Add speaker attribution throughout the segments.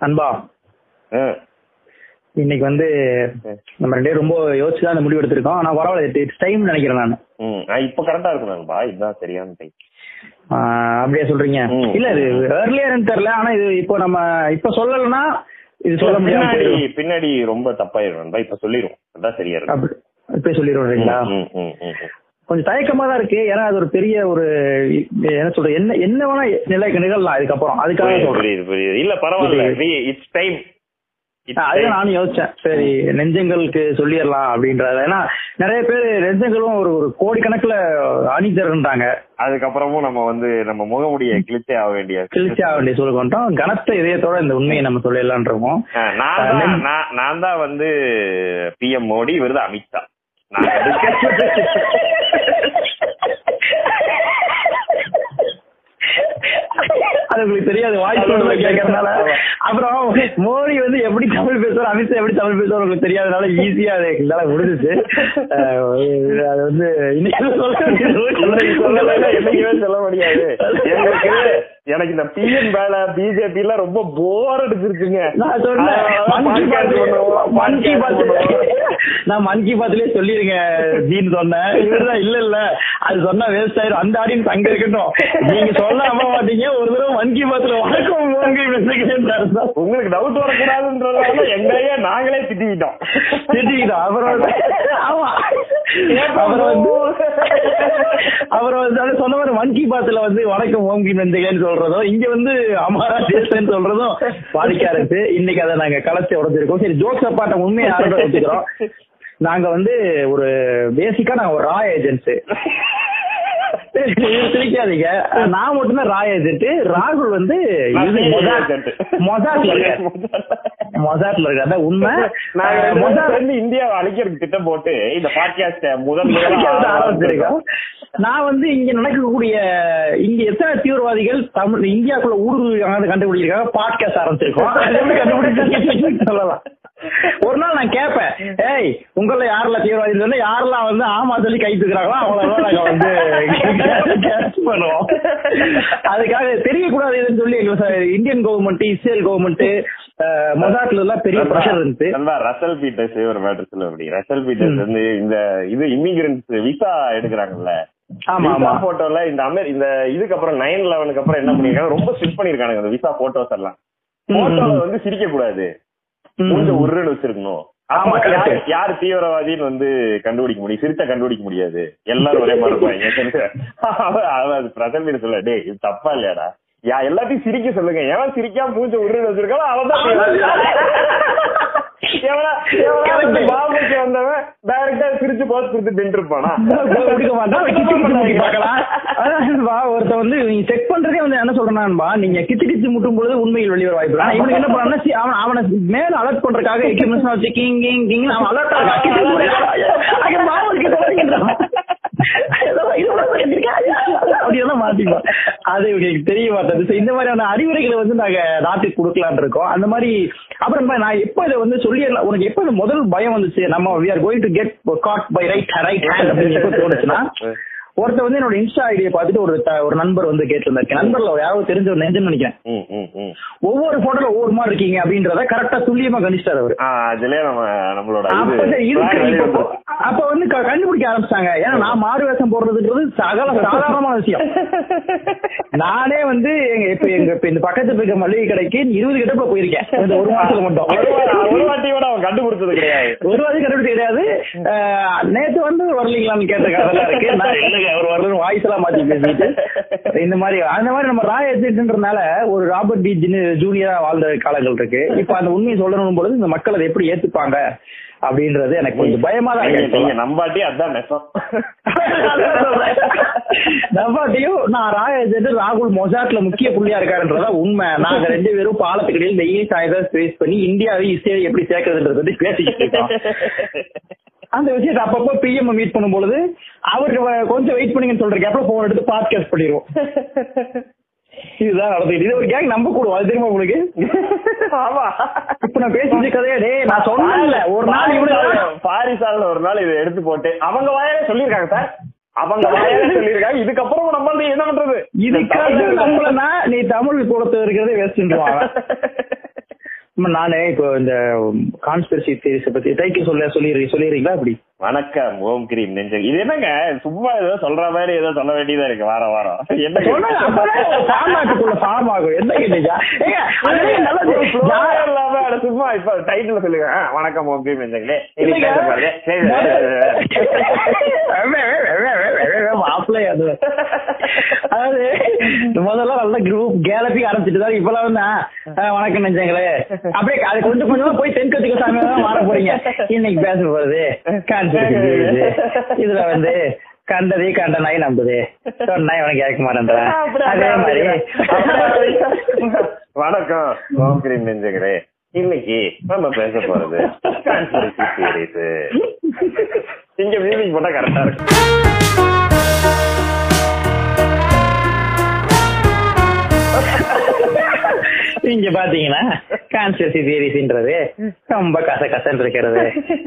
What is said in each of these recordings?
Speaker 1: அன்பா? இன்னைக்கு வந்து நம்ம ரெண்டே ரொம்ப யோசிச்சு தான் அந்த முடிவு எடுத்திருக்கோம். ஆனா பரவாயில்ல இட்ஸ் டைம் நினைக்கிறேன் நான்.
Speaker 2: இப்போ கரெக்டா இருக்கும் நண்பா இதுதான் சரியான டைம்
Speaker 1: அப்படியே சொல்றீங்க. இல்ல இது ஏர்லியர்னு தெரியல. ஆனா இது இப்போ நம்ம இப்ப சொல்லலைன்னா இது சொல்ல முடியாம
Speaker 2: பின்னாடி ரொம்ப தப்பாயிரும் இப்ப சொல்லிரும். அதான் சரியா இருக்கும்.
Speaker 1: இப்ப
Speaker 2: ம்.
Speaker 1: கொஞ்சம் தயக்கமா தான் இருக்கு. ஏன்னா அது ஒரு பெரிய ஒரு என்ன சொல்றது என்ன என்ன வேணா நிலை நிகழலாம் அதுக்கப்புறம் அதுக்காக
Speaker 2: புரியுது புரியுது இல்ல பரவாயில்ல. இட்ஸ் டைம்
Speaker 1: அதுதான் நானும் யோசிச்சேன். சரி நெஞ்சங்களுக்கு சொல்லிடலாம் அப்படின்றது ஏன்னா நிறைய பேர் நெஞ்சங்களும் ஒரு ஒரு கோடிக்கணக்குல அணிதர்ன்றாங்க
Speaker 2: அதுக்கப்புறமும் நம்ம வந்து நம்ம முகமுடிய கிழிச்சே ஆக வேண்டிய
Speaker 1: கிழிச்சி ஆக வேண்டிய சூழல் கொண்டோம் கனத்த இதயத்தோட இந்த உண்மையை நம்ம சொல்லிடலான் இருக்கோம்.
Speaker 2: நான் தான் தான் வந்து பிஎம் மோடி விருது அமித்ஷா. நான்
Speaker 1: அது உங்களுக்கு தெரியாது வாய்ஸ் கேட்கறதுனால. அப்புறம் மோடி வந்து எப்படி தமிழ் பேசுவார் அமித்ஷா எப்படி தமிழ் பேசுவார் உங்களுக்கு தெரியாதனால ஈஸியா அது எங்களால முடிஞ்சிச்சு. அது வந்து இன்னைக்கு
Speaker 2: சொல்ல முடியாது. எனக்கு இந்த பிஎம் வேலை பிஜேபி எல்லாம் ரொம்ப போர் அடிச்சிருக்குங்க.
Speaker 1: நான் மன் கி பாத்லயே சொல்லிருங்க ஜீன் சொன்னேன். இவர்தான் இல்ல இல்ல. அது சொன்னா வேஸ்ட் ஆயிரும். அந்த ஆடியன்ஸ் அங்க இருக்கட்டும். நீங்க சொல்ல மாட்டீங்க. ஒரு தடவை மன் கி பாத்ல வணக்கம்
Speaker 2: உங்களுக்கு டவுட் வரக்கூடாதுன்றதால எங்களையே நாங்களே திட்டிக்கிட்டோம்.
Speaker 1: திட்டிக்கிட்டோம். வந்து ஆமா. அவர் வந்து அவர் வந்து அது சொன்ன மாதிரி மன் கி பாத்ல வந்து வணக்கம் ஓம் கி நந்திகன்னு சொல்றதும் இங்க வந்து அமாரா தேசன்னு சொல்றதும் வாடிக்கையாருக்கு இன்னைக்கு அதை நாங்க கலச்சி உடஞ்சிருக்கோம் சரி ஜோக்ஸ் அப்பாட்ட உண்மையை ஆரம்ப வச்சுக்கிறோம் நாங்க வந்து ஒரு பேசிக்கா நாங்க ஒரு ரா ஏஜென்ட்ஸ் சிரிக்காதீங்க நான் மட்டும்தான் ரா ஏஜென்ட் ராகுல் வந்து மொசாட்ல இருக்காரு மொசாட்ல இருக்காரு உண்மை.
Speaker 2: பேரும்
Speaker 1: மொசாட்
Speaker 2: சேர்ந்து இந்தியாவை அழிக்கிறதுக்கு திட்டம் போட்டு இந்த பாட்காஸ்ட் முதல்
Speaker 1: ஆரம்பிச்சிருக்கோம். நான் வந்து இங்க நடக்கக்கூடிய இங்க எத்தனை தீவிரவாதிகள் தமிழ் இந்தியாக்குள்ள ஊடுருவி கண்டுபிடிச்சிருக்காங்க பாட்காஸ்ட் ஆரம்பிச்சிருக்கோம். சொல்லலாம். ஒரு நாள் நான் கேட்பேன் ஏய் உங்கள யாரெல்லாம் தீவிரவாதி சொன்னா யாரெல்லாம் வந்து ஆமா சொல்லி கை தூக்குறாங்களோ அவங்களதான் நாங்க வந்து பண்ணுவோம். அதுக்காக தெரியக்கூடாது இதுன்னு சொல்லி இந்தியன் கவர்மெண்ட் இஸ்ரேல் கவர்மெண்ட் மொசாட்ல எல்லாம் பெரிய ப்ரெஷர் இருந்துச்சு
Speaker 2: ரசல் பீட்டர்ஸ் ஒரு மேட்டர் சொல்ல அப்படி ரசல் பீட்டர்ஸ் வந்து இந்த இது இமிகிரன்ஸ் விசா எடுக்கிறாங்கல்ல போட்டோல இந்த அமெரி இந்த இதுக்கு அப்புறம் நைன் லெவனுக்கு அப்புறம் என்ன பண்ணிருக்காங்க? ரொம்ப ஸ்ட்ரிக் பண்ணிருக்காங்க இந்த விசா போட்டோஸ் எல்லாம். போட்டோல வந்து சிரிக்க கூடாது. கொஞ்சம் உருன்னு வச்சிருக்கணும்.
Speaker 1: ஆமா.
Speaker 2: யார் தீவிரவாதின்னு வந்து கண்டுபிடிக்க முடியும். சிரித்த கண்டுபிடிக்க முடியாது. எல்லாரும் ஒரே மாதிரி இருப்பாங்க. அது மீது சொல்ல டேய் இது தப்பா இல்லையாடா? யா எல்லாத்தையும் சிரிக்க சொல்லுங்க. எவன் சிரிக்காம மூஞ்ச உருன்னு வச்சிருக்கானோ அவன் தான் பாம்புக்கு வந்தவன் டைரக்டா சிரிச்சு போஸ்ட் கொடுத்து நின்று இருப்பானா
Speaker 1: ஒருத்தன் வந்து நீங்க செக் பண்றதே வந்து என்ன சொல்றான்பா நீங்க கிச்சு கிச்சு முட்டும் பொழுது உண்மையில் வெளியே வர வாய்ப்பு இவனுக்கு என்ன பண்ணா அவன் அவனை மேல அலர்ட் பண்றதுக்காக எக்யூப்மெண்ட்ஸ் வச்சு கிங் கிங் கிங் அவன் அலர்ட் ஆகிறான் கிச்சு கிச்சு அப்படியெல்லாம் மாத்திப்போம். அது உங்களுக்கு தெரிய மாட்டேது இந்த மாதிரியான அறிவுரைகளை வந்து நாங்க நாட்டுக்கு கொடுக்கலாம்னு இருக்கோம். அந்த மாதிரி அப்புறம் நான் எப்ப இதை வந்து சொல்லிடலாம்? உனக்கு எப்ப முதல் பயம் வந்துச்சு? நம்ம we are going to get caught by right right hand அப்படின்னு தோணுச்சுன்னா ஒருத்தர் வந்து என்னோட இன்ஸ்டா ஐடியை பார்த்துட்டு ஒரு ஒரு நண்பர் வந்து கேட்டிருந்தாரு. நண்பர்ல யாராவது தெரிஞ்ச ஒரு நினைக்கிறேன். ஒவ்வொரு போட்டோல ஒவ்வொரு மாதிரி இருக்கீங்க அப்படின்றத கரெக்டா துல்லியமா கணிச்சிட்டாரு அவரு.
Speaker 2: ஆ, அதுலயே நம்ம நம்மளோட
Speaker 1: அப்ப வந்து கண்டுபிடிக்க ஆரம்பிச்சாங்க ஏன்னா நான் மாறு வேஷம் போடுறதுன்றது சகல சாதாரணமான விஷயம். நானே வந்து எங்க இப்ப எங்க இப்ப இந்த பக்கத்துல இருக்க மளிகை கடைக்கு இருபது கிட்ட போயிருக்கேன். இந்த ஒரு மாசத்துல மட்டும்.
Speaker 2: ஒரு வா- ஒரு வாட்டி கூட அவன் கண்டுபிடிச்சது கிடையாது.
Speaker 1: ஒரு வாதி கண்டுபிடிக்க கிடையாது. நேத்து வந்து வரலீங்களான்னு கேட்ட கதைலாம் இருக்கு. அவர் வரலன்னு வாய்ஸ் எல்லாம் மாத்தி பேசிட்டு. இந்த மாதிரி அந்த மாதிரி நம்ம ராய் ஏஜென்ட்ன்றதுனால ஒரு ராபர்ட் டி ஜூனியரா வாழ்ந்த காலங்கள் இருக்கு. இப்ப அந்த உண்மையை சொல்லணும் பொழுது இந்த மக்கள் அதை எப்படி ஏத்துப்பாங்க? அப்படின்றது எனக்கு கொஞ்சம் பயமா தான்
Speaker 2: நம்பாட்டி அதான் நெசம்.
Speaker 1: நம்பாட்டியும் நான் ஏஜென்ட் ராகுல் மொசாட்ல முக்கிய புள்ளியா இருக்காருன்றதா உண்மை. நாங்க ரெண்டு பேரும் பாலத்துக்கடையில் டெய்லி சாயந்தரம் ஃபேஸ் பண்ணி இந்தியாவை இஸ்ரேல் எப்படி சேர்க்கறதுன்றத பத்தி பேசிக்கிட்டு இருக்கோம். அந்த விஷயத்தை அப்பப்போ பிஎம் மீட் பண்ணும் பொழுது அவருக்கு கொஞ்சம் வெயிட் பண்ணுங்கன்னு சொல்ற கேப்ல போன் எடுத்து பாட்காஸ்ட் பண்ணிடுவோம். இதுதான் நடந்துட்டு இது ஒரு கேங் நம்ப கூடும். அது தெரியுமா உங்களுக்கு?
Speaker 2: ஆமா.
Speaker 1: இப்ப நான் பேசிட்டு கதையா டேய் நான் சொன்னேன்ல. ஒரு நாள் இவனுக்கு
Speaker 2: பாரிசால ஒரு நாள் இதை எடுத்து போட்டு அவங்க வாயாலே சொல்லிருக்காங்க சார். அவங்க சொல்லிருக்காங்க இதுக்கப்புறம் நம்ம வந்து என்ன பண்றது?
Speaker 1: இதுக்காக நம்மளனா நீ தமிழ் குளத்து இருக்கிறதே வேஸ்ட்ன்றாங்க நானு இப்போ இந்த கான்ஸ்பிரசி தியரிஸ் பத்தி டைட்டில் சொல்ல சொல்லி சொல்லிடுறீங்களா அப்படி
Speaker 2: வணக்கம் ஓம் கிரீம் நெஞ்சம். இது என்னங்க? சும்மா ஏதோ சொல்ற மாதிரி ஏதோ சொல்ல வேண்டியதா இருக்கு வாரம் வாரம். என்ன சும்மா இப்ப டைட்டில் சொல்லுங்க. வணக்கம் ஓம் கிரீம் நெஞ்சங்களே.
Speaker 1: அதாவது முதல்ல நல்ல குரூப் கேலப்பி ஆரம்பிச்சுட்டு தான் இப்பெல்லாம் வந்து. வணக்கம் நெஞ்சங்களே. அப்படியே அது கொஞ்சம் கொஞ்சமா போய் தென்கத்துக்கு சாமி தான் மாற போறீங்க இன்னைக்கு பேச போறது. இதுல வந்து கண்டதே கண்ட நாய் நம்புது. சொன்னா இவனுக்கு கேட்க மாட்டேன் அதே மாதிரி.
Speaker 2: வணக்கம் ஓம் கிரீம் நெஞ்சங்களே இன்னைக்கு நம்ம பேச போறது. இங்க மியூசிக் போட்டா கரெக்டா இருக்கும்
Speaker 1: இங்க பாத்தீங்கன்னா கான்ஸ்பிரசி தியரிஸ்ன்றது ரொம்ப கச கசன்னு இருக்கிறது.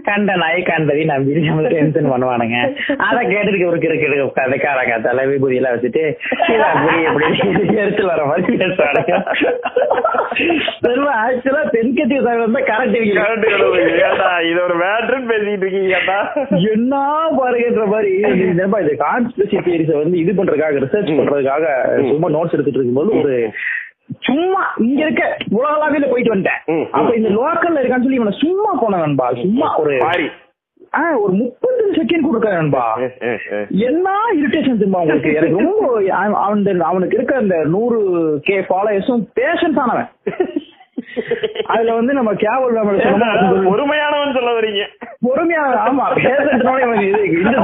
Speaker 1: கண்ட நாய் கண்டதை நம்பி நம்ம டென்ஷன் பண்ணுவானுங்க. அத கேட்டுட்டு ஒரு கிறுக்கிட்டு உட்காந்து காரங்காத்தால விபூதி எல்லாம் வச்சுட்டு இது அப்படி எப்படி எரிச்சல் வர மாதிரி பேசுவானுங்க. ஆக்சுவலா தென்கத்தி வந்து கரெக்ட்
Speaker 2: இது ஒரு மேட்ருன்னு பேசிட்டு இருக்கீங்க ஏடா
Speaker 1: என்ன பாருங்கன்ற மாதிரி இது கான்ஸ்பிரசி தியரிஸ வந்து இது பண்றதுக்காக ரிசர்ச் பண்றதுக்காக சும்மா நோட்ஸ் எடுத்துட்டு இருக்கும்போது ஒரு சும்மா இங்க இருக்க உலகளாவில போயிட்டு வந்துட்டேன். அப்ப இந்த லோக்கல்ல இருக்கான்னு சொல்லி இவனை சும்மா போன நண்பா சும்மா ஒரு
Speaker 2: மாறி
Speaker 1: ஆ, ஒரு முப்பத்தஞ்சு செகண்ட் கொடுக்க நண்பா. என்ன இரிட்டேஷன் தெரியுமா உங்களுக்கு? எனக்கு ரொம்ப அவன் அவன் அவனுக்கு இருக்க அந்த நூறு கே ஃபாலோயர்ஸும் பேஷன்ஸ் ஆனவன். அதுல வந்து நம்ம கேவல் நம்ம
Speaker 2: பொறுமையானவன் சொல்ல வரீங்க.
Speaker 1: பொறுமையா ஆமா பேசன்றோட இவனுக்கு இது இந்த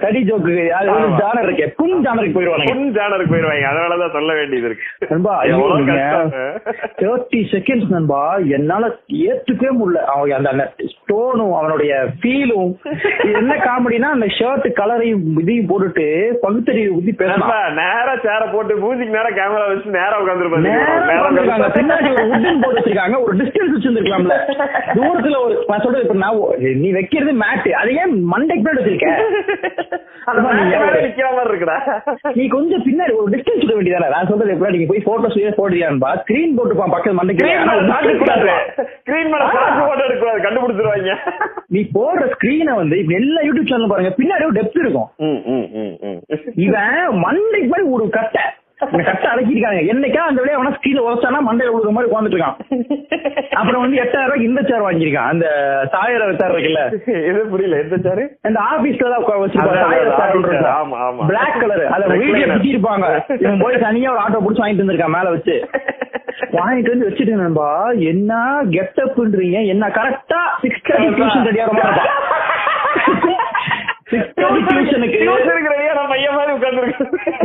Speaker 1: கடி ஜோக்கு. அது. ஜானர் இருக்கு. புன் ஜானருக்கு போயிடுவானுங்க.
Speaker 2: பொன் ஜானருக்கு போயிருவாங்க அதனாலதான் சொல்ல வேண்டியது இருக்கு.
Speaker 1: நண்பா. தேர்ட்டி செகண்ட்ஸ் நண்பா. என்னால ஏத்துக்கவே முடியல. அவன் அந்த ஸ்டோனும் அவனுடைய ஃபீலும் என்ன காமெடினா அந்த ஷர்ட் கலரையும் இதையும் போட்டுட்டு பகுத்தறிவு ஊத்தி
Speaker 2: நண்பா,
Speaker 1: பேசலாம்
Speaker 2: நேரா சேர போட்டு மூஞ்சிக்கு நேரா கேமரா வச்சு நேரா உட்காந்துருப்பாங்க.
Speaker 1: பின்னாடி ஒரு உட்டன் போட்டு வச்சிருக்காங்க. ஒரு டிஸ்டன்ஸ் வச்சிருந்திருக்கலாம்ல. தூரத்துல ஒரு நான் சொல்றது இப்ப நான் நீ வைக்கிறது மேட் அது ஏன் மண்டைக்கு
Speaker 2: இருக்குடா.
Speaker 1: நீ கொஞ்சம் பின்னாடி ஒரு டிஸ்டன்ஸ் விட வேண்டியதானே? நான் சொல்றது எப்படி நீங்க போய் போட்டோஸ் போடுறியான்பா ஸ்கிரீன் போட்டுப்பான் பக்கத்து மண்டைக்கு
Speaker 2: கிரீன் மேல போட்டு எடுக்கூடாது கண்டுபிடிச்சிருவாங்க.
Speaker 1: நீ போடுற ஸ்கிரீனை வந்து இப்ப எல்லா யூடியூப் சேனல் பாருங்க பின்னாடி ஒரு டெப்த் இருக்கும். இவன் மண்டைக்கு மாதிரி ஒரு கட்டை. அடக்கிருக்காங்க என்னைக்கா அந்த விட அவனா ஸ்கீல உதச்சானா மண்டையில விழுற மாதிரி உட்காந்துட்டு இருக்கான் அப்புறம் வந்து எட்டாயிரம் ரூபாய்க்கு இந்த சேர் வாங்கியிருக்கான் அந்த சாயிர சேர் இருக்குல்ல.
Speaker 2: எது புரியல. எந்த சாரு
Speaker 1: இந்த ஆபீஸ்ல தான். பிளாக் கலர் அத
Speaker 2: Recliner.
Speaker 1: சுத்தி இருப்பாங்க இவன் போய் தனியா ஒரு ஆட்டோ புடிச்சு வாங்கிட்டு வந்திருக்கான் மேல வச்சு. வாங்கிட்டு வந்து வச்சுட்டு நண்பா. என்ன கெட்டப்ன்றீங்க என்ன கரெக்டா சிக்ஸ் தேர்ட்டி டியூஷன் ரெடியா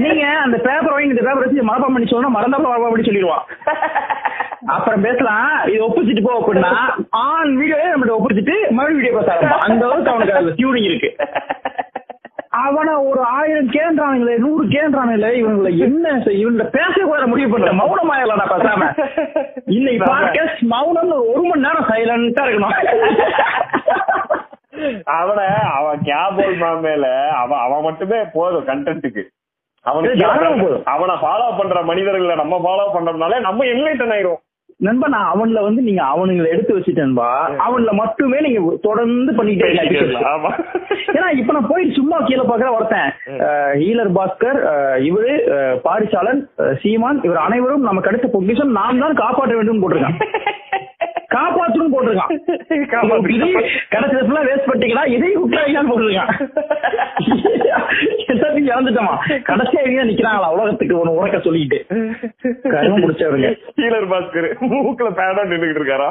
Speaker 1: நீங்க அந்த பேப்பர் வாங்கி இந்த பேப்பர் வச்சு மனப்பாடம் பண்ணி சொன்னா மறந்தாப்புல மனப்பாடம் சொல்லிடுவான் அப்புறம் பேசலாம். இது ஒப்பிச்சிட்டு போ அப்படின்னா ஆன் வீடியோவே நம்மகிட்ட ஒப்பிச்சிட்டு மறுபடியும் வீடியோ பேச ஆரம்பிப்பான். அந்த அளவுக்கு அவனுக்கு அது டியூனிங் இருக்கு. அவன ஒரு ஆயிரம் கேன்றானுங்களே நூறு கேன்றானுங்களே இவங்களை என்ன இவங்கள பேச கூட முடிவு பண்ற மௌனமாயிரலாம் நான் பேசாம. இன்னைக்கு பாட்காஸ்ட் மௌனம் ஒரு மணி நேரம் சைலண்டா இருக்கணும்.
Speaker 2: அவன அவன் கேபோல் மாமேல அவன் அவன் மட்டுமே போதும் கண்டென்ட்டுக்கு அவனுக்கு. அவனை ஃபாலோ பண்ற மனிதர்களை நம்ம ஃபாலோ பண்றதுனால நம்ம என்லைட்டன் ஆயிரும்
Speaker 1: நண்பா நான் அவன்ல வந்து நீங்க அவனுங்களை எடுத்து வச்சுட்டேன்பா அவன்ல மட்டுமே நீங்க தொடர்ந்து பண்ணிட்டே ஏன்னா இப்ப நான் போயிட்டு சும்மா கீழே பாக்குற ஒருத்தன். ஹீலர் பாஸ்கர் இவரு பாரிசாலன் சீமான் இவர் அனைவரும் நமக்கு அடுத்த பொக்கிஷம் நாம் தான் காப்பாற்ற வேண்டும் போட்டிருக்கான். காப்பாற்றணும் போட்டிருக்கான். கடைசியில ஃபுல்லா வேஸ்ட் பண்ணிட்டீங்களா இதையும் விட்டாங்கன்னு போட்டிருக்கான். எல்லாத்தையும் இறந்துட்டோமா கடைசியா நிக்கிறாங்களா உலகத்துக்கு ஒண்ணு உறக்க சொல்லிட்டு கருமம் முடிச்சவருங்க.
Speaker 2: ஹீலர் பாஸ்கர். மூக்குல பேடா நின்னுகிட்டு இருக்காரா?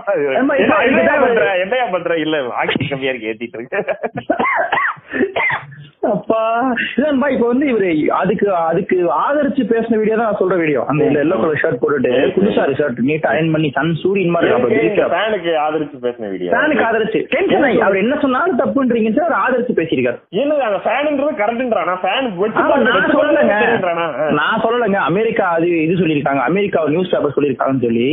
Speaker 2: என்னையா பண்ற? இல்ல ஆக்சி கம்மியா இருக்கு ஏத்திட்டு இருக்கு.
Speaker 1: அப்பா. இல்லன்பா இப்ப வந்து இவரு அதுக்கு அதுக்கு ஆதரிச்சு பேசின வீடியோ தான் நான் சொல்ற வீடியோ அந்த எல்லோ கலர் ஷர்ட் போட்டுட்டு புதுசாரு ஷர்ட் நீட் அயன் பண்ணி சன் சூரியன் மாதிரி
Speaker 2: ஃபேனுக்கு ஆதரிச்சு பேசின வீடியோ
Speaker 1: ஃபேனுக்கு ஆதரிச்சு. டென்ஷன் ஆகி அவர் என்ன சொன்னாலும் தப்புன்றீங்க சார் அவர் ஆதரிச்சு பேசியிருக்காரு.
Speaker 2: என்ன அந்த ஃபேனுன்றது கரெக்ட்ன்றானா ஃபேன்
Speaker 1: நான் சொல்லலைங்க. நான்? சொல்லலைங்க. அமெரிக்கா அது இது சொல்லியிருக்காங்க. அமெரிக்கா நியூஸ் பேப்பர் சொல்லியிருக்காங்கன்னு சொல்லி.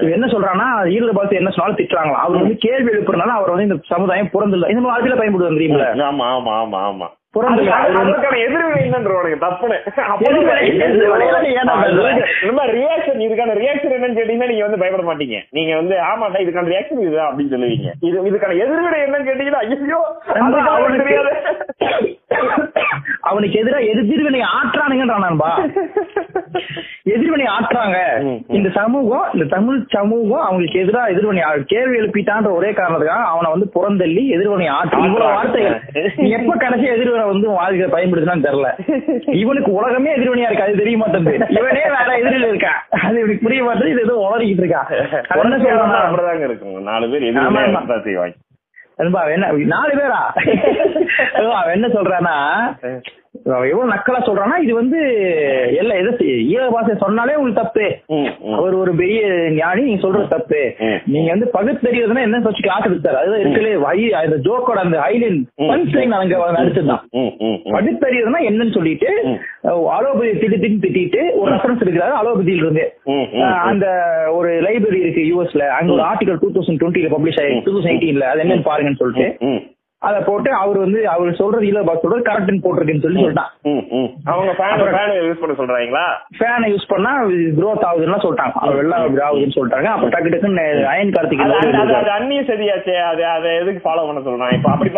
Speaker 1: இவன் என்ன சொல்றான்னா ஈரல பார்த்து என்ன சொன்னாலும் திட்டுறாங்களா அவர் வந்து கேள்வி எழுப்புறதுனால அவர் வந்து இந்த சமுதாயம் பிறந்தில்ல. இந்த வாழ்க்கையில பயன்படுது தெரியுமில்ல?
Speaker 2: ஆமா ஆமா ஆமா ஆமா. பயப்பட மாட்டீங்க. நீங்க வந்து ஆமாண்டா இதுக்கான ரியாக்ஷன் இதுதான் அப்படின்னு சொல்லுவீங்க. இது இதுக்கான எதிர்வினை என்னன்னு கேட்டீங்கன்னா ஐயோ அவனுக்கு
Speaker 1: எதிரா எதிர்வினை ஆற்றானுங்கன்றான் நண்பா. எதிர்வினை
Speaker 2: ம்.
Speaker 1: இந்த சமூகம் இந்த தமிழ் சமூகம் அவங்களுக்கு எதிரா எதிர்வினை கேள்வி எழுப்பிட்டான்ற ஒரே காரணத்துக்காக அவனை வந்து புறந்தள்ளி எதிர்வினை ஆற்று இவ்வளவு வார்த்தைகள். எப்ப கடைசி எதிர்வினை வந்து வாழ்க்கை பயன்படுத்தினான்னு தெரியல. இவனுக்கு உலகமே எதிர்வினையா இருக்கு? அது தெரிய மாட்டேங்குது. இவனே வேற எதிரில் இருக்கான் அது இவனுக்கு புரிய மாட்டேங்குது. இது ஏதோ உளறிக்கிட்டு இருக்கான் என்ன சொல்றான்னா
Speaker 2: அப்படிதாங்க இருக்கும். நாலு பேர் செய்வாங்க.
Speaker 1: என்ன நாலு பேரா? அவன் என்ன சொல்றானா எவ்வளவு நக்கலா சொல்றானா இது வந்து எல்லாம் எதை ஈழ பாஷை சொன்னாலே உங்களுக்கு தப்பு. அவர் ஒரு பெரிய ஞானி நீங்க சொல்றது தப்பு. நீங்க வந்து பகுத்தறிவதுன்னா என்ன வச்சு கிளாஸ் எடுத்தாரு அதுதான் இருக்கலே வை அந்த ஜோக்கோட அந்த ஹைலைன்
Speaker 2: ம்.
Speaker 1: பஞ்ச் லைன் அங்க
Speaker 2: ம்.
Speaker 1: பகுத்தறிவதுன்னா என்னன்னு சொல்லிட்டு. அலோபதி திட்டு திட்டு திட்டிட்டு ஒரு ரெஃபரன்ஸ் எடுக்கிறாரு அலோபதியில இருந்து. அந்த ஒரு லைப்ரரி இருக்கு யூஎஸ்ல அங்க ஒரு ஆர்டிகல் டூ தௌசண்ட் டுவெண்ட்டில பப்ளிஷ் ஆயிருக்கு. டூ தௌசண்ட் எயிட்டீன்ல அது என்னன்னு பாருங்கன்னு சொல்லிட்டு. அதை போட்டு அவர் வந்து அவர் சொல்றது இல்ல பாஸ் சொல்றது கரெக்ட்னு போட்டிருக்குன்னு சொல்லி சொல்லிட்டான்.
Speaker 2: அவங்க ஃபேன் யூஸ் பண்ண சொல்றாங்களா?
Speaker 1: ஃபேனை யூஸ் பண்ணா க்ரோத் ஆகுதுன்னு சொல்லிட்டாங்க. அவர் வெள்ளம் அப்படி ஆகுதுன்னு சொல்லிட்டாங்க. அப்ப டக்கு டக்குன்னு அயன் கார்த்திக்
Speaker 2: அந்நிய சதியாச்சே அது அதை எதுக்கு ஃபாலோ பண்ண சொல்றான்? இப்ப அப்படி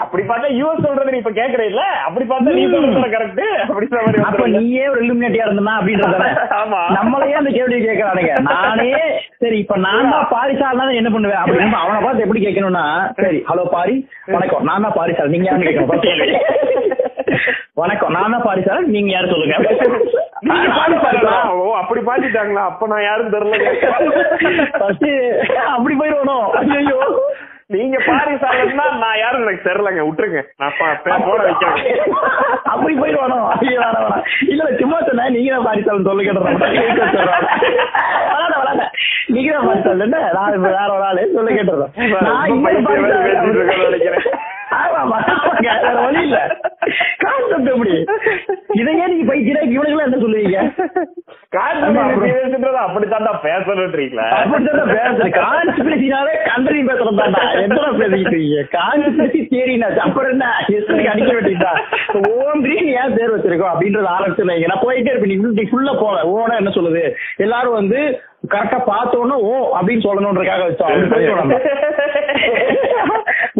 Speaker 2: அப்படி பார்த்தா யூஎஸ் சொல்றது நீ இப்ப கேக்குற இல்ல அப்படி பார்த்தா நீ சொல்றது கரெக்ட் அப்படின்ற மாதிரி
Speaker 1: அப்ப. நீயே ஒரு இல்லுமினேட்டியா இருந்தனா அப்படின்றதானே
Speaker 2: ஆமா.
Speaker 1: நம்மளையே அந்த கேள்வி கேட்கறானுங்க நானே சரி இப்ப நான் தான் பாரிசா இருந்தா என்ன பண்ணுவேன்? அப்படின்னு அவனை பார்த்து எப்படி கேட்கணும்னா சரி ஹலோ பாரி. வணக்கம். நான் தான் பாரிசா நீங்க யாருன்னு கேட்கணும். வணக்கம். நான் தான் பாரிசா நீங்க யாரு சொல்லுங்க? பாரி
Speaker 2: அப்படி பாத்துட்டாங்களா அப்ப நான் யாரும் தெரியல.
Speaker 1: அப்படி போயிடணும் ஐயோ
Speaker 2: நீங்க பாரிசாலன்னா நான் யாரும் எனக்கு தெரியலங்க. விட்டுருங்க. நான் போட வைக்கிறேன்.
Speaker 1: அப்படி போயிடுவானோ? இல்ல சும்மா சொன்னேன். நீங்க தான் பாரிசாலன் சொல்ல கேட்டுறேன். நீங்க தான் பாரிசாலன் என்ன? நான் வேற ஒரு ஆளு சொல்ல கேட்டுறேன்.
Speaker 2: நினைக்கிறேன்.
Speaker 1: ஆமா, ஆமாங்க, வேற வழி இல்ல. கான்செப்ட் எப்படி? இதையே நீங்க பைத்தியம் இவனுக்கு என்ன சொல்லுவீங்க?
Speaker 2: அப்படித்தான்டா பேசணுன்றீங்களா
Speaker 1: அப்படித்தான் பேசுறது கான்ஸ்பிரசினாவே கண்டறி பேசுறது தான்டா. என்ன பேசிக்கிட்டு இருக்கீங்க? கான்ஸ்பிரசி தேரினா அப்புறம் என்ன? ஹிஸ்டரி அடிக்க வேண்டியதா ஓம் கிரீன் ஏன் பேர் வச்சிருக்கோம் அப்படின்றது ஆரம்பிச்சு நான் போயிட்டே இருப்பேன். நீ ஃபுல்லா போல ஓனா என்ன சொல்லுது? எல்லாரும் வந்து கரெக்டா பார்த்தோன்னா ஓ அப்படின்னு சொல்லணுன்றதுக்காக வச்சோம்.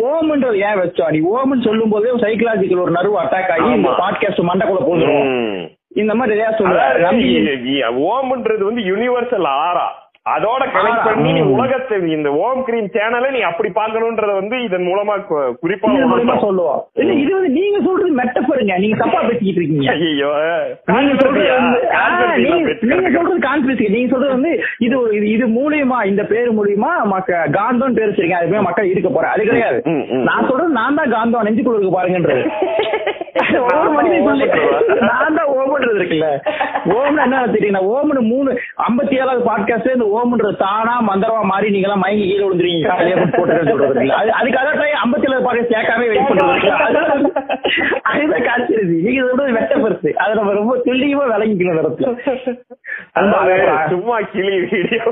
Speaker 1: ஓம்ன்றது ஏன் வச்சோம்? நீ ஓம்னு சொல்லும் போதே சைக்கலாஜிக்கல் ஒரு நர்வு அட்டாக் ஆகி இந்த. பாட்காஸ்ட் மண்டக்குள்ள போதுரும்
Speaker 2: ம்.
Speaker 1: இந்த மாதிரி
Speaker 2: இ- இ- ஓம்ன்றது வந்து யுனிவர்சல் ஆரா அதோட கனெக்ட். பண்ணி நீ. உலகத்தை இந்த ஓம் கிரீம் சேனலை நீ அப்படி பார்க்கணுன்றத வந்து இதன் மூலமா குறிப்பா.
Speaker 1: சொல்லுவோம் இல்ல இது வந்து நீங்க சொல்றது மெட்டஃபருங்க நீங்க தப்பா பேசிக்கிட்டு இருக்கீங்க.
Speaker 2: ஐயோ
Speaker 1: நீங்க சொல்றது நீங்க சொல்றது கான்ஸ்பிரசி நீங்க சொல்றது வந்து இது இது மூலியமா இந்த பேர் மூலியமா மக்க காந்தம் பேர் வச்சிருக்கேன். அது போய் மக்கள் இருக்க போறேன் அது கிடையாது. நான் சொல்றது நான் தான் காந்தம் நெஞ்சுக்குள்ள இருக்கு பாருங்கன்றது. ஒவ்வொரு மனிதன் நான் தான் ஓமன்றது இருக்குல்ல. ஓம்னு என்ன தெரியும்? ஓம்னு மூணு ஐம்பத்தி ஏழாவது பாட்காஸ்ட் இந்த ஓம்ன்றது தானா மந்திரமா மாறி நீங்க எல்லாம் மயங்கி கீழே விழுந்துருவீங்க. காலையில போட்டு சொல்றது அது அதுக்காக ட்ரை ஐம்பத்தி ஏழாவது பாட்காஸ்ட் கேட்காம வெயிட் பண்றது இருக்குல்ல அதுதான் காட்சிருது நீங்க சொல்றது வெட்ட பெருசு அதை நம்ம ரொம்ப துல்லியமா விளங்கிக்கணும் இடத்துல.
Speaker 2: அதாவது சும்மா கிளி வீடியோ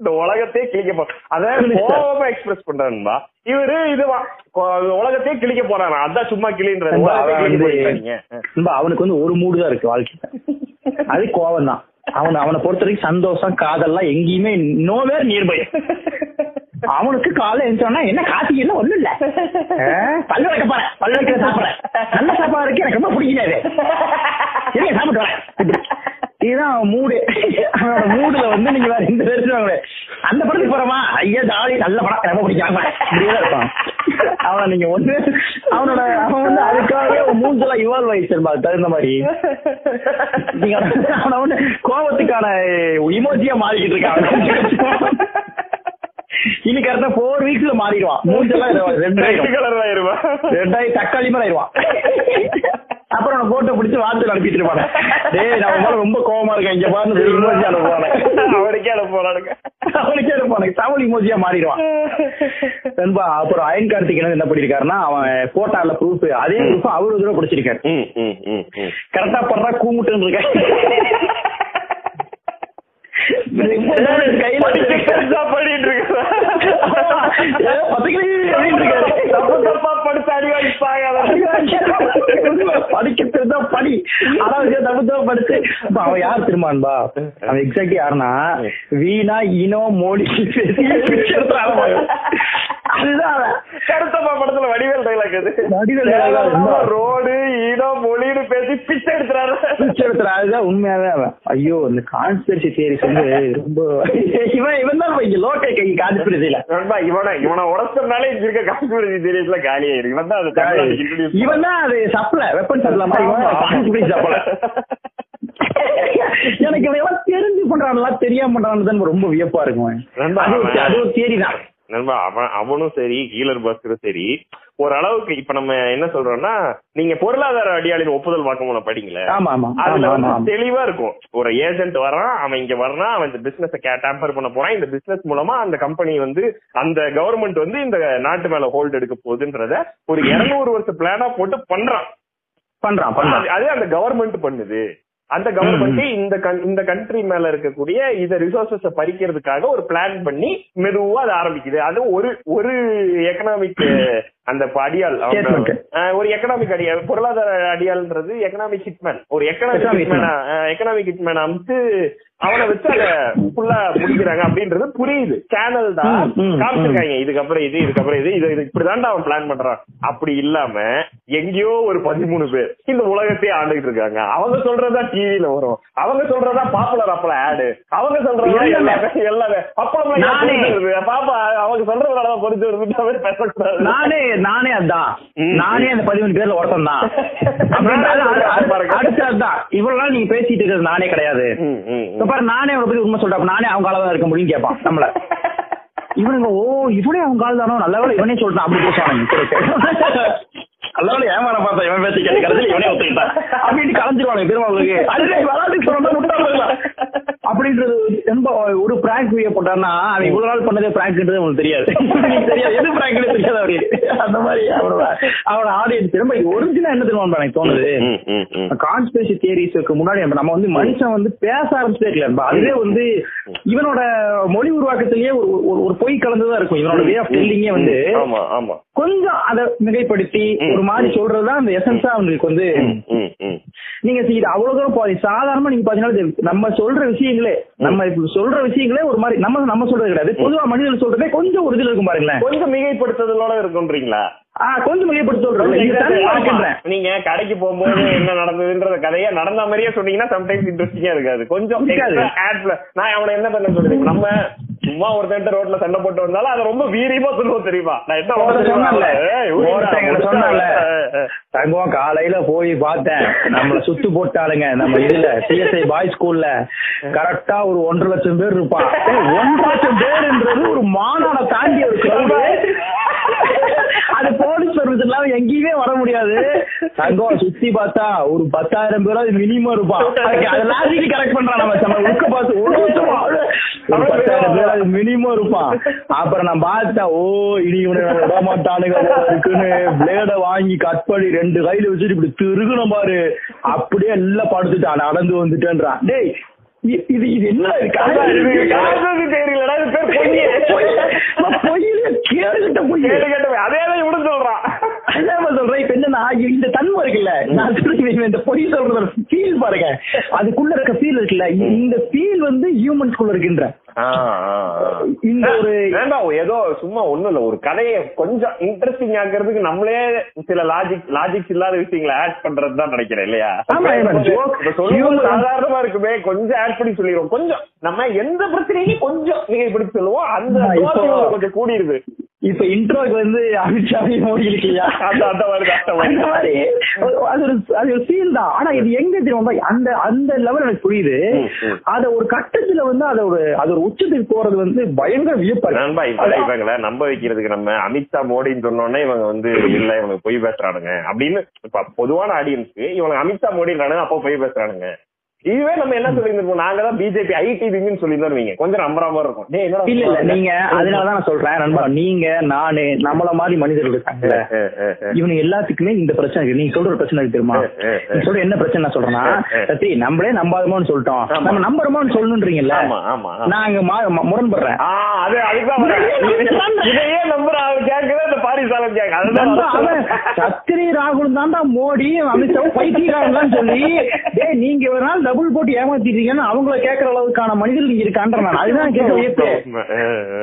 Speaker 2: இந்த உலகத்தையே கிழிக்க போ அத கோபமா எக்ஸ்பிரஸ் பண்றாருன்பா இவரு இது உலகத்தையே கிழிக்க போறாரு அதான் சும்மா.
Speaker 1: நண்பா, அவனுக்கு வந்து ஒரு மூடு தான் இருக்கு வாழ்க்கையில. அது கோவம் தான் அவன் அவனை பொறுத்த வரைக்கும் சந்தோஷம் காதல்லாம் எங்கேயுமே நோவேர் நியர்பை அவனுக்கு காலைல எழுந்தோன்னா என்ன காசி என்ன ஒண்ணும் இல்ல. பல்லு வைக்க போறேன். பல்லு வைக்க சாப்பிடுறேன் நல்ல சாப்பாடு இருக்கு. எனக்கு ரொம்ப பிடிக்காது என்ன சாப்பிட்டு வரேன். இதுதான் மூடு. அவனோட மூடுல வந்து நீங்க வேற இந்த பேசுவாங்க அந்த படத்துக்கு போறோமா? ஐயா ஜாலி நல்ல படம். ரொம்ப பிடிக்காம. நீங்க ஒண்ணு அவனோட அவன் வந்து அதுக்காகவே மூஞ்செல்லாம் இவால்வ் ஆயிடுச்சு அது தகுந்த மாதிரி. நீங்க அவன வந்து கோபத்துக்கான இமோஜியா மாறிக்கிட்டு இருக்கான். இனி கரெக்டா ஃபோர் வீக்ஸ்ல மாறிடுவான். மூஞ்செல்லாம்
Speaker 2: ரெட்
Speaker 1: ரெண்டாயிரம்
Speaker 2: கலர் ஆயிருவா
Speaker 1: ரெண்டாயிரம் தக்காளி மாதிரி ஆயிடுவான். அப்புறம் போட்டோ பிடிச்சு வார்த்தை அனுப்பிட்டு இருப்பானே. டேய் நான் உங்க ரொம்ப கோவமா இருக்கேன். இங்க பாருங்க இமோஜி அனுப்புவானே.
Speaker 2: அவருக்கே அனுப்புறானுங்க
Speaker 1: அவனுக்கே இருப்பானே தமிழ் இமோஜியா மாறிடுவான். நண்பா அப்புறம் அயன் கார்த்திக் என்ன பண்ணிருக்காருன்னா அவன் போட்டால ப்ரூஃப் அதே ப்ரூஃப் அவரு தடவை பிடிச்சிருக்காரு. கரெக்டா பண்றா கூமுட்டுன்னு இருக்கேன். கையில
Speaker 2: படிச்சு பெருசா பண்ணிட்டு இருக்கா.
Speaker 1: ஏ, பத்து கிளி அப்படின்னு இருக்காரு.
Speaker 2: தப்பு தப்பா படிச்சா அடி வாங்கிப்பாங்க அதை.
Speaker 1: படிக்கிறது தான் படி ஆனா தப்பு தப்பு படிச்சு அவன் யார் திரும்பான்பா அவன் எக்ஸாக்ட் யாருன்னா வீணா இனோ மோடி. அதுதான்.
Speaker 2: கருத்தப்பா படத்துல வடிவேல் டைலாக் அது
Speaker 1: வடிவேல்?
Speaker 2: ரோடு மொழின்னு பேசி பிச்சை எடுத்துறாரு
Speaker 1: picture எடுத்துறான். அதுதான் உண்மையாவே அவன் ஐயோ இந்த கான்ஸ்பிரசி தியரிஸ் வந்து ரொம்ப இவன் இவன் தான் இங்க கை கான்ஸ்பிரசில
Speaker 2: நண்பா இவனை இவனை உடச்சனாலே இங்க இருக்க கான்ஸ்பிரசி சீரியஸ்ல காலியாயிருக்கு இவன் தான் அதை
Speaker 1: இவன் தான் அது சப்ளை வெப்பன் சப்ளை சப்ளை எனக்கு எல்லாம் தெரிஞ்சு பண்றான்ல தெரியாம பண்றான்னு ரொம்ப வியப்பா இருக்கும். அது ஒரு- தான்
Speaker 2: நண்பா அவன் அவனும் சரி கீழர் பாஸ்கரும் சரி ஓரளவுக்கு இப்ப நம்ம என்ன சொல்றோம்னா நீங்க பொருளாதார அடியாளின் ஒப்புதல் வாக்குமூலம் படிங்களே. அதுல வந்து தெளிவா இருக்கும். ஒரு ஏஜென்ட் வரான் அவன் இங்க வர்றான் அவன் இந்த பிசினஸ் டேம்பர் பண்ண போறான். இந்த பிசினஸ் மூலமா அந்த கம்பெனி வந்து அந்த கவர்மெண்ட் வந்து இந்த நாட்டு மேல ஹோல்ட் எடுக்க போகுதுன்றத ஒரு இருநூறு வருஷ பிளானா போட்டு பண்றான்.
Speaker 1: பண்றான்
Speaker 2: அது அந்த கவர்மெண்ட் பண்ணுது. அந்த கவர்மெண்ட் இந்த இந்த கண்ட்ரி மேல இருக்கக்கூடிய இத ரிசோர்சஸ் பறிக்கிறதுக்காக ஒரு பிளான் பண்ணி மெதுவா அது ஆரம்பிக்குது. அது ஒரு ஒரு எக்கனாமிக் அந்த. அஹ், ஒரு எக்கனாமிக் அடியாள் பொருளாதார அடியாள்ன்றது எக்கனாமிக் ஹிட்மேன் ஒரு எக்கனாமிக் ஹிட்மேன் எக்கனாமிக் ஹிட்மேன் அமைச்சு அவனை வச்சு அத ஃபுல்லா முடிக்கிறாங்க அப்படின்றது புரியுது. சேனல் தான். காமிச்சிருக்காங்க. இதுக்கப்புறம் இது இதுக்கப்புறம் இது இது இப்படிதான்டா அவன் பிளான் பண்றான். அப்படி இல்லாம எங்கேயோ ஒரு பதிமூணு பேர் இந்த உலகத்தையே ஆண்டுகிட்டு இருக்காங்க. அவங்க சொல்றதா டிவில வரும். அவங்க சொல்றதா பாப்புலர் அப்பல ஆடு அவங்க சொல்றதா எல்லாமே எல்லாமே. அப்பளம். பாப்பா அவங்க சொல்றதுனாலதான் பொறுத்து வருது பேசக்கூடாது.
Speaker 1: நானே அதான். நானே அந்த பதிமூணு பேர்ல ஒருத்தன் தான். அடுத்து அதுதான். இவ்வளவு நாள் நீங்க பேசிட்டு இருக்கிறது நானே கிடையாது. பாரு நானே அவனை பத்தி உண்மை சொல்றேன். நானே அவங்க அளவுதான் இருக்க முடியும் கேட்பான் நம்மள. இவனுங்க ஓ இவனே அவங்க ஆள் தானோ நல்ல வேலை இவனே சொல்லிட்டான். அப்படி பேசுவானுங்க நல்ல வேலை ஏமாற பார்த்தா இவன் பேசி கேட்டு கடைசியில் இவனே ஒத்துக்கிட்டான். அப்படின்னு கலைஞ்சிருவானுங்க பெருமாளுக்கு. அதுவே வராது சொன்னா அப்படின்றது ரொம்ப ஒரு பிராங்க் போட்டான்னா அவன் இவ்வளவு நாள் பண்ணதே பிராங்க்ன்றது உங்களுக்கு தெரியாது. தெரியாது. எது பிராங்க்னு தெரியாது அவருக்கு அந்த மாதிரி அவனோட அவனோட ஆடியன்ஸ் ரொம்ப ஒரிஜினல் என்ன தெரியுமா எனக்கு தோணுது. கான்ஸ்பிரசி தியரிஸ்க்கு முன்னாடி நம்ம வந்து மனுஷன் வந்து பேச ஆரம்பிச்சதே இல்ல அதுவே வந்து இவனோட மொழி உருவாக்கத்திலேயே ஒரு ஒரு- பொய் கலந்துதான் இருக்கும். இவனோட வே ஆஃப் டெல்லிங்கே வந்து கொஞ்சம் அதை மிகைப்படுத்தி ஒரு மாதிரி சொல்றதுதான் அந்த எசன்ஸா அவங்களுக்கு வந்து. நீங்க இது அவ்வளவு தூரம் சாதாரணமா நீங்க பாத்தீங்கன்னா நம்ம சொல்ற விஷயங்களே நம்ம இப்ப சொல்ற விஷயங்களே ஒரு மாதிரி நம்ம நம்ம சொல்றது கிடையாது. பொதுவா மனிதர்கள் சொல்றதே கொஞ்சம் ஒரு இதுல இருக்கும் பாருங்களேன்.
Speaker 2: கொஞ்சம் மிகைப்படுத்துதலோட இருக்குன்றீங்களா
Speaker 1: ஆஹ் கொஞ்சம் மிகைப்படுத்தி சொல்றேன்
Speaker 2: நீங்க கடைக்கு போகும்போது என்ன நடந்ததுன்றத கதைய நடந்த மாதிரியே சொன்னீங்கன்னா சம்டைம்ஸ் இன்ட்ரெஸ்டிங்கா இருக்காது. கொஞ்சம் நான் அவனை என்ன பண்ண சொல்றேன்? நம்ம சும்மா ஒருத்தன் ரோட்ல சண்டை போட்டு வந்தாலும் அதை ரொம்ப வீரியமா சொல்லுவோம் தெரியுமா? நான் என்ன ஏய்.
Speaker 1: தங்கம் காலையில போய் பார்த்தேன். நம்மள சுத்து போட்டாளுங்க. நம்ம இதுல சிஎஸ்ஐ பாய் ஸ்கூல்ல கரெக்டா ஒரு ஒன்றரை லட்சம் பேர் இருப்பான் ஒன்றரை லட்சம் பேருன்றது ஒரு மாநாட தாண்டி ஒரு. அது போலீஸ் சர்வீஸ் இல்லாம எங்கேயுமே வர முடியாது. தங்கம் சுத்தி பார்த்தா ஒரு பத்தாயிரம் பேராவது மினிமம் இருப்பான் அது லாஜிக் கரெக்ட் பண்றான் நம்ம. நம்ம உட்க பார்த்து ஒரு வருஷமா ஒரு பத்தாயிரம் பேராவது மினிமம் இருப்பான் அப்புறம் நான் பார்த்தா ஓ இனி இவனை விட மாட்டானுங்க இருக்குன்னு பிளேட வாங்கி கட் பண்ணி ரெண்டு கையில வச்சுட்டு இப்படி திருகணும் பாரு. அப்படியே எல்லாம் படுத்துட்டான் நடந்து வந்துட்டேன்றான். டேய் இது இது என்ன
Speaker 2: தெரியலடா
Speaker 1: பொய்யிலே
Speaker 2: கேட்டவன் அதே தான் இவனு சொல்றான்
Speaker 1: அதான் நான் சொல்றேன் இப்ப என்னன்னா இந்த தன்மை இருக்குல்ல நான் சொல்றேன் இந்த பொய் சொல்றதோட ஃபீல் பாருங்க. அதுக்குள்ள இருக்க ஃபீல் இருக்குல்ல இந்த ஃபீல் வந்து ஹியூமன்ஸ்குள்ள இருக்கின்ற. இந்த ஒரு
Speaker 2: ஏதோ சும்மா ஒண்ணும் இல்ல ஒரு கதையை கொஞ்சம் இன்ட்ரெஸ்டிங் ஆக்குறதுக்கு நம்மளே சில லாஜிக் லாஜிக்ஸ் இல்லாத விஷயங்களை ஆட் பண்றது தான் நினைக்கிறேன் இல்லையா. சாதாரணமா இருக்குமே கொஞ்சம் ஆட் பண்ணி சொல்லிடுவோம். கொஞ்சம் நம்ம எந்த பிரச்சனையும் கொஞ்சம் மிகைப்படுத்தி சொல்லுவோம் அந்த கொஞ்சம் கூடிருது
Speaker 1: இப்ப இன்ட்ரோக்கு வந்து அமித்ஷாவே மோடி இல்லையா
Speaker 2: அந்த
Speaker 1: மாதிரி அது ஒரு அது ஒரு ஃபீல் தான். ஆனா இது எங்க தெரியுமா? அந்த அந்த லெவல் எனக்கு புரியுது. அத ஒரு கட்டத்துல வந்து அத ஒரு அது ஒரு உச்சத்துக்கு போறது வந்து பயங்கர வியப்பா
Speaker 2: நண்பா இவங்களை நம்ப வைக்கிறதுக்கு நம்ம அமித்ஷா மோடின்னு சொன்னோடனே இவங்க வந்து இல்ல இவங்க பொய் பேசுறானுங்க. அப்படின்னு இப்ப பொதுவான ஆடியன்ஸ்க்கு இவங்க அமித்ஷா மோடின்றானுங்க அப்போ பொய் பேசுறானுங்க. இதுவே நம்ம என்ன சொல்லியிருந்திருப்போம் நாங்க தான் பிஜேபி ஐடி விங்னு சொல்லியிருந்தோம் கொஞ்சம் நம்புற மாதிரி இருக்கும்.
Speaker 1: இல்ல இல்ல? நீங்க அதனாலதான் நான் சொல்றேன் நண்பா. நீங்க நானு நம்மள மாதிரி மனிதர்கள்
Speaker 2: அஹ்.
Speaker 1: இவனுங்க எல்லாத்துக்குமே இந்த பிரச்சனை இருக்கு. நீங்க சொல்ற பிரச்சனை இருக்கு தெரியுமா? சொல்ற என்ன பிரச்சனை நான் சொல்றேன்னா. சத்தி நம்மளே நம்பாதமோன்னு சொல்லிட்டோம். நம்ம நம்புறோமோன்னு சொல்லணுன்றீங்கல்ல ம- முரண்படுறேன்.
Speaker 2: அது அதுதான்.
Speaker 1: இதையே
Speaker 2: நம்புற அந்த கேங்க அதுதான்
Speaker 1: சத்திரி ராகுல் தான்டா மோடி அமித்ஷாவும் பைத்தியக்காரன் சொல்லி டேய் நீங்க ஒரு நாள் டபுள் போட்டு ஏமாத்திட்டீங்கன்னு அவங்கள கேட்கற அளவுக்கான மனிதர்கள் நீங்க இருக்கான்ற நான் அதுதான் கேட்க வியப்பு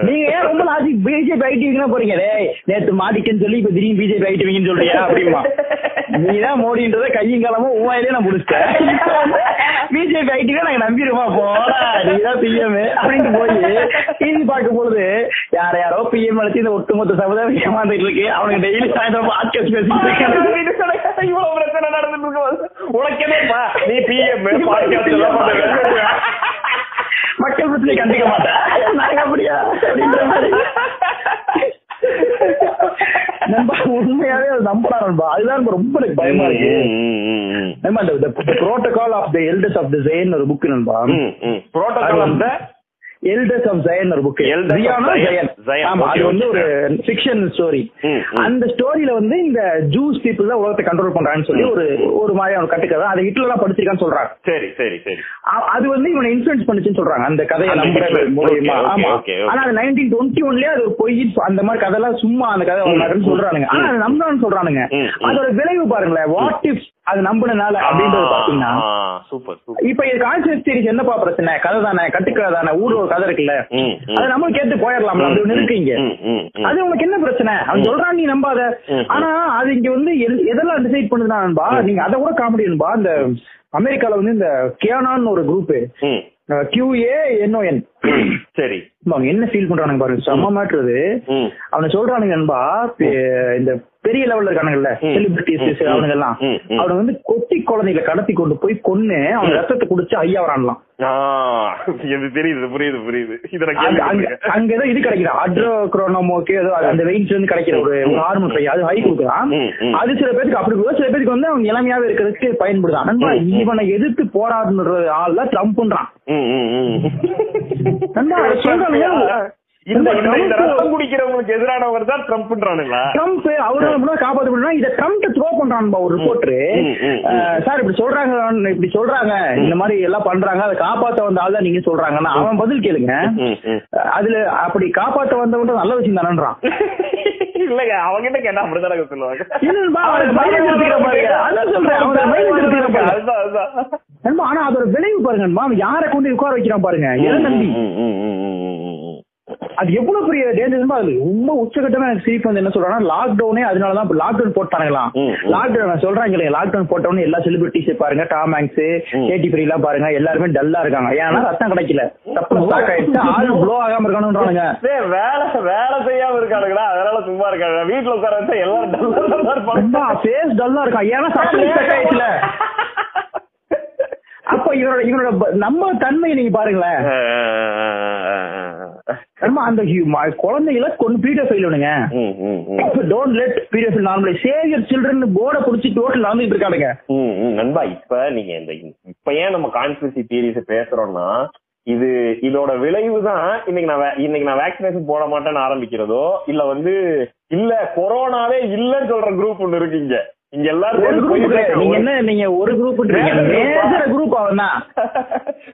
Speaker 1: நீங்க ஏன் ரொம்ப லாஜிக் பிஜேபி ஐடிவிங்க போறீங்க? டேய் நேத்து மாட்டிக்கன்னு சொல்லி இப்ப திடீர்னு பிஜேபி ஐடிவிங்கன்னு சொல்றியா? அப்படிமா நீதான் மோடின்றத கையும் காலமும் உவாயிலே நான் முடிச்சிட்டேன். பிஜேபி ஐடிவே நாங்க நம்பிடுமா போடா நீதான் பிஎம் அப்படின்னு போய் டிவி பார்க்கும் பொழுது யார யாரோ பிஎம் அழைச்சி இந்த ஒட்டுமொத்த சமுதாயம் ஏமாந்துட்டு இருக்கு. அவனுக்கு டெய்லி சாயந்தரம் பாட்காஸ்ட் பேசிட்டு இருக்காங்க
Speaker 2: இவ்வளவு பிரச்சனை நடந்துட்டு இருக்கு. உனக்கு நீ பிஎம்
Speaker 1: மக்கள் பிரச்சனை கண்டுக்க மாட்டேன். நாங்க அப்படியா அப்படின்ற மாதிரி. உண்மையாவே அது நம்பலாம் நண்பா. அதுதான் ரொம்ப எனக்கு பயமா இருக்கு. நண்பா இந்த protocol of the elders of the Zion ஒரு புக் நண்பா.
Speaker 2: Protocol of the
Speaker 1: elders of Zion ஒரு புக். ஆமா அது வந்து. ஒரு ஃபிக்ஷன் ஸ்டோரி. அந்த ஸ்டோரியில வந்து இந்த ஜூஸ் பீப்புள் தான் உலகத்தை கண்ட்ரோல் பண்றாங்கன்னு சொல்லி ஒரு ஒரு மாதிரியான கட்டுக்கதை. அதை ஹிட்லர்லாம் படிச்சிருக்கான்னு சொல்றாங்க
Speaker 2: சரி சரி சரி.
Speaker 1: அது வந்து இவனை இன்ஃபுளுன்ஸ் பண்ணுச்சுன்னு சொல்றாங்க. அந்த கதையை
Speaker 2: Hitler.
Speaker 1: மூலியமா. ஆமா. ஆனா அது நைன்டீன் டுவெண்ட்டி ஒன்லயே அது ஒரு பொய் அந்த மாதிரி கதைலாம் சும்மா அந்த கதை நடக்குன்னு சொல்றானுங்க. ஆனா அது நம்பலாம்னு சொல்றானுங்க. அதோட விளைவு பாருங்களேன். வாட் இஃப் அது நம்பினால அப்படின்றது பாத்தீங்கன்னா இப்ப இது கான்செப்ட் சீரிஸ் என்னப்பா பிரச்சனை? கதை தானே கட்டுக்கதை தானே ஊர் ஒரு கதை இருக்குல்ல. அதை நம்ம கேட்டு போயிடலாம்ல. அப்படி ஒண்ணு இருக்கு இங்க
Speaker 2: ம், ம், ம்.
Speaker 1: அது உனக்கு என்ன பிரச்சனை? அவன் சொல்றான் நீ நம்பாத. ஆனா அது இங்க வந்து எது- எதெல்லாம் டிசைட் பண்ணுதுன்னா நண்பா நீங்க அதை கூட காமெடி நண்பா இந்த அமெரிக்கால வந்து இந்த கியானான்னு ஒரு குரூப். கியூஏ என்ஓஎன்
Speaker 2: சரி.
Speaker 1: அவங்க என்ன ஃபீல் பண்றானுங்க பாருங்க செம்ம மாட்டுறது. அவனை சொல்றானுங்க நண்பா இந்த பெரிய லெவல்ல இருக்கானுங்கல்ல. செலிபிரிட்டிஸ். அவனுங்க எல்லாம். அவனை வந்து கொட்டி குழந்தைகளை கடத்தி கொண்டு போய் கொன்னு அவன் ரத்தத்தை குடிச்சு ஐயா வரான்லாம்.
Speaker 2: புரியுது புரியுது. நான்
Speaker 1: அங்க ஏதோ இது கிடைக்குது? அட்ரோக்ரோனோமோக்கு ஏதோ அது அந்த வெயின்ஸ் வந்து கிடைக்கிற ஒரு ஹார்மோன் பை அது ஹை கொடுக்குறான். அது சில பேருக்கு அப்படி சில பேருக்கு வந்து அவங்க இளமையாவே இருக்கிறதுக்கு பயன்படுதான். நண்பா. இவனை எதிர்த்து போராடுற ஆள் தான் ட்ரம்ப்ன்றான். நண்பா
Speaker 2: ரத்தம் குடிக்கிறவங்களுக்கு எதிரானவர் தான் ட்ரம்ப்ன்றானுங்களா
Speaker 1: ட்ரம்ப் காப்பாற்ற முடியும்னா இதை ட்ரம்ப் த்ரோ பண்றான்பா ஒரு ரிப்போர்ட்டரு. சார் இப்படி சொல்றாங்க இப்படி சொல்றாங்க இந்த மாதிரி எல்லாம் பண்றாங்க அதை காப்பாத்த வந்த ஆள் நீங்க சொல்றாங்கன்னா அவன் பதில் கேளுங்க. அதுல அப்படி காப்பாத்த வந்தவன் நல்ல விஷயம் தானன்றான்.
Speaker 2: இல்லங்க அவங்கிட்ட கேட்டா அப்படிதானே சொல்லுவாங்க.
Speaker 1: ஆனா அதோட விளைவு பாருங்க யாரை கொண்டு உட்கார வைக்கிறான் பாருங்க அது எவ்வளவு பெரிய டேஞ்சர் அது ரொம்ப உச்சகட்டமா எனக்கு சிரிப்பு வந்து என்ன சொல்றாங்கன்னா லாக்டவுனே அதனாலதான் லாக்டவுன் போட்டானுங்களாம்
Speaker 2: ம், ம்.
Speaker 1: லாக்டவுன் சொல்றாங்க இல்லையா லாக்டவுன் போட்டவொடனே எல்லா செலிபிரிட்டிஸ் பாருங்க டாம் ஹாங்க்ஸ். கேட்டி ஃப்ரீ எல்லாம் பாருங்க எல்லாருமே டல்லா இருக்காங்க. ஏன்னா ரத்தம் கிடைக்கல. தப்பு ஸ்டாக் ஆயிடுச்சு. ஆளு ப்ளோ ஆகாம இருக்கணும்ன்றானுங்க.
Speaker 2: டேய், வேலை வேலை செய்யாம இருக்கானுங்களா? அதனால சும்மா இருக்காங்க. வீட்டுல உட்கார எல்லாரும் டல்லா இருப்பாங்க.
Speaker 1: ஃபேஸ் டல்லா இருக்கான் ஏன்னா சப்ளை ஸ்டாக் ஆயிடுச்சுல. அப்ப இவரோட இவரோட நம்ம தன்மையை நீங்க பாருங்களேன் நம்ம அந்த ஹியூ- ம- குழந்தைகளை கொண்டு
Speaker 2: ம், ம், ம்.
Speaker 1: டோன்ட் லெட் பீடியோ ஃபைல் நார்மலை சேவியர் சில்ட்ரன் போர்டை புடிச்சு டோட்டல் நடந்துட்டு இருக்கானுங்க.
Speaker 2: நண்பா இப்ப நீங்க இந்த இப்ப ஏன் நம்ம கான்ஸ்பிரசி தியரிஸ் பேசுறோம்னா இது இதோட விளைவு தான் இன்னைக்கு நான் இன்னைக்கு நான் வேக்சினேஷன் போட மாட்டேன்னு ஆரம்பிக்கிறதோ இல்ல வந்து இல்ல கொரோனாவே இல்லன்னு சொல்ற குரூப் ஒண்ணு இருக்கு இங்க இங்க எல்லாரும்
Speaker 1: நீங்க என்ன நீங்க ஒரு குரூப் குரூப் அவன்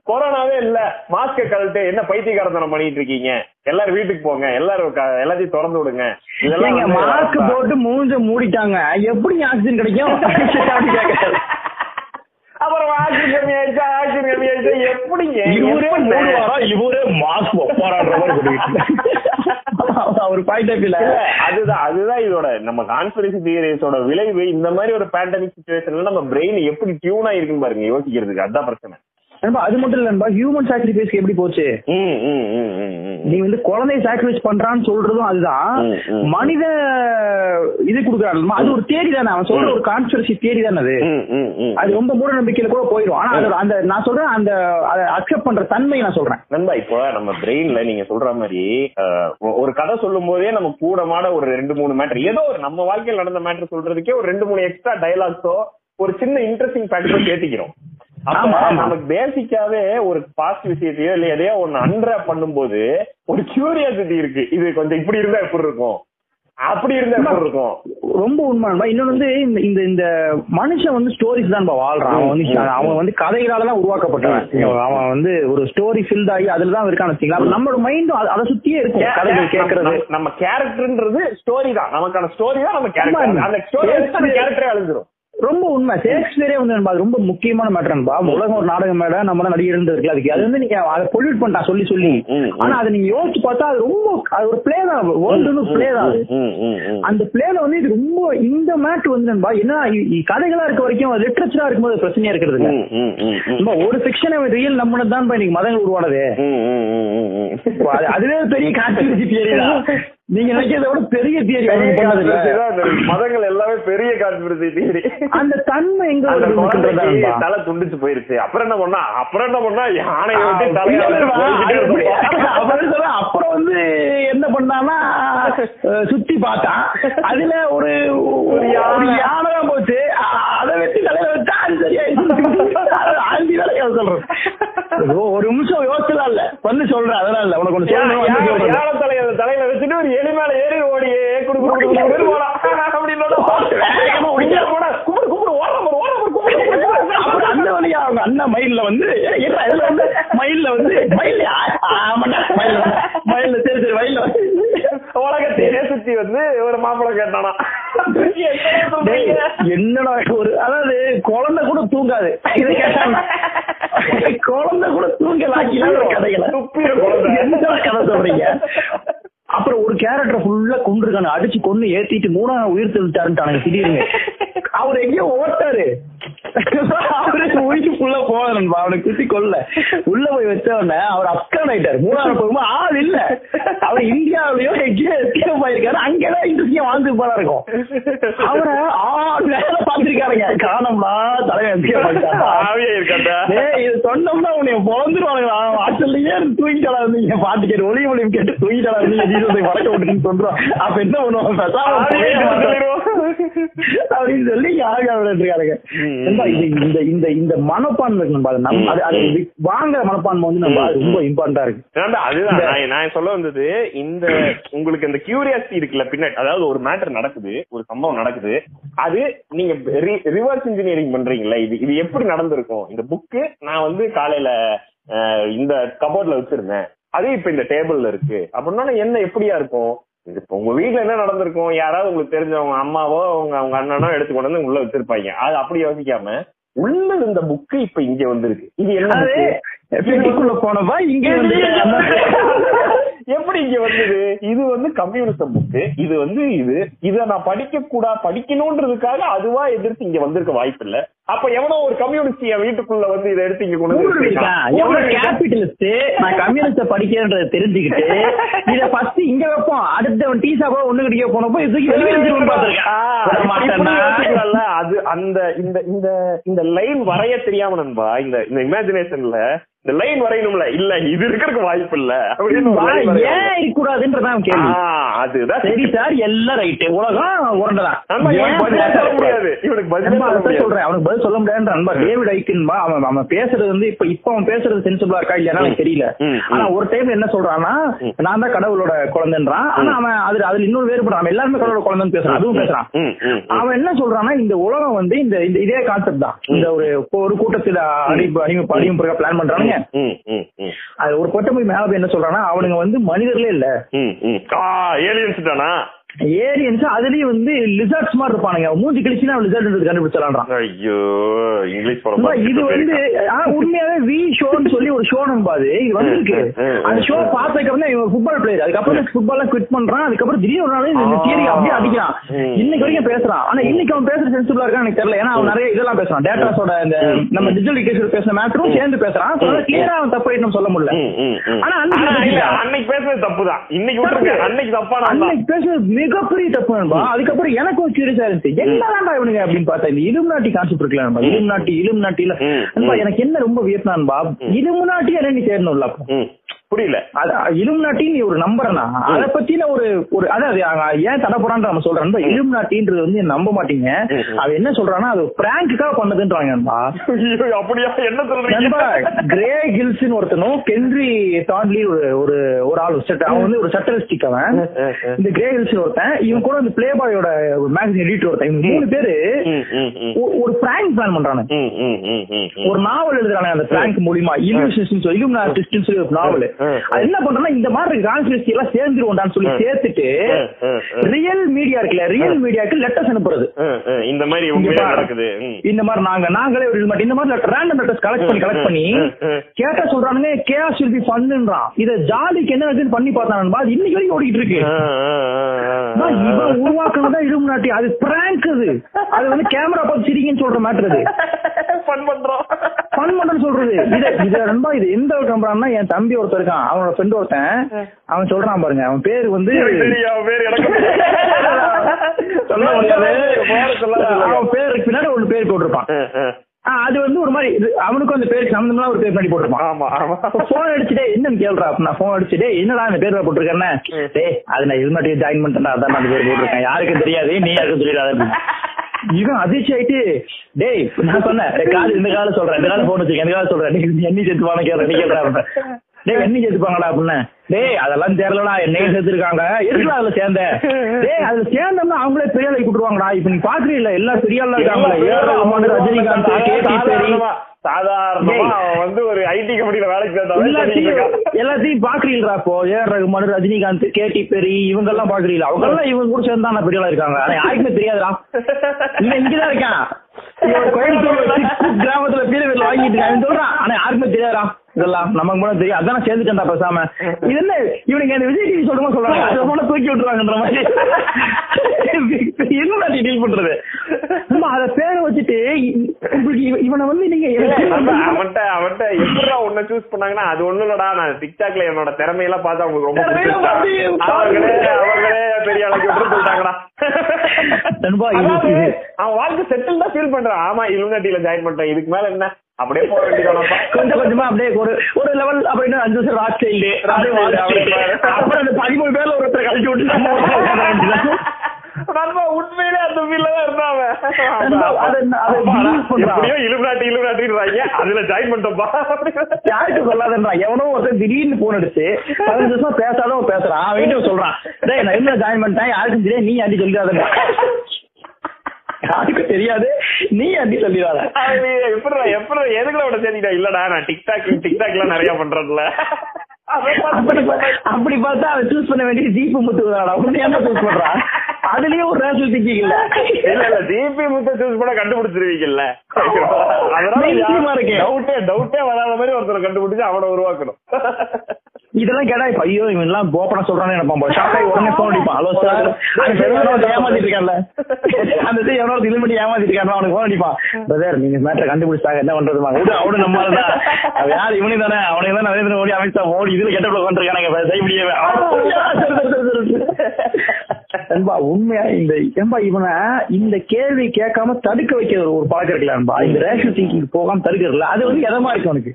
Speaker 2: கொரோனாவே இல்ல. மாஸ்க கழட்டு என்ன பைத்தியக்காரத்தனம் பண்ணிட்டு இருக்கீங்க எல்லாரும் வீட்டுக்கு போங்க. எல்லாரும் எல்லாத்தையும் திறந்து விடுங்க. இதெல்லாம்
Speaker 1: மாஸ்க் போட்டு மூஞ்ச மூடிட்டாங்க. எப்படி ஆக்சிஜன் கிடைக்கும்.
Speaker 2: அப்புறம் ஆக்சிஜன் கம்மி ஆயிடுச்சா ஆக்சிஜன் கம்மி ஆயிடுச்சா எப்படிங்க?
Speaker 1: இவரே
Speaker 2: எப்ப
Speaker 1: மூடுவாரா இவரே மாஸ்க் போராடுற மாதிரி சொல்லிட்டு அவர் பாயிண்ட் ஆஃப்
Speaker 2: இல்ல, அதுதான் அதுதான் இதோட நம்ம கான்ஸ்பிரசி தியரிஸோட விளைவு. இந்த மாதிரி ஒரு பேண்டமிக் சுச்சுவேஷன்ல நம்ம பிரெயின் எப்படி டியூன் ஆயிருக்குன்னு பாருங்க யோசிக்கிறதுக்கு. அதான் பிரச்சனை.
Speaker 1: அது மட்டும் இல்ல ஹியூமன் சாக்ரிஃபைஸ்க்கு எப்படி போச்சு. நீ வந்து குழந்தைய சாக்ரிஃபைஸ் பண்றான்னு சொல்றதும் அதுதான். மனித இது கொடுக்குறான் அது ஒரு தேரி தானே அவன் சொல்ற ஒரு கான்ஸ்பிரசி தேரி தானே அது. அது ரொம்ப மூட நம்பிக்கையில கூட போயிடும். ஆனா அதோட அந்த நான் சொல்றேன் அந்த அக்செப்ட் பண்ற தன்மை நான் சொல்றேன்.
Speaker 2: நண்பா இப்போ நம்ம பிரெயின்ல நீங்க சொல்ற மாதிரி ஒரு கதை சொல்லும் போதே நம்ம கூடமான ஒரு ரெண்டு மூணு மேட்டர் ஏதோ ஒரு நம்ம வாழ்க்கையில் நடந்த மேட்டர் சொல்றதுக்கே ஒரு ரெண்டு மூணு எக்ஸ்ட்ரா டயலாக்ஸோ ஒரு சின்ன இன்ட்ரெஸ்டிங் ஃபேக்டரோ சேர்த்திக்கிறோம்
Speaker 1: ஆமா.
Speaker 2: நமக்கு பேசிக்காவே ஒரு பாஸ்ட் விஷயத்தையோ இல்ல எதையோ ஒண்ணு அன்ரா பண்ணும்போது ஒரு கியூரியாசிட்டி இருக்கு. இது கொஞ்சம் இப்படி இருந்தா எப்படி இருக்கும்? அப்படி இருந்தா எப்படி இருக்கும்?
Speaker 1: ரொம்ப உண்மை நண்பா. இன்னொன்னு வந்து இந்த இந்த இந்த மனுஷன் வந்து ஸ்டோரிஸ் தான் வாழ்றான். அவன் வந்து அவன் வந்து கதைகளால தான் உருவாக்கப்பட்டவன் அவன் வந்து ஒரு ஸ்டோரி ஃபில்ட் ஆகி அதுல தான் இருக்கான்னு அப்ப நம்மளோட மைண்டும் அதை சுத்தியே இருக்கும் கதைகள் கேட்கறது.
Speaker 2: நம்ம- கேரக்டர்ன்றது ஸ்டோரி தான். நமக்கான ஸ்டோரி தான் நம்ம. கேரக்டர் அந்த ஸ்டோரி கேரக்டரே அழிஞ்சிரும்.
Speaker 1: ரொம்ப உண்மை. ஷேக்ஸ்பியரே வந்து அது ரொம்ப முக்கியமான மேட்டர் நண்பா உலகம் ஒரு நாடகம் மேல நம்ம நடிகர் இருக்குல்ல அதுக்கு. அது வந்து நீங்க அதை பொல்யூட் பண்ணிட்டா சொல்லி சொல்லி. ஆனா அதை நீங்க யோசிச்சு பார்த்தா அது ரொம்ப அது ஒரு பிளே தான். வேர்ல்டு வந்து பிளே தான் அது. அந்த பிளேல வந்து இது ரொம்ப இந்த மேட் வந்து என்ன கதைகளா இருக்க வரைக்கும் லிட்ரேச்சரா இருக்கும்போது பிரச்சனையா இருக்கிறது இல்ல.
Speaker 2: ம், ம், ம், ம்.
Speaker 1: நண்பா, ஒரு செக்ஷனை ரியல் நம்பினது தான் இன்னைக்கு மதங்கள் உருவானது. அதுவே பெரிய கான்ஸ்பிரசி தியரி நீங்க நினைக்கிறத விட பெரிய தியரி
Speaker 2: மதங்கள் எல்லாமே பெரிய கான்ஸ்பிரசி தியரி
Speaker 1: அந்த தன்மை எங்க?
Speaker 2: தலை துண்டிச்சு போயிருச்சு. அப்புறம் என்ன பண்ணா? அப்புறம் என்ன பண்ணா? யானை.
Speaker 1: அப்புறம் வந்து என்ன பண்ணான்னா அஹ், சுத்தி பார்த்தான். அதுல ஒரு ஒரு யானை. தான் போச்சு. அதை வெட்டி தலையில வச்சா அது சரியாயிடுச்சு ஆண்டி வேலைக்கு சொல்றேன் ஒரு நிமிஷம் யோசிச்சலாம் இல்ல வந்து சொல்றேன் அதெல்லாம் இல்ல. உனக்கு ஒண்ணு சொல்றேன்.
Speaker 2: யானை தலையை அந்த தலையில வச்சுட்டு ஒரு எலி மேல ஏறி ஓடி குடு குடு போலாம். அப்படின்னு. போடா கும்பிடு கும்பிடு கும்பிடு
Speaker 1: அந்த வழியா அவங்க அண்ணன் மயில்ல வந்து இதுல மயில்ல வந்து மயில் மயில் மயில்ல சரி சரி மயில்ல
Speaker 2: உலகத்தையே சுத்தி வந்து ஒரு மாப்பிளை கேட்டானா. என்னடா
Speaker 1: ஒரு அதாவது குழந்தை கூட தூங்காது. இதை கேட்டாங்க குழந்தை கூட தூங்கலாக்கி கதைகளை. கதை சொல்றீங்க? அப்புறம் ஒரு கேரக்டர் ஃபுல்லா கொண்டிருக்காங்க அடிச்சு கொண்டு ஏத்திட்டு மூணாவது உயிர் தெளிட்டாருட்டானுங்க திடீர்னு அவர் எங்கேயோ ஓட்டாரு. அவரு உயிர் ஃபுல்லா போகணும் அவனுக்கு குத்தி கொல்ல. உள்ள போய் வச்சவன அவர் அப்கான் ஆயிட்டாரு. மூணாவது போகும்போது ஆள் இல்ல. அவர் இந்தியாவிலயோ எங்கேயோ எஸ்கேப் ஆயிருக்காரு. அங்கதான் இன்ட்ரெஸ்டிங்கா வாழ்ந்து போல இருக்கும். அவரை ஆறு வேலை பார்த்திருக்காருங்க. காணோம்னா தலைவன் இது சொன்னோம்னா உன்னை பொழந்துருவானுங்களா வாசல்லயே தூங்கிட்டா இருந்தீங்க பாட்டு கேட்டு ஒளி ஒளியும் கேட்டு தூங்கிட்டா இருந்தீங்க வளர்க்க விட்டுன்னு சொல்றோம் அப்ப என்ன பண்ணுவாங்க. அப்படின்னு சொல்லி இந்த இந்த இந்த மனப்பான்மை நம்ம அது. அது வாங்குற மனப்பான்மை வந்து நம்ம ரொம்ப இம்பார்ட்டன்டா இருக்கு.
Speaker 2: அதுதான். நான் சொல்ல வந்தது இந்த உங்களுக்கு இந்த கியூரியாசிட்டி இருக்குல்ல பின்னாடி அதாவது ஒரு மேட்டர் நடக்குது ஒரு சம்பவம் நடக்குது அது நீங்க ரிவர்ஸ் இன்ஜினியரிங் பண்றீங்களா இது இது எப்படி நடந்திருக்கும்? இந்த புக்கு நான் வந்து காலையில இந்த கபோர்ட்ல வச்சிருந்தேன். அது இப்ப இந்த டேபிள்ல இருக்கு. அப்படின்னா என்ன எப்படியா இருக்கும்? இப்ப உங்க வீட்ல என்ன நடந்திருக்கும்? யாராவது உங்களுக்கு தெரிஞ்சவங்க அம்மாவோ அவங்க அவங்க அண்ணனோ எடுத்து கொண்டு வந்து உள்ள வச்சிருப்பாங்க. அது அப்படி யோசிக்காம உள்ள இருந்த புக்கு இப்ப இங்க வந்திருக்கு. இது என்ன?
Speaker 1: வீட்டுக்குள்ள போனப்பா இங்க
Speaker 2: எப்படி இங்க வந்தது? இது வந்து கம்யூனிசம் புக்கு இது வந்து இது. இத நான் படிக்க கூடா படிக்கணும்ன்றதுக்காக அதுவா எதிர்த்து இங்க வந்திருக்க வாய்ப்பு இல்ல அப்ப எவனோ ஒரு கம்யூனிஸ்ட் என் வீட்டுக்குள்ள வந்து இதை எடுத்து இங்க கொண்டு
Speaker 1: கேபிட்டலிஸ்ட் நான் கம்யூனிஸ்ட படிக்கிறேன்றத தெரிஞ்சுக்கிட்டு இத ஃபர்ஸ்ட் இங்க வைப்போம். அடுத்தவன் டீ சாப்பா ஒண்ணு கடிக்க போனப்போ இதுக்கு?
Speaker 2: அது அந்த இந்த இந்த இந்த லைன் வரைய தெரியாம நண்பா இந்த இந்த இமேஜினேஷன்ல இந்த லைன் வரையணும்ல. இல்ல இது இருக்கிறதுக்கு வாய்ப்பு இல்ல. அப்படின்னு.
Speaker 1: ஏன் இருக்கக்கூடாதுன்றதான் கேள்வி.
Speaker 2: அதுதான்.
Speaker 1: சரி சார் எல்லாம் ரைட்டு உலகம் உரண்டதான்.
Speaker 2: முடியாது. இவனுக்கு பதிலே
Speaker 1: சொல்றேன். அவனுக்கு பதில் சொல்ல முடியாது நண்பா டேவிட் ஐக்கன்பா அவன் அவன் பேசுறது வந்து இப்ப இப்ப அவன் பேசுறது சென்சிபிளா இருக்கா இல்லையா எனக்கு தெரியல. ஆனா ஒரு டைம்ல என்ன சொல்றான்னா நான் தான் கடவுளோட குழந்தைன்றான். ஆனா அவன் அதுல அதுல இன்னொரு அவன் எல்லாருமே கடவுளோட குழந்தைன்னு பேசுறான். அதுவும் பேசுறான். அவன் என்ன சொல்றான்னா இந்த உலகம் வந்து இந்த இதே கான்செப்ட் தான். இந்த ஒரு ஒரு கூட்டத்துல அடிப்பு அடிமை அடிமை பிளான் பண்றானுங்க.
Speaker 2: ம்.
Speaker 1: அது ஒரு கொட்டை போய் மேல போய் என்ன சொல்றான்னா அவனுங்க வந்து மனிதர்களே இல்ல
Speaker 2: aliens தானா?
Speaker 1: ஏரியன்ஸ் அதுலயும் வந்து லிசர்ட்ஸ் மாதிரி இருப்பானுங்க. மூஞ்சி கழிச்சுனா லிசர்ட் கண்டுபிடிச்சலான்றான்
Speaker 2: ஐயோ இங்கிலீஷ்
Speaker 1: இது வந்து உண்மையாவே வி ஷோன்னு சொல்லி ஒரு ஷோ நம்பாது. இது வந்திருக்கு. அந்த ஷோ
Speaker 2: ம்.
Speaker 1: பார்த்ததுக்கு இவன் ஃபுட்பால் பிளேயர் அதுக்கப்புறம் ஃபுட்பால் குவிட் பண்றான். அதுக்கப்புறம் திடீர்னு ஒரு நாள் இந்த. தியரி அப்படியே அடிக்கிறான். இன்னைக்கு வரைக்கும் பேசுறான். ஆனா இன்னைக்கு அவன் பேசுற சென்சிபிளா இருக்கான்னு எனக்கு தெரியல. ஏன்னா அவன் நிறைய இதெல்லாம் பேசுறான். டேட்டாஸோட இந்த. நம்ம டிஜிட்டல் கேஸ் பேசுற மேட்டரும் சேர்ந்து பேசுறான். கிளியரா அவன் தப்பு ரைட்னு சொல்ல முடியல. ஆனா அன்னைக்கு
Speaker 2: பேசுறது தப்புதான் இன்னைக்கு விட்டுருங்க. அன்னைக்கு தப்பா நான்
Speaker 1: அன்னைக்கு பேசுறது மிகப்பெரிய தப்பு நண்பா. அதுக்கப்புறம் எனக்கும் சீரியஸா இருந்துச்சு. என்னதான்டா இவனுங்க அப்படின்னு பார்த்தா இந்த இலும் நாட்டி கான்செப்ட் இருக்குல்ல நண்பா. இலும் நாட்டி இலும் நாட்டில. எனக்கு என்ன ரொம்ப வியப்னா நண்பா இலும் நாட்டி என்ன நீ
Speaker 2: ம். புரியல.
Speaker 1: இலுமினாட்டின்னு ஒரு நம்புறேன்னா அத பத்தின ஒரு ஒரு அதாவது ஏன் தடை போறான்னு நம்ம சொல்றோம். இலுமினாட்டின்றது வந்து நம்ப மாட்டீங்க. அவ என்ன சொல்றான்னா அது பிராங்குக்காக பண்ணதுன்றாங்க
Speaker 2: அப்படியா? என்ன சொல்றீங்க?
Speaker 1: கிரே ஹில்ஸ்னு ஒருத்தனும் கென்ரி டான்லி ஒரு ஒரு ஆள் சட்ட அவன் வந்து ஒரு சட்டரிஸ்டிக் அவன். இந்த கிரே ஹில்ஸ் ஒருத்தன் இவன் கூட இந்த பிளே பாயோட மேகசின் எடிட்டர் ஒருத்தன். இவங்க மூணு பேரு ஒரு பிராங்க் பிளான் பண்றானு. ஒரு நாவல் எழுதுறாங்க அந்த பிராங்க் மூலியமா. இலுமினேஷன் சொல்லி இலுமினாட்டிஸ்ட்னு சொல்லி ஒரு நாவல். அது என்ன பண்றோம்னா இந்த மாதிரி கான்ஸ்பிரசி எல்லாம் சேர்ந்துருவோம்டான்னு சொல்லி. சேர்த்துட்டு. ரியல் மீடியா இருக்குல்ல ரியல் மீடியாக்கு லெட்டர்ஸ் அனுப்புறது.
Speaker 2: இந்த மாதிரி. நடக்குது.
Speaker 1: இந்த மாதிரி நாங்க நாங்களே ஒரு மாதிரி இந்த மாதிரி ரேண்டம் லெட்டர்ஸ் கலெக்ட் பண்ணி கலெக்ட் பண்ணி. கேட்டா சொல்றானுங்க கேஸ் வில் பி ஃபன்னுன்றான் இத ஜாலிக்கு என்ன பண்ணி பார்த்தானுபா அது இன்னைக்கு வரைக்கும் ஓடிட்டு இருக்கு. இவன் இலுமினாட்டி அது பிராங்க் அது அது வந்து கேமரா பார்த்து சிரிங்கன்னு சொல்ற மேட்டர் அது
Speaker 2: Fun பண்றோம்
Speaker 1: ஃபன் பண்றேன்னு சொல்றது இது இது நண்பா இது எந்த ஒரு நம்புறான்னா என் தம்பி ஒருத்தர் இருக்கான் அவனோட ஃப்ரெண்ட் ஒருத்தன் அவன் சொல்றான் பாருங்க. அவன் பேர் வந்து
Speaker 2: அவன்
Speaker 1: பேருக்கு பின்னாடி ஒரு பேர் போட்டிருப்பான். அது வந்து ஒரு மாதிரி இது அவனுக்கும் அந்த பேருக்கு சம்பந்தமா ஒரு பேர் பண்ணி போட்டிருப்பான்.
Speaker 2: ஆமா ஆமா.
Speaker 1: போன் அடிச்சுட்டே என்னன்னு கேள்றா நான் போன் அடிச்சுட்டே என்னடா அந்த பேர் போட்டிருக்கேன்னு?
Speaker 2: ம்.
Speaker 1: டேய் அது நான் ஹெல்மெட் ஜாயின் பண்ணிட்டேன் அதான் அந்த பேர் போட்டிருக்கேன். யாருக்கும் தெரியாது நீ யாருக்கும் தெரியாது. இவன் அதிர்ச்சி ஆயிட்டு டேய் நான் சொன்னேன் "டேய், காது இந்த காலம் சொல்றேன் இந்த காலம் போன் வச்சுக்க இந்த காலம் சொல்றேன். நீ நீ என்னி சேர்த்துப்பான கேட்ற நீ கேட்கறா அப்படின்னு. டேய் என்னி சேர்த்துப்பாங்கடா அப்படின்னு டேய் அதெல்லாம் தெரியலடா என்னையும் சேர்த்துருக்காங்க. இருக்குடா அதுல சேர்ந்தேன் டேய் அதுல சேர்ந்தோம்னா அவங்களே பெரிய ஆளை கூட்டுருவாங்கடா இப்ப நீ பாக்குறீல்ல எல்லா பெரிய ஆளா இருக்காங்களே. ஏஆர் ரஹ்மான் ரஜினிகாந்த்
Speaker 2: சாதாரணமா அவன் வந்து ஒரு ஐடி கம்பெனில வேலைக்கு
Speaker 1: எல்லாத்தையும் பாக்குறீங்களா இப்போ. A R Rahman Rajinikanth Katy Perry இவங்க எல்லாம் பாக்குறீங்களா அவங்க எல்லாம் இவங்க கூட சேர்ந்து பெரிய இருக்காங்க. ஆனா யாருக்குமே தெரியாதுடா. இவன் இங்கதான் இருக்கான். கோயம்புத்தூர் கிராமத்துல பீர வீட்டுல வாங்கிட்டு இருக்கான். சொல்றான். ஆனா யாருக்குமே தெரியாதுடா. இதெல்லாம் நமக்கு கூட தெரியும். அதான் சேர்ந்துட்டேன்டா பேசாம. இது என்ன? இவனுக்கு அந்த விஜய் டிவி சொல்லுமா சொல்றாங்க. அதை போல தூக்கி விட்டுருவாங்கன்ற மாதிரி. என்னடா டீல் பண்றது? அதை பேரை வச்சுட்டு உங்களுக்கு இவனை வந்து நீங்க
Speaker 2: அவன்கிட்ட அவன்கிட்ட எப்படிடா உன்னை சூஸ் பண்ணாங்கன்னா அது ஒண்ணு இல்லடா. நான் டிக்டாக்ல என்னோட திறமையெல்லாம் பார்த்து அவங்களுக்கு ரொம்ப அவங்களே அவங்களே பெரிய எப்படி
Speaker 1: இது-
Speaker 2: அதாவது,
Speaker 1: இது-
Speaker 2: அவன் வாழ்க்கை செட்டில் தான் ஃபீல் பண்றான். ஆமா இலுமினாட்டில ஜாயின் பண்ணிட்டேன். இதுக்கு மேல என்ன? அப்படியே போக வேண்டியதானப்பா
Speaker 1: கொஞ்சம் கொஞ்சமா அப்படியே ஒரு ஒரு லெவல் அப்படின்னு அஞ்சு வருஷம் ராக் சைல்டு அப்புறம் அந்த பதிமூணு பேர்ல ஒருத்தர் கழிச்சு விட்டு நம்ம
Speaker 2: உண்மையிலே அந்த இலுமினாட்டின்றாங்க அதுல ஜாயின் பண்ணிட்டோம்பா
Speaker 1: யாருக்கு சொல்லாதன்றா எவனோ ஒருத்தன் திடீர்னு போன் அடிச்சு பதினஞ்சு வருஷம் பேசாலும் பேசுறான். அவன் வீட்டுக்கு சொல்றான் டேய் நான் என்ன ஜாயின் பண்ணிட்டேன். யாருக்கும் தெரியாது. நீ அடி சொல்லிடாதன்றா யாருக்கும் தெரியாது. நீ அடி சொல்லிடாத
Speaker 2: எப்படி எப்படி எதுக்குள்ள விட சேர்த்துக்கிட்டா இல்லடா நான் டிக்டாக் டிக்டாக் எல்லாம் நிறைய பண்றதுல.
Speaker 1: அப்படி பார்த்தா அவன் சூஸ் பண்ண வேண்டிய ஜீப்பு முத்துவாடா உண்மையான சூஸ் பண்றான் அதுலயும் ஒரு ரேஷனல் திங்கிங் இல்ல.
Speaker 2: இல்ல இல்ல ஜிபி முத்த சூஸ் பண்ண கண்டுபிடிச்சிருவீங்கல்ல. டவுட்டே டவுட்டே வராத மாதிரி ஒருத்தரை கண்டுபிடிச்சு அவனை உருவாக்கணும்.
Speaker 1: இதெல்லாம் கேட்டா இப்ப ஐயோ இவன் எல்லாம் போப்பன சொல்றானே நினைப்பான் ஆகி உடனே போன் அடிப்பான். ஹலோ சார் எவனோ ஏமாத்திட்டு இருக்கான்ல. அந்த எவனோ இது பண்ணி ஏமாத்திட்டு இருக்கான் அவனுக்கு போன் அடிப்பான். பிரதர் நீங்க மேட்டரை கண்டுபிடிச்சாங்க என்ன பண்றதுமா விடு அவனு நம்ம தான். அவன் யார்? இவனே தானே. அவனுக்கு தான் நரேந்திர மோடி அமித்ஷா மோடி இதுல கெட்ட உட்காந்துருக்கானுங்க செய்ய முடியவே நண்பா உண்மையா இந்த ஏன்பா இவனை இந்த கேள்வி கேட்காம தடுக்க வைக்கிற ஒரு- பழக்கம் இருக்குல்ல நண்பா இந்த ரேஷனல் திங்கிங் போகாம தடுக்கிறதுல அது வந்து எதமா இருக்கு அவனுக்கு?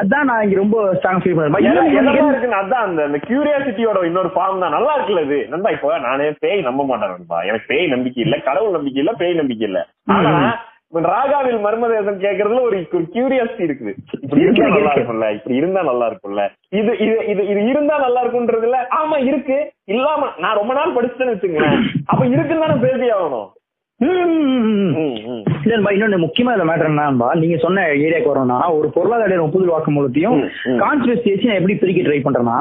Speaker 1: அதான் நான் இங்க ரொம்ப ஸ்ட்ராங் ஃபீல் பண்ணுறேன்
Speaker 2: அதான் அந்த கியூரியாசிட்டியோட இன்னொரு ஃபார்ம் தான். நல்லா இருக்குல்ல இது. நண்பா இப்போ நானே பேய் நம்ப மாட்டேன் நண்பா. எனக்கு பேய் நம்பிக்கை இல்ல கடவுள் நம்பிக்கை இல்ல பேய் நம்பிக்கை இல்ல. ஆனா ராகாவில் மர்மதேசம் கேக்குறதுல ஒரு கியூரியாசிட்டி இருக்குது. இப்படி இருந்தா நல்லா
Speaker 1: இருக்கு.
Speaker 2: இருக்கும்ல இப்படி இருந்தா நல்லா இருக்கும்ல. இது இது இது இது இருந்தா நல்லா இருக்கும்ன்றதுல ஆமா இருக்கு. இல்லாம நான் ரொம்ப நாள் படிச்சுட்டேன்னு வச்சுங்களேன் அப்ப இருக்குன்னு தானே பேசி ஆகணும்
Speaker 1: இன்னொன்னு முக்கியமா இந்த மேட்டர் என்னன்பா நீங்க சொன்ன ஏரியாக்கு வரோம்னா ஒரு பொருளாதார ஒப்புதல் வாக்குமூலத்தையும்
Speaker 2: ம், ம்.
Speaker 1: கான்ஸ்பிரசி நான் எப்படி பிரிக்க ட்ரை பண்றேன்னா.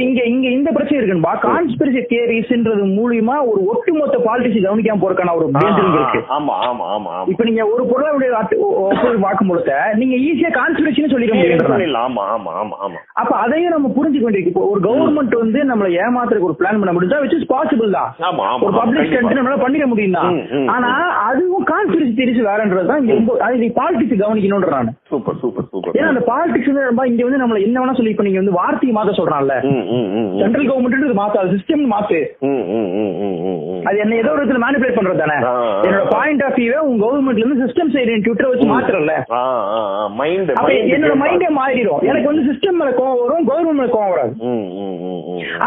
Speaker 1: இங்க இங்க இந்த பிரச்சனை இருக்குன்பா கான்ஸ்பிரசி தியரிஸ்ன்றது மூலியமா ஒரு ஒட்டுமொத்த பாலிடிக்ஸ் கவனிக்காம போறதுக்கான ஒரு இருக்கு
Speaker 2: ஆமா ஆமா ஆமா
Speaker 1: இப்ப நீங்க ஒரு பொருளாதார வாக்கு- ஒப்புதல் வாக்குமூலத்தை நீங்க ஈஸியா கான்ஸ்பிரசின்னு சொல்லிட முடியும்.
Speaker 2: ஆமா ஆமா ஆமா ஆமா
Speaker 1: அப்ப அதையும் நம்ம புரிஞ்சுக்க வேண்டியிருக்கு இப்போ ஒரு கவர்மெண்ட் வந்து நம்மள ஏமாத்துறதுக்கு ஒரு பிளான் பண்ண முடிஞ்சா விச் இஸ் பாசிபிள் தான் ஒரு பப்ளிக். ஸ்டண்ட் நம்மளால பண்ணிக்க முடியும் தான். ஆனா அதுவும் கான்ஸ்பிரசி திரிச்சு வேறன்றதுதான் இங்க ரொம்ப அது பாலிடிக்ஸ் கவனிக்கணும்ன்ற நான்
Speaker 2: சூப்பர் சூப்பர் சூப்பர்
Speaker 1: ஏன்னா அந்த பாலிடிக்ஸ் இங்க வந்து நம்மள என்ன வேணா சொல்லி இப்ப நீங்க வந்து வார்த்தையை மாத்த சொல்றான்ல. சென்ட்ரல் கவர்மெண்ட் மாத்து சிஸ்டம் மாத்து. அது என்ன ஏதோ ஒரு விதத்துல மேனிபுலேட் பண்றது தானே. என்னோட பாயிண்ட் ஆஃப் வியூவே உங்க கவர்மெண்ட்ல இருந்து சிஸ்டம் சைடு ட்விட்டர் வச்சு மாத்துறல.
Speaker 2: மைண்ட்
Speaker 1: என்னோட மைண்டே மாறிடும் எனக்கு வந்து சிஸ்டம் மேல கோவம் வரும் கவர்மெண்ட் மேல கோவம் வராது.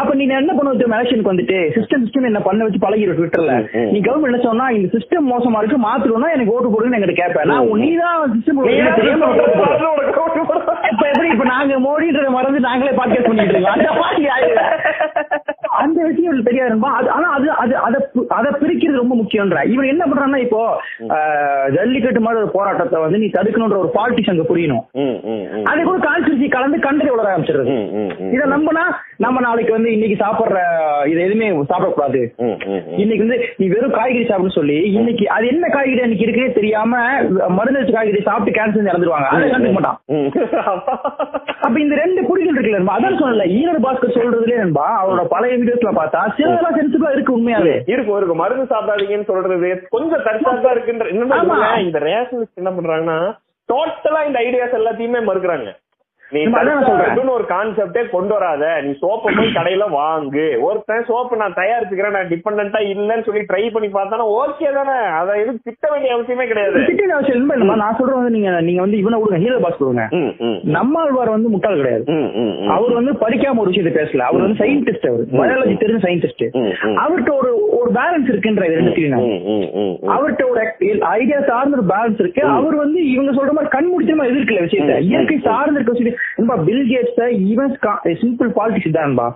Speaker 1: அப்ப நீ என்ன பண்ண வச்சு எலெக்ஷனுக்கு வந்துட்டு சிஸ்டம் சிஸ்டம் என்ன பண்ண வச்சு பழகிடும் ட்விட்டர்ல. நீ கவர்மெண்ட் என்ன சொன்னா இந்த சிஸ்டம் மோசமா இருக்கு மாத்துறோம்னா எனக்கு ஓட்டு போடுன்னு எங்கிட்ட கேட்பேன் நான் நீ தான் சிஸ்டம். இப்ப எப்படி இப்ப நாங்க மோடின்றத மறந்து நாங்களே பாட்காஸ்ட் பண்ணிட்டு இருக்கோம் அந்த மாதிரி. அந்த விஷயம் தெரியாது. அது ஆனா அது அது அதை அதை பிரிக்கிறது ரொம்ப முக்கியம்ன்ற இவன் என்ன பண்றான்னா இப்போ ஜல்லிக்கட்டு மாதிரி ஒரு போராட்டத்தை வந்து நீ தடுக்கணும்ன்ற ஒரு பாலிட்டிக்ஸ் அங்க புரியணும். அது கூட கான்ஸ்பிரசி கலந்து கண்டதை வளர
Speaker 2: ம்.
Speaker 1: இதை நம்பினா நம்ம நாளைக்கு வந்து இன்னைக்கு சாப்பிடுற இது எதுவுமே சாப்பிடக்கூடாது. இன்னைக்கு வந்து நீ வெறும் காய்கறி சாப்பிடுன்னு சொல்லி இன்னைக்கு அது என்ன காய்கறி அன்னைக்கு இருக்குன்னே தெரியாம மருந்து காய்கறி சாப்பிட்டு கேன்சர் இறந்துருவாங்க. அதை கண்டுக்க மாட்டான். அப்ப இந்த ரெண்டு புரிதல் இருக்குல்ல அதான் சொன்னல ஈரர் பாஸ்கர் சொல்றதுலே நண்பா அவரோட பழைய வீடியோஸ்ல பார்த்தா சிலதெல்லாம் சென்சிபிளா இருக்கு உண்மையாவே.
Speaker 2: இருக்கும் இருக்கும். மருந்து சாப்பிடாதீங்கன்னு சொல்றது கொஞ்சம் தற்சார்பா இருக்குன்ற இந்த ரேஷனிஸ்ட் என்ன பண்றாங்கன்னா டோட்டலா இந்த ஐடியாஸ் எல்லாத்தையுமே மறுக்கிறாங்க. நீ
Speaker 1: சொல்றேன்.
Speaker 2: ஒரு கான்செப்டே கொண்டு வராத. நீ சோப்பை போய் கடையில வாங்கு. ஒருத்தன் சோப்பு நான் தயாரிச்சுக்கிறேன் நான் டிபெண்டா இல்லன்னு சொல்லி ட்ரை பண்ணி பார்த்தானா ஓகே தானே. அதை எதுவும் திட்ட வேண்டிய அவசியமே கிடையாது.
Speaker 1: திட்டின அவசியம் இல்லை. நான் சொல்றது வந்து நீங்க நீங்க வந்து இவனை விடுங்க ஹீரோ பாஸ் கொடுங்க. நம்மாழ்வார் வந்து முட்டாள் கிடையாது. அவர் வந்து படிக்காம ஒரு விஷயத்தை பேசல. அவர் வந்து சயின்டிஸ்ட் அவர். பயாலஜி தெரிஞ்ச சயின்டிஸ்ட். அவர்கிட்ட ஒரு ஒரு பேலன்ஸ் இருக்குன்ற இது ரெண்டுத்தையும். அவர்கிட்ட ஒரு ஐடியா சார்ந்த ஒரு பேலன்ஸ் இருக்கு. அவர் வந்து இவங்க சொல்ற மாதிரி கண்மூடித்தனமா எதிர்க்கல விஷயத்த. இயற்கை சார்ந்த இருக்க விஷயத்த. Bill Gates even simple politics தான்பா.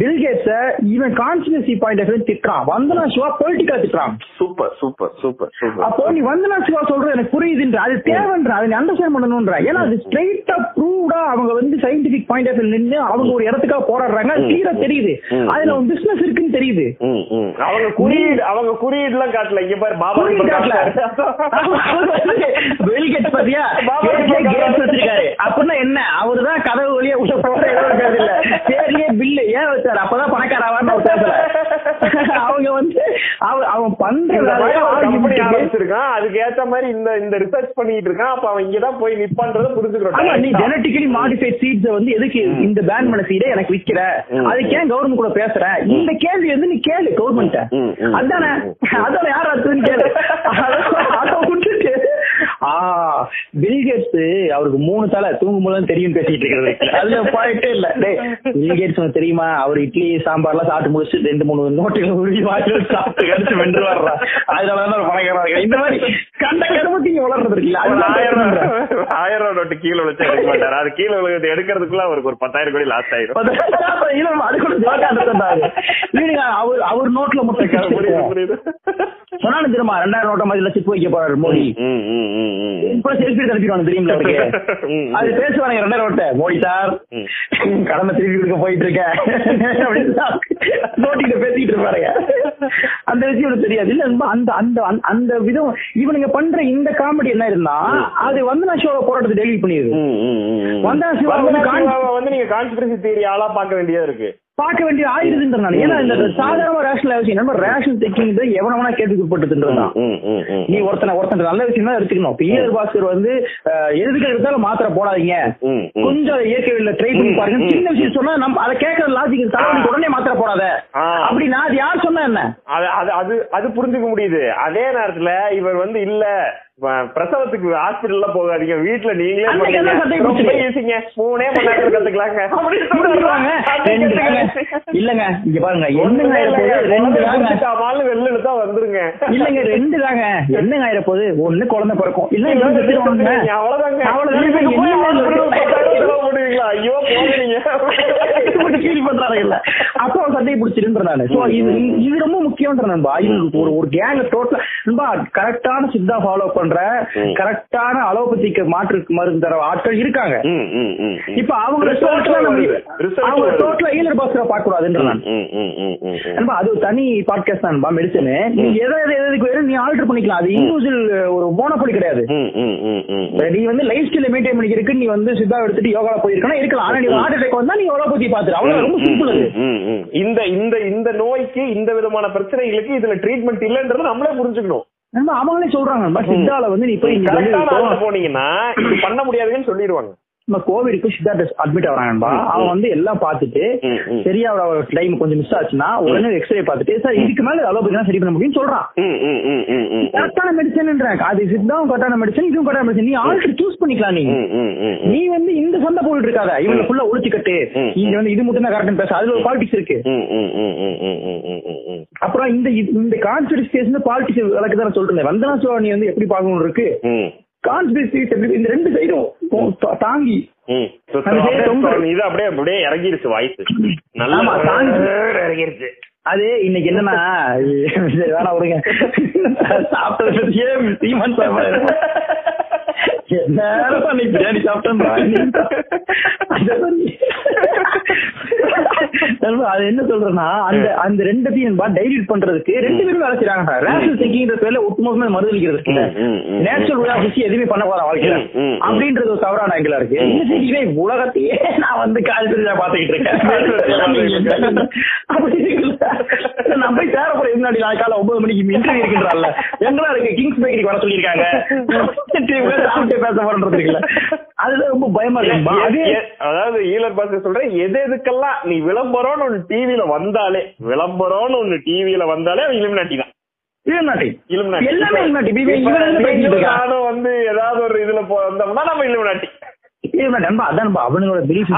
Speaker 1: Bill Gates even conspiracy point of திட்டுறான். வந்தனா சிவா பொலிட்டிக்கா திட்டுறான்.
Speaker 2: சூப்பர் சூப்பர் சூப்பர் சூப்பர்
Speaker 1: அப்போ நீ வந்தனா சிவா சொல்றது எனக்கு புரியுதுன்ற அது தேவைன்ற அதை நீ அண்டர்ஸ்டாண்ட் பண்ணணும்ன்ற ஏன்னா அது ஸ்ட்ரைட்டா ப்ரூவ்டா அவங்க வந்து சயின்டிபிக் பாயிண்ட் ஆஃப் நின்று அவங்க ஒரு இடத்துக்காக போராடுறாங்க. கிளியரா தெரியுது. அதுல ஒரு பிசினஸ் இருக்குன்னு தெரியுது.
Speaker 2: அவங்க குறியீடு அவங்க குறியீடுலாம் காட்டல. இங்க பாரு பாபா
Speaker 1: காட்டல. பில் கேட்ஸ் பாத்தியா? அப்படின்னா என்ன? அவருதான் கதவு வழியா உள்ள போற ஏதோ இல்ல. பேர்லயே பில்லு. ஏன் வச்சாரு? அப்பதான் பணக்காரவான்னு அவர் பேசல. அவங்க வந்து அவ- அவன் பண்ற
Speaker 2: ஆரம்பிச்சிருக்கான். அதுக்கு ஏத்த மாதிரி இந்த இந்த ரிசர்ச் பண்ணிட்டு இருக்கான். அப்ப அவன் இங்கதான் போய் நிப்பான்றத புரிஞ்சுக்கிறோம்.
Speaker 1: நீ ஜெனட்டிக்கலி மாடிஃபைட் சீட்ஸ் வந்து எதுக்கு இந்த பேன் பண்ண சீடை எனக்கு விக்கிற. அதுக்கு ஏன் கவர்மெண்ட் கூட பேசுற? இந்த கேள்வி வந்து நீ கேளு கவர்மெண்ட். அதானே? அதானே யார் அடுத்ததுன்னு கேளு. அத விட்டுட்டு ஆ பில்கேட்ஸ் அவருக்கு மூணு தலை தூங்கும் போது தெரியும் பேசிட்டு இருக்கிறது அதுல பாயிண்டே இல்ல. டேய் பில்கேட்ஸ் தெரியுமா? அவர் இட்லி சாம்பார் எல்லாம் சாப்பிட்டு முடிச்சு ரெண்டு மூணு நோட்டுகள் உருவி வாங்கி வச்சு கடிச்சு வென்று வர்றா அதனாலதான் இருக்கான். இந்த மாதிரி கண்ட கருமத்தி வளர்றது இருக்குல்ல.
Speaker 2: ஆயிரம் ஆயிரம் நோட்டு கீழே விழுச்சா எடுக்க மாட்டாரு. அது கீழே விழுகிறது எடுக்கிறதுக்குள்ள அவருக்கு ஒரு பத்தாயிரம் கோடி லாஸ் ஆயிரும்.
Speaker 1: அது கூட அவர் அவர் நோட்ல மட்டும் சொன்னாலும் தெரியுமா? ரெண்டாயிரம் நோட்டை மாதிரி சிப்பு வைக்க போறாரு மோடி. இப்ப செல்ஃபி தடுப்பிடுவாங்க தெரியுமில்ல அவருக்கு
Speaker 2: ம்.
Speaker 1: அது பேசுவாங்க ரெண்டாயிரம் நோட்டை மோடி சார். கடமை திருப்பி கொடுக்க போயிட்டு இருக்கேன் நோட்டில பேசிட்டு இருப்பாருங்க அந்த விஷயம் தெரியாது. இல்ல அந்த அந்த அந்த- விதம் இவனுங்க பண்ற இந்த காமெடி என்ன இருந்தா அது வந்து நான் ஷோ போராட்டத்தை டெலிட் பண்ணிடுது. வந்தனா
Speaker 2: வந்தனா சிவாவை வந்து நீங்க கான்ஸ்பிரசி தியரி ஆளா பார்க்க வேண்டியதா இருக்கு.
Speaker 1: பார்க்க வேண்டிய ஆயுதுன்ற நான் ஏன்னா இந்த சாதாரண ரேஷனல் விஷயம் நம்ம ரேஷன் டெக்கிங் எவனவனா கேட்டுக்கு
Speaker 2: ம்.
Speaker 1: நீ ஒருத்தனை ஒருத்தன் நல்ல விஷயம் தான் எடுத்துக்கணும். இப்ப ஈரர் பாஸ்கர் வந்து எதுக்கு எடுத்தாலும் மாத்திரை போடாதீங்க. கொஞ்சம் இயற்கை வழியில ட்ரை பண்ணி பாருங்க. சின்ன விஷயம் சொன்னா நம்ம அதை கேட்கற லாஜிக் தலைவலிக்கு உடனே மாத்திரை போடாத. அப்படின்னா அது யார் சொன்னா என்ன?
Speaker 2: அது அது அது புரிஞ்சுக்க முடியுது. அதே நேரத்துல இவர் வந்து இல்ல பிரசவத்துக்கு ஹாஸ்பிடல்ல போகாதீங்க. வீட்டுல நீங்களே ரொம்ப. ஈஸிங்க மூணே மணி நேரம் கத்துக்கலாங்க.
Speaker 1: இல்லங்க இங்க பாருங்க என்னங்க ரெண்டு
Speaker 2: வெளில இழுத்தா வந்துருங்க.
Speaker 1: இல்லங்க ரெண்டு தாங்க. என்னங்க ஆயிர போகுது ஒண்ணு குழந்தை பிறக்கும். இல்ல.
Speaker 2: அவ்வளவுதாங்க? ஐயோ
Speaker 1: ஃபீல் இல்ல. அப்போ அவன் சோ இது இது ரொம்ப முக்கியம்ன்ற நண்பா. இது ஒரு ஒரு கேங் டோட்டலா நண்பா கரெக்டான சித்தா ஃபாலோ பண்ற. கரெக்டான அலோபதிக்கு மாற்று மருந்து தர ஆட்கள் இருக்காங்க. இப்ப அவங்க டோட்டலா அவங்க. டோட்டலா பாஸ்கர பார்க்க கூடாதுன்ற நான். நண்பா அது தனி பாட்காஸ்ட் தான்பா மெடிசன். நீ எதை எதை எதுக்கு வேணும் நீ ஆல்டர் பண்ணிக்கலாம். அது இண்டிவிஜுவல் ஒரு மோனோபொலி கிடையாது. நீ வந்து லைஃப் ஸ்டைல மெயின்டைன் பண்ணிக்கிறதுக்கு நீ வந்து சித்தா எடுத்துட்டு யோகா போயிருக்கணும் இருக்கலாம். ஆனா நீ ஹார்ட் அட்டாக் வந்தா நீ அலோபதி பாத்துரு அவ்வளவு ரொம்ப சிம்பிள் அது.
Speaker 2: இந்த இந்த இந்த நோய்க்கு இந்த விதமான பிரச்சனைகளுக்கு இதுல ட்ரீட்மெண்ட் இல்லன்றது நம்மளே புரிஞ்சுக்கணும்.
Speaker 1: அவங்களே சொல்றாங்க. சித்தால வந்து நீ போய்
Speaker 2: போனீங்கன்னா இது பண்ண முடியாதுன்னு சொல்லிடுவாங்க.
Speaker 1: நம்ம கோவிடுக்கு சித்தார்த் அட்மிட்
Speaker 2: ஆகிறான்பா
Speaker 1: அவன் வந்து எல்லாம் பார்த்துட்டு சரியா அவரோட டைம் கொஞ்சம் மிஸ் ஆச்சுன்னா உடனே எக்ஸ்ரே பார்த்துட்டு சார் இதுக்கு மேல அலோபதி சரி பண்ண முடியும்னு சொல்றான் கரெக்டான மெடிசன்ன்றாங்க அது சித்தாவும் கரெக்டான மெடிசன் இதுவும் கரெக்டான மெடிசன் நீ ஆல்ரெடி சூஸ் பண்ணிக்கலாம் நீ நீ வந்து இந்த சண்டை போயிட்டு இருக்காத இவங்க ஃபுல்லா ஒழிச்சு கட்டு நீங்க வந்து இது மட்டும் தான் கரெக்ட் பேச அதுல ஒரு பாலிடிக்ஸ் இருக்கு அப்புறம் இந்த இந்த கான்ஸ்டிடியூஷன் பாலிடிக்ஸ் விளக்கு தான் சொல்றேன் வந்தனா சோழ நீ வந்து எப்படி பார்க்கணும் இருக்கு
Speaker 2: ம்,
Speaker 1: கான்ஸ்பிரசி இந்த ரெண்டு சைடும் தாங்கி.
Speaker 2: இது அப்படியே அப்படியே இறங்கிருச்சு வாய்ஸ். நல்லா. இறங்கிருச்சு.
Speaker 1: அது இன்னைக்கு என்னன்னா வேணாம் விடுங்க சாப்பிட்டது பத்தியே சீமான் சாப்பாடு. நேரமா நீ பிரியாணி சாப்பிட்டேன் அது என்ன சொல்றேன்னா அந்த அந்த ரெண்டத்தையும் டைல்யூட் பண்றதுக்கு ரெண்டு பேரும் வேலை செய்யறாங்க ரேஷனல் திங்கிங் பேர்ல ஒட்டுமொத்தமா மறுதளிக்கிறது. நேச்சுரல் வே ஆஃப் எதுவுமே பண்ண போற வாழ்க்கையில. அப்படின்றது ஒரு தவறான ஆங்கிளா இருக்கு. திங்கிலே உலகத்தையே நான் வந்து கால்பெரியா பாத்துக்கிட்டு இருக்கேன். போய் சேர போறேன். முன்னாடி நாளை காலை ஒன்பது மணிக்கு இன்டர்வியூ இருக்கின்றான்ல எங்கடா இருக்கு? கிங்ஸ் பேக்கரிக்கு வர சொல்லியிருக்காங்க. பேச போறன்றது இருக்குல்ல. அதுதான் ரொம்ப பயமா
Speaker 2: எ- அதாவது ஈழர் பாச சொல்றேன் எது எதுக்கெல்லாம் நீ விளம்பரம்னு ஒண்ணு டிவில வந்தாலே விளம்பரம்னு ஒண்ணு டிவில வந்தாலே அவன் இலுமினாட்டி தான். நானும் வந்து ஏதாவது ஒரு இதுல வந்தோம்னா நம்ம இலுமினாட்டி
Speaker 1: அவனுங்களோட பிலீஃப்.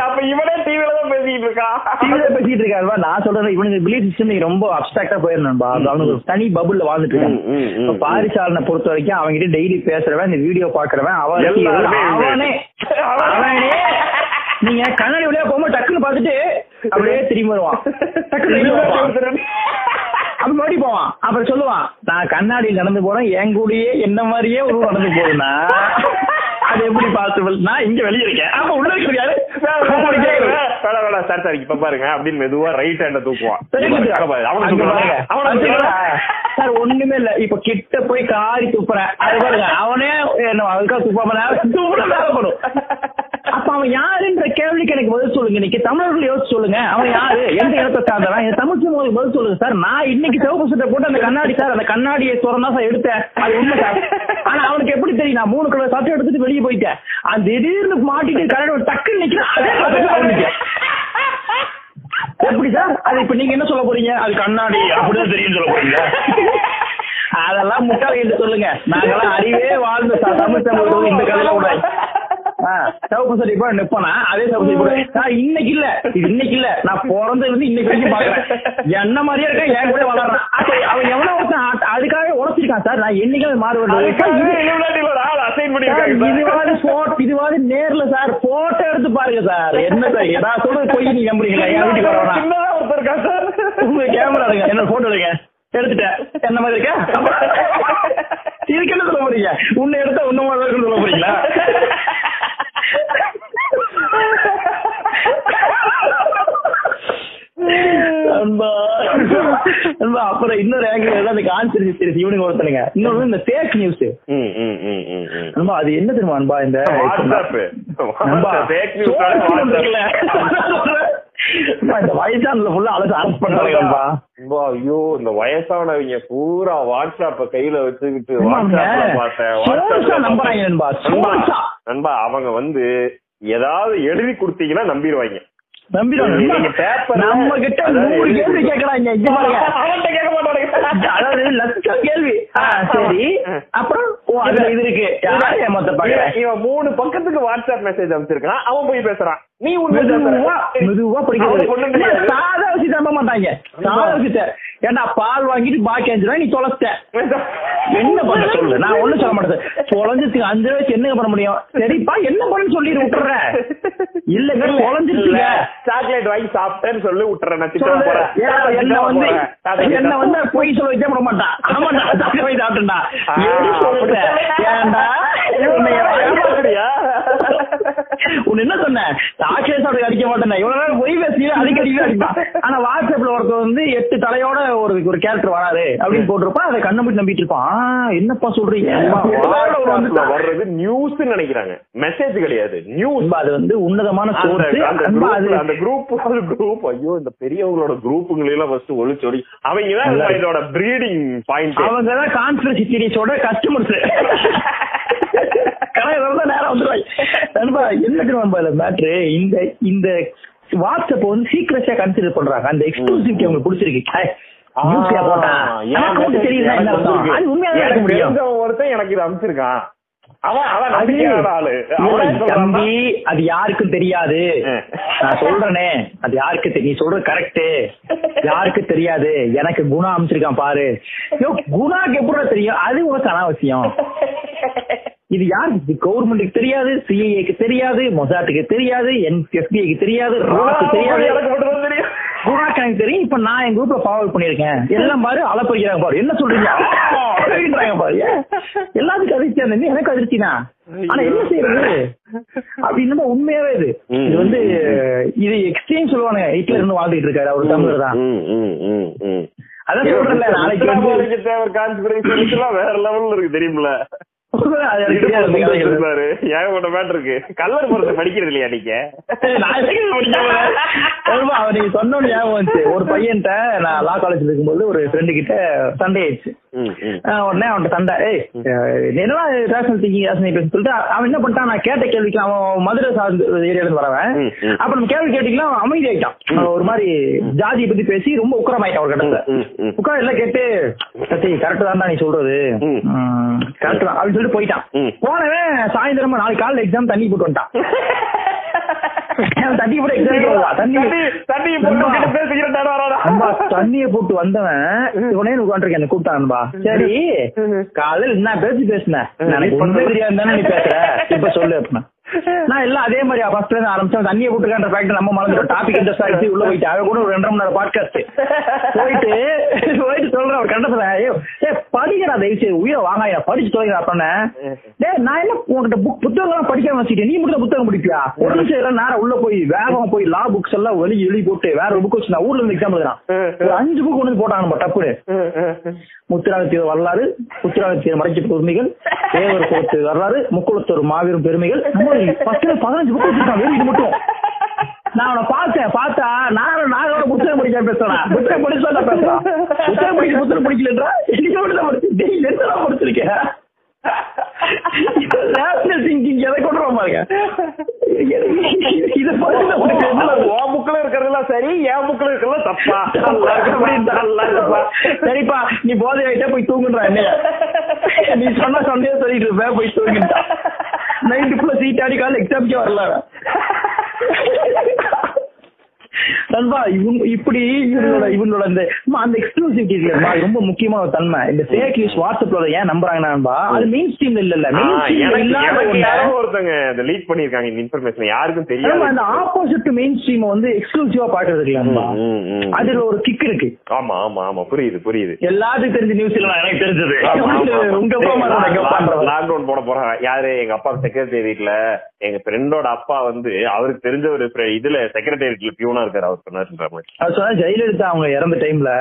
Speaker 2: அப்ப இவனே டிவில தான் பேசிட்டு இருக்கான்.
Speaker 1: டிவில பேசிட்டு இருக்காருப்பா நான் சொல்றேன் இவனுக்கு பிலீஃப் சிஸ்டம் ரொம்ப அப்டாக்டா போயிருந்தா அவனுக்கு ஒரு தனி பபுள்ல வாழ்ந்துட்டு இருக்கான் பாரிசாலனை பொறுத்த வரைக்கும் அவன்கிட்ட டெய்லி பேசுறவன் இந்த வீடியோ பாக்குறவன் அவனே. அவனே. நீங்க கண்ணாடி வழியா போகும்போது டக்குன்னு பாத்துட்டு அப்படியே திரும்பி வருவான். டக்குன்னு திரும்பி வருவான். அப்ப மறுபடியும் போவான். அப்புறம் சொல்லுவான் நான் கண்ணாடியில் நடந்து போறேன். என் கூடயே என்ன மாதிரியே ஒரு நடந்து போகுதுன்னா அது எப்படி பாசிபிள் நான் இங்க வெளியே இருக்கேன் அப்ப உள்ள இருக்கிறது யாரு
Speaker 2: சார் சார் இப்ப பாருங்க. அப்படின்னு மெதுவா ரைட் ஹேண்ட தூக்குவான்.
Speaker 1: சார் ஒண்ணுமே இல்ல. இப்ப கிட்ட போய் காரி துப்புறேன். அது பாருங்க. அவனே என்ன அதுக்காக துப்பாம துப்புற பண்ணும் அப்ப அவன் யாருன்ற கேள்விக்கு எனக்கு பதில் சொல்லுங்க. இன்னைக்கு தமிழர்கள் யோசிச்சு சொல்லுங்க. அவன் யாரு? எந்த இடத்தை சார்ந்தவன்? என் தமிழ் சினிமாவுக்கு பதில் சொல்லுங்க சார். நான் இன்னைக்கு சிவப்பு சட்டை போட்டு அந்த கண்ணாடி சார் அந்த கண்ணாடியை திறந்தா சார் எடுத்தேன். அது உண்மை சார். ஆனா அவனுக்கு எப்படி தெரியும்? நான் மூணு கலர் சட்டை எடுத்துட்டு வெளியே போயிட்டேன். அந்த திடீர்னு மாட்டிட்டு கரண்ட் டக்குன்னு நிக்கிறேன். எப்படி சார்? அது இப்ப நீங்க என்ன சொல்ல போறீங்க? அது கண்ணாடி. அப்படிதான் தெரியும் சொல்ல போறீங்க. அதெல்லாம் முட்டாள் என்று சொல்லுங்க. நாங்கெல்லாம் அறிவே வாழ்ந்த தமிழ் தமிழ் இந்த கதையில கூட சிவப்பு சரி போட நிப்பனா? அதே சிவப்பு சரி போட நான் இன்னைக்கு இல்ல. இன்னைக்கு இல்ல. நான் பிறந்ததுல இருந்து இன்னைக்கு வரைக்கும் பாக்குறேன் என்ன மாதிரியே இருக்கேன் என் கூட வளர்றான். அவன் எவ்வளவு ஒருத்தன் ஆ- அதுக்காக உழைச்சிருக்கான் சார். நான் என்னைக்காவது மாறுவேன். இதுவாது நேர்ல சார். போட்டோ எடுத்து பாருங்க சார். என்ன சார்? நான் சொல்றது போய் நீங்க நம்புறீங்களா? என் வீட்டுக்கு வரவனா
Speaker 2: ஒருத்தர் சார்.
Speaker 1: உங்க கேமரா எடுங்க என்ன போட்டோ எடுங்க? எடுத்துட்டேன். என்ன மாதிரி இருக்க? இதுக்கு என்ன சொல்ல போறீங்க? உன்னை எடுத்தா உன்ன மாதிரி சொல்ல போறீங்களா? அப்புறம் இன்னொரு ஆங்கிள் தான் அந்த கான்சர் ஈவினிங் ஒருத்தனுங்க. இன்னொன்னு இந்த ஃபேக் நியூஸ் அன்பா அது என்ன தெரியுமா அன்பா இந்த இந்த வயசானதுல ஃபுல்லா அலசு அரெஸ்ட் பண்றாங்கப்பா
Speaker 2: ஐயோ இந்த வயசானவங்க பூரா வாட்ஸ்அப்ப கையில வச்சுக்கிட்டு வாட்ஸ்அப்ல பார்த்தேன்
Speaker 1: நண்பா
Speaker 2: அவங்க வந்து ஏதாவது எழுதி கொடுத்தீங்கன்னா நம்பிடுவாங்க.
Speaker 1: நம்ம கிட்ட நூறு கேள்வி கேட்கறாங்க
Speaker 2: அவன்கிட்ட கேட்க மாட்டாங்க
Speaker 1: அதாவது லட்சம் சரி. அப்புறம் இது இருக்கு. ஏமாத்த பாக்க
Speaker 2: இவன் மூணு பக்கத்துக்கு வாட்ஸ்அப் மெசேஜ் அமைச்சிருக்கான் அவன் போய் பேசுறான். நீ
Speaker 1: மெதுவா
Speaker 2: தெரியாது.
Speaker 1: சாதா வச்சு நம்ப மாட்டாங்க. சாதா வச்சுட்ட ஏன்டா பால் வாங்கிட்டு பாக்கி அஞ்சு ரூபாய் நீ தொலைச்சிட்ட? என்ன பண்ண சொல்லு? நான் ஒண்ணும் சொல்ல மாட்டேன். தொலைஞ்சதுக்கு அஞ்சு ரூபாய்க்கு என்னங்க பண்ண முடியும்? சரிப்பா என்ன பண்ணு சொல்லிட்டு விட்டுறேன் இல்லங்க தொலைஞ்சிருச்சுங்க.
Speaker 2: சாக்லேட் வாங்கி சாப்பிட்டேன்னு சொல்லி விட்டுறேன் நான்
Speaker 1: சொல்லு. என்ன வந்து என்ன வந்து பொய் சொல்ல வைக்க விட மாட்டான். சாப்பிட்டுடா எப்படி சொல்ற ஏன்டா உன்னை என்ன சொன்னேன் ராகேஷ் அப்படி அடிக்க மாட்டேன் இவ்வளவு நேரம் பொய் பேசி அடிக்கடி அடிப்பான் ஆனா வாட்ஸ்அப்ல ஒருத்தர் வந்து எட்டு தலையோட ஒரு ஒரு கேரக்டர் வராரு அப்படின்னு போட்டிருப்பான். அதை கண்ண போட்டு நம்பிட்டு இருப்பான். என்னப்பா சொல்றீங்க?
Speaker 2: வர்றது நியூஸ் நினைக்கிறாங்க. மெசேஜ் கிடையாது. நியூஸ்
Speaker 1: அது வந்து உன்னதமான
Speaker 2: அந்த குரூப் குரூப் ஐயோ இந்த பெரியவங்களோட குரூப்புங்களை எல்லாம் ஃபர்ஸ்ட் ஒளிச்சொடி அவங்க தான் இதோட பிரீடிங் பாயிண்ட்
Speaker 1: அவங்க தான் கான்ஸ்பிரசி சீரிஸோட கஸ்டமர்ஸ் தான் நேரம் வந்துருவாங்க. நண்பா என்ன தெரியுமா இல்ல மேட்ரு இந்த இந்த வாட்ஸ்அப் வந்து சீக்கிரஸா கன்சிடர் பண்றாங்க. அந்த எக்ஸ்க்ளூசிவிட்டி அவங்களுக்கு பிடிச்சிருக்கு.
Speaker 2: ஒருத்தன் எனக்கு இது
Speaker 1: தம்பி அது யாருக்கும் தெரியாது. நான் சொல்றேனே. அது யாருக்கு நீ சொல்றது கரெக்ட் யாருக்கு தெரியாது. எனக்கு குணா அமைச்சிருக்கான் பாரு. குணாக்கு எப்படி தெரியும்? அது உனக்கு அனாவசியம். இது யாருக்கு கவர்மெண்ட்டுக்கு தெரியாது சிஐஏக்கு தெரியாது மொசாட்டுக்கு தெரியாது என்எஸ்பிஐக்கு தெரியாது தெரியாது.
Speaker 2: தான் தெரியும்.
Speaker 1: குணாக்கு எனக்கு தெரியும். இப்ப நான் என் குரூப்ல ஃபார்வர்ட் பண்ணிருக்கேன் எல்லாம் பாரு அலப்பறிக்கிறாங்க பாரு. என்ன சொல்றீங்க? பாரு? எல்லாத்துக்கும் அதிர்ச்சி அந்த எனக்கு அதிர்ச்சி தான். ஆனா என்ன செய்யறது? அப்படின்னு உண்மையாவே இது. இது வந்து இது எக்ஸ்சேஞ்ச் சொல்லுவாங்க ஹிட்லர் இருந்து வாழ்ந்துட்டு இருக்காரு. அவர் தமிழர் தான். அதான் சொல்றேன்ல நாளைக்கு
Speaker 2: வேற லெவல்ல இருக்கு தெரியுமில்ல? ஏகப்பட்ட மேட் இருக்கு கல்லர் மரத்தை படிக்கிறது இல்லையா நீங்க
Speaker 1: சொன்னோன்னு ஞாபகம் வந்துச்சு. ஒரு பையன்ட்ட நான் லா காலேஜ்ல இருக்கும்போது ஒரு ஃப்ரெண்டு கிட்ட சண்டை ஆயிடுச்சு உடனே அவன்கிட்ட சண்டை ஏய் என்னடா ரேஷனல் திங்கிங் ரேஷனல் பேச சொல்லிட்டு அவன் என்ன பண்ணிட்டான் நான் கேட்ட கேள்விக்கு அவன் மதுரை சார்ந்த ஏரியால இருந்து வரவன். அப்ப நம்ம கேள்வி கேட்டீங்கன்னா அவன் அமைதி ஆயிட்டான் அவன் ஒரு மாதிரி ஜாதியை பத்தி பேசி ரொம்ப உக்கரமாயிட்டான் ஒரு கட்டத்துல. உட்கார எல்லாம் கேட்டு கரெக்ட் தான் நீ சொல்றது. கரெக்ட் தான் அப்படின்னு சொல்லிட்டு போயிட்டான். போனவன் சாயந்தரமா நாளைக்கு காலைல எக்ஸாம் தண்ணி போட்டு வந்துட்டான். தண்ணி போட்டு எக்ஸாம் தண்ணி
Speaker 2: தண்ணி- போட்டு
Speaker 1: தண்ணிய போட்டு வந்தவன் இவனே உட்காந்துருக்கேன் என்ன கூப்பிட்டான் அன்பா. சரி காலையில என்ன பேசி பேசினேன். எனக்கு ஒண்ணுமே தெரியாது தானே நீ பேசுற. இப்ப சொல்லு அப்படின்னா நான் எல்லாம் அதே மாதிரி ஃபர்ஸ்ட்ல இருந்து ஆரம்பிச்சேன். தண்ணியை போட்டுக்கான்ற ஃபேக்ட் நம்ம மறந்துட்டோம் டாபிக் இன்ட்ரெஸ்ட் ஆயிடுச்சு. உள்ள போயிட்டு அவ கூட ஒரு ரெண்டரை மணி நேரம் பாட்காஸ்ட் போயிட்டு போயிட்டு சொல்றேன் அவர் கண்டத்துல ஏ ஏ படிக்கிறா தயவு செய்து உயிரை வாங்காயா படிச்சு தோய்கிறா அப்படின்னே டே நான் என்ன உங்ககிட்ட புக் புத்தகம் படிக்காம வச்சுட்டேன் நீ மட்டும் புத்தகம் படிப்பியா? ஒரு நிமிஷம் எல்லாம் நேரம் உள்ள போய் வேகம் போய் லா புக்ஸ் எல்லாம் வலி எழுதி போட்டு வேற ஒரு புக் வச்சு நான் ஊர்ல இருந்து எக்ஸாம் எழுதுறான். ஒரு அஞ்சு புக் ஒன்று போட்டாங்க நம்ம டப்புனு
Speaker 2: ம்,
Speaker 1: வரலாறு முத்திராகத்தீர் மறைக்கப்பட்ட உரிமைகள் தேவர் குலத்து வரலாறு முக்குளத்தோர் மாபெரும் பெருமைகள் ஃபர்ஸ்ட் பதினஞ்சு புக் வச்சிருக்கான் வெறும் இது மட்டும். நான் அவனை பார்த்தேன் பார்த்தா நான் புத்தகம் படிக்க பேசுறேன் புத்தகம் படிச்சா தான் பேசுறான் புத்தகம் படிக்க புத்தகம் படிக்கலன்றா? இன்னைக்கு மட்டும் தான் படிச்சு என்ன படிச்சிருக்கேன் ரேஷனல் திங்கிங் எதை கொண்டு பாருங்க. இதை என்ன
Speaker 2: உன் புக்ல இருக்கிறதெல்லாம் சரி என் புக்ல இருக்கிறதெல்லாம் தப்பா.
Speaker 1: சரிப்பா நீ போதை ஆயிட்டா போய் தூங்குன்றா நீ சொன்ன சொன்னே சொல்லிட்டு இருப்ப போய் தூங்கிட்டா. நைட்டு ஃபுல்லா சீட் ஆடி கால எக்ஸாம்க்கே வரல அவன். நண்பா இவங்க இப்படி இவங்களோட இவங்களோட இந்த அந்த எக்ஸ்க்ளூசிவிட்டி இருக்குல்லம்மா அது ரொம்ப முக்கியமான ஒரு தன்மை. இந்த ஃபேக் நியூஸ் வாட்ஸ்அப்ல ஏன் நம்புறாங்கன்னா நண்பா அது மெயின் ஸ்ட்ரீம்ல இல்ல
Speaker 2: ஆ,
Speaker 1: மெயின்
Speaker 2: யாரோ ஒருத்தங்க இந்த லீக் பண்ணிருக்காங்க இந்த இன்ஃபர்மேஷன் யாருக்கும் தெரியாது.
Speaker 1: அந்த ஆப்போசிட் மெயின் ஸ்ட்ரீம் வந்து எக்ஸ்க்ளூசிவா பாக்குறது
Speaker 2: ம்.
Speaker 1: அதுல ஒரு கிக் இருக்கு.
Speaker 2: ஆமா ஆமா ஆமா. புரியுது புரியுது.
Speaker 1: எல்லாத்துக்கும் தெரிஞ்ச நியூஸ் இல்ல எனக்கு தெரிஞ்சது. உங்க அப்பா.
Speaker 2: லாக்டவுன் போட போறாங்க யாரு? எங்க அப்பா செக்ரட்டேரியட்ல எங்க ஃப்ரெண்டோட அப்பா வந்து அவருக்கு தெரிஞ்ச ஒரு இதுல செக்ரட்டேரியட்ல பியூனா இருக்காரு
Speaker 1: சொன்னா ஜெயலலிதா அவங்க இறந்த டைம்ல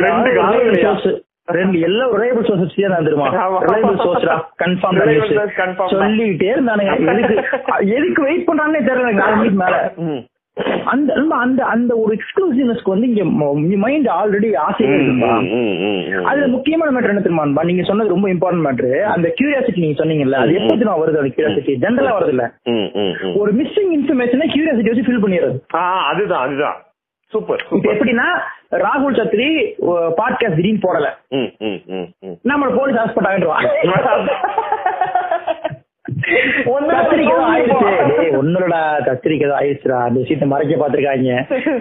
Speaker 2: ரெண்டு காலம் இல்லையா?
Speaker 1: ரெண்டு எல்லா ரிலையபிள் சோர்ஸ் வச்சு தான் தெரியுமா
Speaker 2: ஆமா.
Speaker 1: ரிலையபிள் சோர்ஸ்டா கன்ஃபார்ம். சொல்லிட்டே இருந்தானுங்க எதுக்கு எதுக்கு வெயிட் பண்றானே தெரியல நாலு மணிக்கு மேல. அந்த அந்த அந்த ஒரு எக்ஸ்க்ளூசிவ்னஸ்க்கு வந்து இங்க மைண்ட் ஆல்ரெடி ஆசை
Speaker 2: ம்.
Speaker 1: அதுல முக்கியமான மேட்டர் என்ன தெரியுமான்பா நீங்க சொன்னது ரொம்ப இம்பார்ட்டன்ட் மேட்டர் அந்த கியூரியாசிட்டி நீங்க சொன்னீங்கல்ல அது எப்ப தெரியுமா வருது அந்த கியூரியாசிட்டி ஜென்ரலா வருது இல்ல. ஒரு மிஸ்ஸிங் இன்ஃபர்மேஷனை கியூரியாசிட்டி வச்சு ஃபில் பண்ணிடுறது.
Speaker 2: அதுதான் அதுதான். சூப்பர்
Speaker 1: எப்படின்னா ராகுல் சத்ரி பாட்காஸ்ட் திடீர்னு போடல. நம்மள போலீஸ் ஹாஸ்பிட்டல் ஆகிடுவான்
Speaker 2: ஒண்ணுல
Speaker 1: கத்திரிக்கை ஆயிடுச்சுடா. அந்த விஷயத்த மறைக்க பாத்துருக்காங்க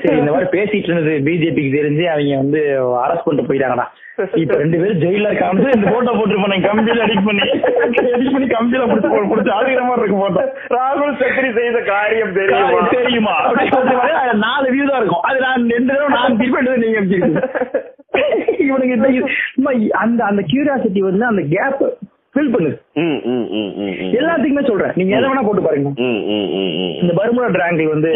Speaker 1: சரி இந்த மாதிரி பேசிட்டு இருந்தது பிஜேபிக்கு தெரிஞ்சு அவங்க வந்து அரெஸ்ட் பண்ணிட்டு போயிட்டாங்கடா. இப்ப ரெண்டு பேரும் ஜெயில காமிச்சு இந்த போட்டோ போட்டுருப்பாங்க கம்பியில எடிட் பண்ணி எடிட் பண்ணி கம்பியில பிடிச்சி பிடிச்சி ஆடுகிற மாதிரி இருக்கு போட்டோ
Speaker 2: ராகுல் சத்திரி செய்த காரியம் தெரியுமா?
Speaker 1: தெரியுமா? நாலு வியூ தான் இருக்கும். அது நான் ரெண்டு தடவை நான் திருப்பி நீங்க இவனுக்கு அந்த அந்த கியூரியாசிட்டி வந்து அந்த கேப் ஃபில் பண்ணுது. எல்லாத்துக்குமே சொல்றேன். நீங்க எதை வேணா போட்டு பாருங்க. இந்த பர்முடா ட்ராங்கிள் வந்து.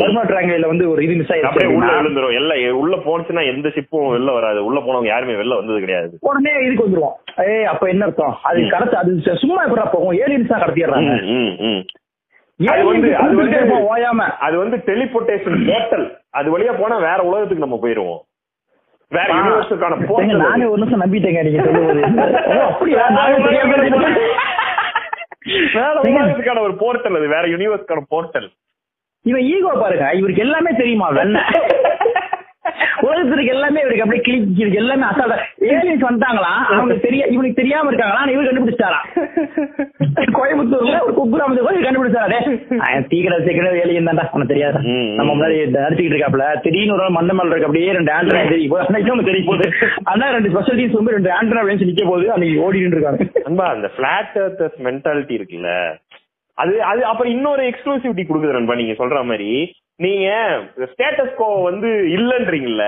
Speaker 1: பர்மா ட்ராங்கிள் வந்து ஒரு இது மிஸ்
Speaker 2: அப்படியே உள்ள
Speaker 1: ஆயிடுச்சு
Speaker 2: விழுந்துரும். எல்லாம் உள்ள போனுச்சுன்னா எந்த ஷிப்பும் வெளில வராது. உள்ள போனவங்க யாருமே வெளில வந்தது கிடையாது.
Speaker 1: உடனே இதுக்கு வந்துருவோம். ஏய் அப்ப என்ன அர்த்தம்? அது கடத்து அது சும்மா எப்படா போகும்? ஏலியன்ஸ் தான் கடத்திடுறாங்க.
Speaker 2: அது வந்து அது வந்து
Speaker 1: ஓயாம.
Speaker 2: அது வந்து டெலிபோர்டேஷன் போர்ட்டல் அது வழியா போனா வேற உலகத்துக்கு நம்ம போயிருவோம். வேற யூனிவர்ஸுக்கான போர்ட்டல்
Speaker 1: நானே ஒரு நிமிஷம் நம்பிட்டேங்க நீங்க சொல்லும்போது. அப்படியா.
Speaker 2: வேற ஒரு போர்ட்டல் அது வேற யூனிவர்ஸ்க்கான போர்ட்டல்
Speaker 1: இவன் ஈகோ பாருங்க இவருக்கு எல்லாமே தெரியுமா வெண்ண உலகத்துக்கு எல்லாமே இவருக்கு அப்படியே இருக்கு எல்லாமே அசால்ட்டா ஏலியன்ஸ் வந்துட்டாங்களா அவங்களுக்கு தெரிய இவனுக்கு தெரியாம இருக்காங்களா? இவரு கண்டுபிடிச்சாரா கோயம்புத்தூர்ல ஒரு குக்கிராமத்துக்கு போய் கண்டுபிடிச்சாரே. தீக்கிர சீக்கிரம் ஏலியன் தான்டா. உனக்கு தெரியாதா. நம்ம முன்னாடி நடிச்சுக்கிட்டு இருக்காப்ல. திடீர்னு ஒரு மந்த மேல இருக்கு. அப்படியே ரெண்டு ஆண்ட்ரா தெரியும். போது அன்னைக்கு தெரிய போகுது ஆனா ரெண்டு ஸ்பெஷலிட்டிஸ் வந்து ரெண்டு ஆண்ட்ரா வேணும் நிக்க போகுது அன்னைக்கு ஓடிட்டு இருக்காங்க
Speaker 2: அன்பா அந்த பிளாட் எர்த்தர்ஸ் மென்டாலிட்டி இருக்குல்ல. அது அது அப்புறம் இன்னொரு எக்ஸ்க்ளூசிவிட்டி கொடுக்குது நண்பா நீங்க சொல்ற மாதிரி. நீங்க ஸ்டேட்டஸ் கோ வந்து இல்லன்றீங்கல்ல.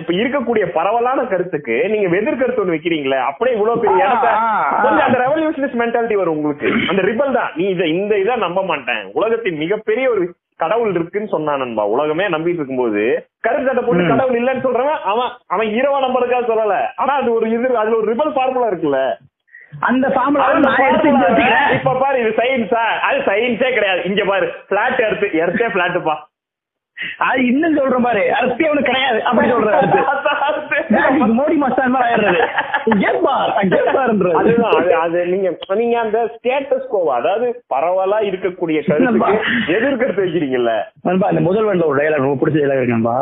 Speaker 2: இப்ப இருக்கக்கூடிய பரவலான கருத்துக்கு நீங்க எதிர் கருத்து ஒண்ணு வைக்கிறீங்களே அப்படியே இவ்வளவு பெரிய அந்த ரெவல்யூஷனிஸ்ட் மென்டாலிட்டி வரும் உங்களுக்கு. அந்த ரிபல் தான். நீ இத இந்த இதை நம்ப மாட்டேன். உலகத்தின் மிகப்பெரிய ஒரு கடவுள் இருக்குன்னு சொன்னான் நண்பா. உலகமே நம்பிட்டு இருக்கும்போது கருத்து சட்டை போட்டு. கடவுள் இல்லைன்னு சொல்றவன் அவன் அவன் இரவா நம்பருக்காக சொல்லல. ஆனா அது ஒரு இது அதுல ஒரு ரிபல் ஃபார்முலா இருக்குல்ல.
Speaker 1: அந்த
Speaker 2: இப்ப பாரு இது சயின்ஸா அது சயின்ஸே கிடையாது. இங்க பாரு பிளாட் எர்த்து எர்த்தே பிளாட்டுப்பா
Speaker 1: அது இன்னும் சொல்றேன் பாரு. அரசே அவனுக்கு கிடையாது. அப்படி சொல்ற அடுத்து. மோடி மஸ்தான் மாதிரி ஆயிடுறது.
Speaker 2: அது நீங்க நீங்க அந்த ஸ்டேட்டஸ் கோவா அதாவது பரவலா இருக்கக்கூடிய கருத்துக்கு எதிர்கருத்து வைக்கிறீங்கல்ல
Speaker 1: நண்பா இந்த முதல்வன்ல ஒரு டயலாக் ரொம்ப பிடிச்ச டயலாக் இருக்கு நண்பா.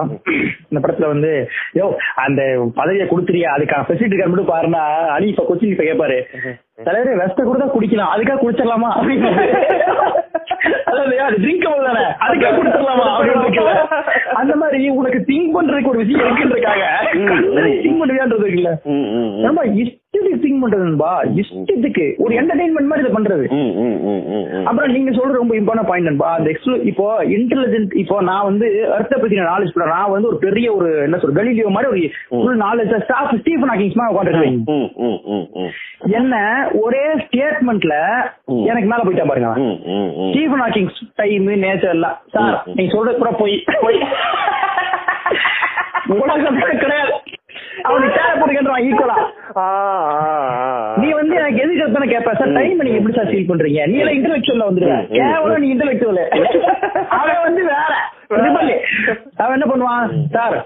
Speaker 1: இந்த படத்துல வந்து யோ அந்த பதவியை கொடுத்துறியா அதுக்கான ஃபெசிலிட்டி கார்டு மட்டும் பாருன்னா அனி இப்ப கொச்சின் இப்ப கேட்பாரு தலைவரே வெஸ்ட கூட தான் குடிக்கலாம். அதுக்காக குடிச்சிடலாமா? அது ட்ரிங்கபிள் தானே. அதுக்காக குடிச்சிடலாமா? அப்படின்னு அந்த மாதிரி உனக்கு திங்க் பண்றதுக்கு ஒரு விஷயம் இருக்குன்றதுக்காக. திங்க் பண்ணுவியான்றது இருக்குல்ல.
Speaker 2: ம், ம், ம்.
Speaker 1: நண்பா இஷ்டத்துக்கு திங்க் பண்றது நண்பா? இஷ்டத்துக்கு. ஒரு என்டர்டைன்மெண்ட் மாதிரி இதை பண்றது. அப்புறம் நீங்க சொல்ற ரொம்ப இம்பார்ட்டன் பாயிண்ட் அந்த இப்போ இன்டெலிஜென்ட் இப்போ நான் வந்து அர்த்த பத்தின நாலேஜ் பண்ண நான் வந்து ஒரு பெரிய ஒரு என்ன சொல்ற கலீலியோ மாதிரி ஒரு full knowledge stuff Stephen Hawkings மாதிரி உட்காந்துருக்கீங்க. என்ன ஒரே ஸ்டேட்மெண்ட்ல. எனக்கு மேல போயிட்டா பாருங்க. ஸ்டீஃபன் ஹாக்கிங்ஸ் டைம் நேச்சர் எல்லாம். சார். நீங்க சொல்றது கூட போய். போய். உலகம் கிடையாது. அவனுக்கு தேவை போட்டுக்கிறான் ஈக்குவலா. நீ வந்து எனக்கு எதுக்கு எடுத்தானே கேட்ப சார் டைம் நீங்க எப்படி சார் ஃபீல் பண்றீங்க? நீ எல்லாம் இன்டெலெக்சுவல்ல வந்துருவ. கேவலம் நீ இன்டெலெக்சுவல் அவன் வந்து வேற. அவன் என்ன பண்ணுவான்? சார்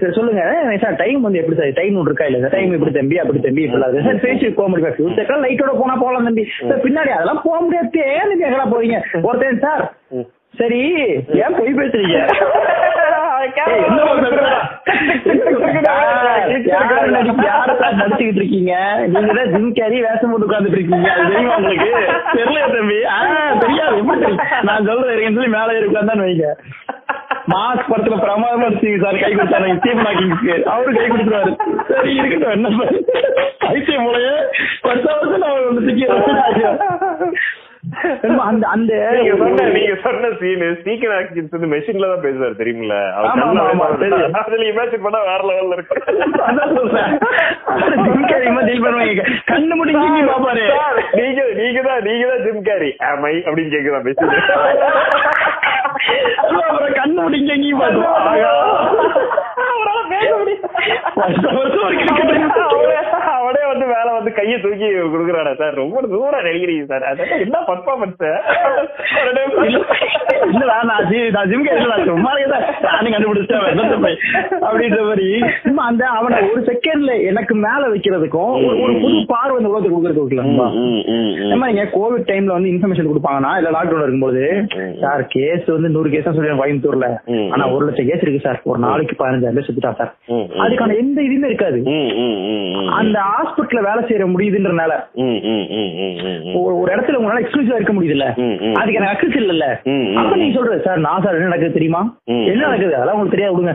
Speaker 1: சரி, சொல்லுங்க. சார் டைம் வந்து எப்படி சார்? டைம் ஒன்று இருக்கா இல்ல சார்? டைம் இப்படி தம்பி அப்படி தம்பி இப்படி சார் பேசி போக முடியும்? ஃபியூச்சர்லாம் லைட்டோட போனா போகலாம் தம்பி. சார் பின்னாடி அதெல்லாம் போக முடியாது. ஏன் நீங்க எங்கடா போறீங்க? ஒருத்தன் சார். சரி ஏன் பொய் பேசுறீங்க? நடிச்சுக்கிட்டு இருக்கீங்க? நீங்க தான் ஜிம் கேரி வேஷம் போட்டு உட்கார்ந்துட்டு இருக்கீங்க. அது தெரியுமா உங்களுக்கு? தெரியல தம்பி. தெரியாது? நான் சொல்றேன் இருக்கேன்னு சொல்லி மேல உட்கார்ந்தான்னு வைங்க. மாஸ் படத்துல பிரமாதமா இருந்துச்சு சார் கை கொடுத்தாரு. ஹாக்கிங்ஸ்க்கு அவரு கை கொடுத்துருவாரு. சரி இருக்கட்டும் என்ன சார் ஐசியம் மூலையே வருஷம் நான் வந்து அந்த அந்த
Speaker 2: நீங்க சொன்ன சீன் ஸ்பீக்கர் ஆக்சின்ஸ் வந்து மெஷின்ல தான் பேசுவார்
Speaker 1: தெரியும்.
Speaker 2: அதுல இமேஜின் பண்ணா வேற லெவல்ல இருக்கு.
Speaker 1: ஜிம் கேரி பண்ணுவாங்க. கண்ணு முடிஞ்சு இங்க பாப்பாரு.
Speaker 2: நீங்க நீங்க தான் நீங்க தான் ஜிம் கேரி ஆமை அப்படின்னு கேக்குதா மெஷின்
Speaker 1: அப்புறம் கண்ணு ஒரு cricket
Speaker 2: அவனே வந்து மேல வந்து கைய தூக்கி குடுக்குறாடா சார். ரொம்ப தூரம் நடிக்கிறீங்க சார். அதெல்லாம் என்ன பர்ஃபார்மன்ஸ்
Speaker 1: இல்லடா, நான் ஜி- ஜிம் சும்மா. நானும். அப்படின்ற மாதிரி. சும்மா அந்த அவனை ஒரு செகண்ட்ல எனக்கு மேல வைக்கிறதுக்கும் ஒரு- புது பார்வை இந்த உலகத்துக்கு கொடுக்கறதுக்கு நம்ம இங்க கோவிட் டைம்ல வந்து இன்ஃபர்மேஷன் கொடுப்பாங்கன்னா இல்ல லாக்டவுன் இருக்கும்போது. சார் கேஸ் வந்து நூறு கேஸ் சொல்லுவாங்க கோயம்புத்தூர்ல. ஆனா ஒரு லட்சம் கேஸ் இருக்கு சார். ஒரு நாளைக்கு பதினஞ்சாயிரம் பேர் செத்துட்டா சார். அதுக்கான எந்த இதுவுமே இருக்காது. அந்த ஹாஸ்பிட்டல்ல வேலை செய்யற முடியுதுன்றனால ஒரு இடத்துல உங்களால எக்ஸ்க்ளூசிவா இருக்க முடியுதுல்ல. அதுக்கு எனக்கு அக்சஸ்
Speaker 2: ம்.
Speaker 1: அப்ப நீங்க சொல்றது சார் நான் சார் என்ன நடக்குது தெரியுமா. என்ன நடக்குது? அதெல்லாம் உங்களுக்கு தெரியாது விடுங்க.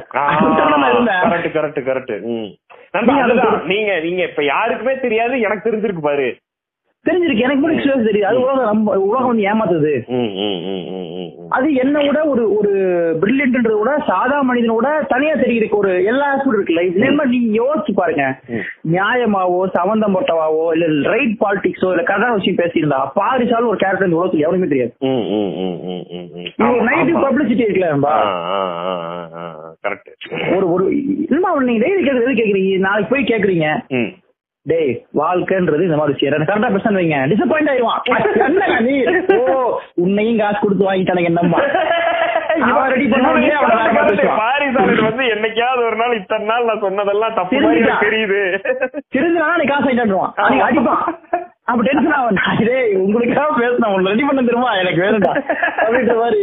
Speaker 2: கரெக்ட் கரெக்ட் கரெக்ட்
Speaker 1: நீங்க
Speaker 2: நீங்க இப்ப யாருக்குமே தெரியாது எனக்கு தெரிஞ்சிருக்கு பாரு.
Speaker 1: தெரிஞ்சிருக்கு எனக்கு மட்டும் எக்ஸ்பீரியன்ஸ் தெரியுது அது உலகம் நம்ம உலகம் வந்து ஏமாத்துது. அது என்ன விட ஒரு ஒரு பிரில்லியன்ட்ன்றத விட சாதா மனிதனோட தனியா தெரியுது ஒரு எல்லா ஆஸ்பெக்ட் இருக்கு லைஃப் இல்ல நீங்க யோசிச்சு பாருங்க. நியாயமாவோ சம்பந்தப்பட்டவாவோ இல்ல ரைட் பாலிடிக்ஸோ இல்ல கதை வச்சு பேசியிருந்தா பாரிசாலும் ஒரு கேரக்டர் இந்த உலகத்துக்கு எவனுமே தெரியாது. இது நெகட்டிவ். பப்ளிசிட்டி இருக்குல்ல
Speaker 2: correct.
Speaker 1: ஒரு ஒரு இல்லமா நீங்க டெய்லி கேக்குறது கேக்குறீங்க நாளைக்கு போய் கேக்குறீங்க. டேய் வாழ்க்கைன்றது இந்த மாதிரி விஷயம் கரெக்டா பேச வைங்க. டிசப்பாயிண்ட் ஆயிடுவான். நீ? ஓ உன்னையும் காசு கொடுத்து வாங்கிட்டானுங்க என்னம்மா?
Speaker 2: வந்து என்னைக்காவது ஒரு நாள் இத்தனை நாள் நான் சொன்னதெல்லாம் தப்பு தெரியுது.
Speaker 1: தெரிஞ்சுனா நீ காசு அன்னைக்கு அடிப்பான். அப்ப டென்ஷன் ஆகும் டேய் உங்களுக்காக பேசினா உங்களை ரெடி பண்ண தெரியுமா? எனக்கு வேணும்டா. அப்படின்ற மாதிரி.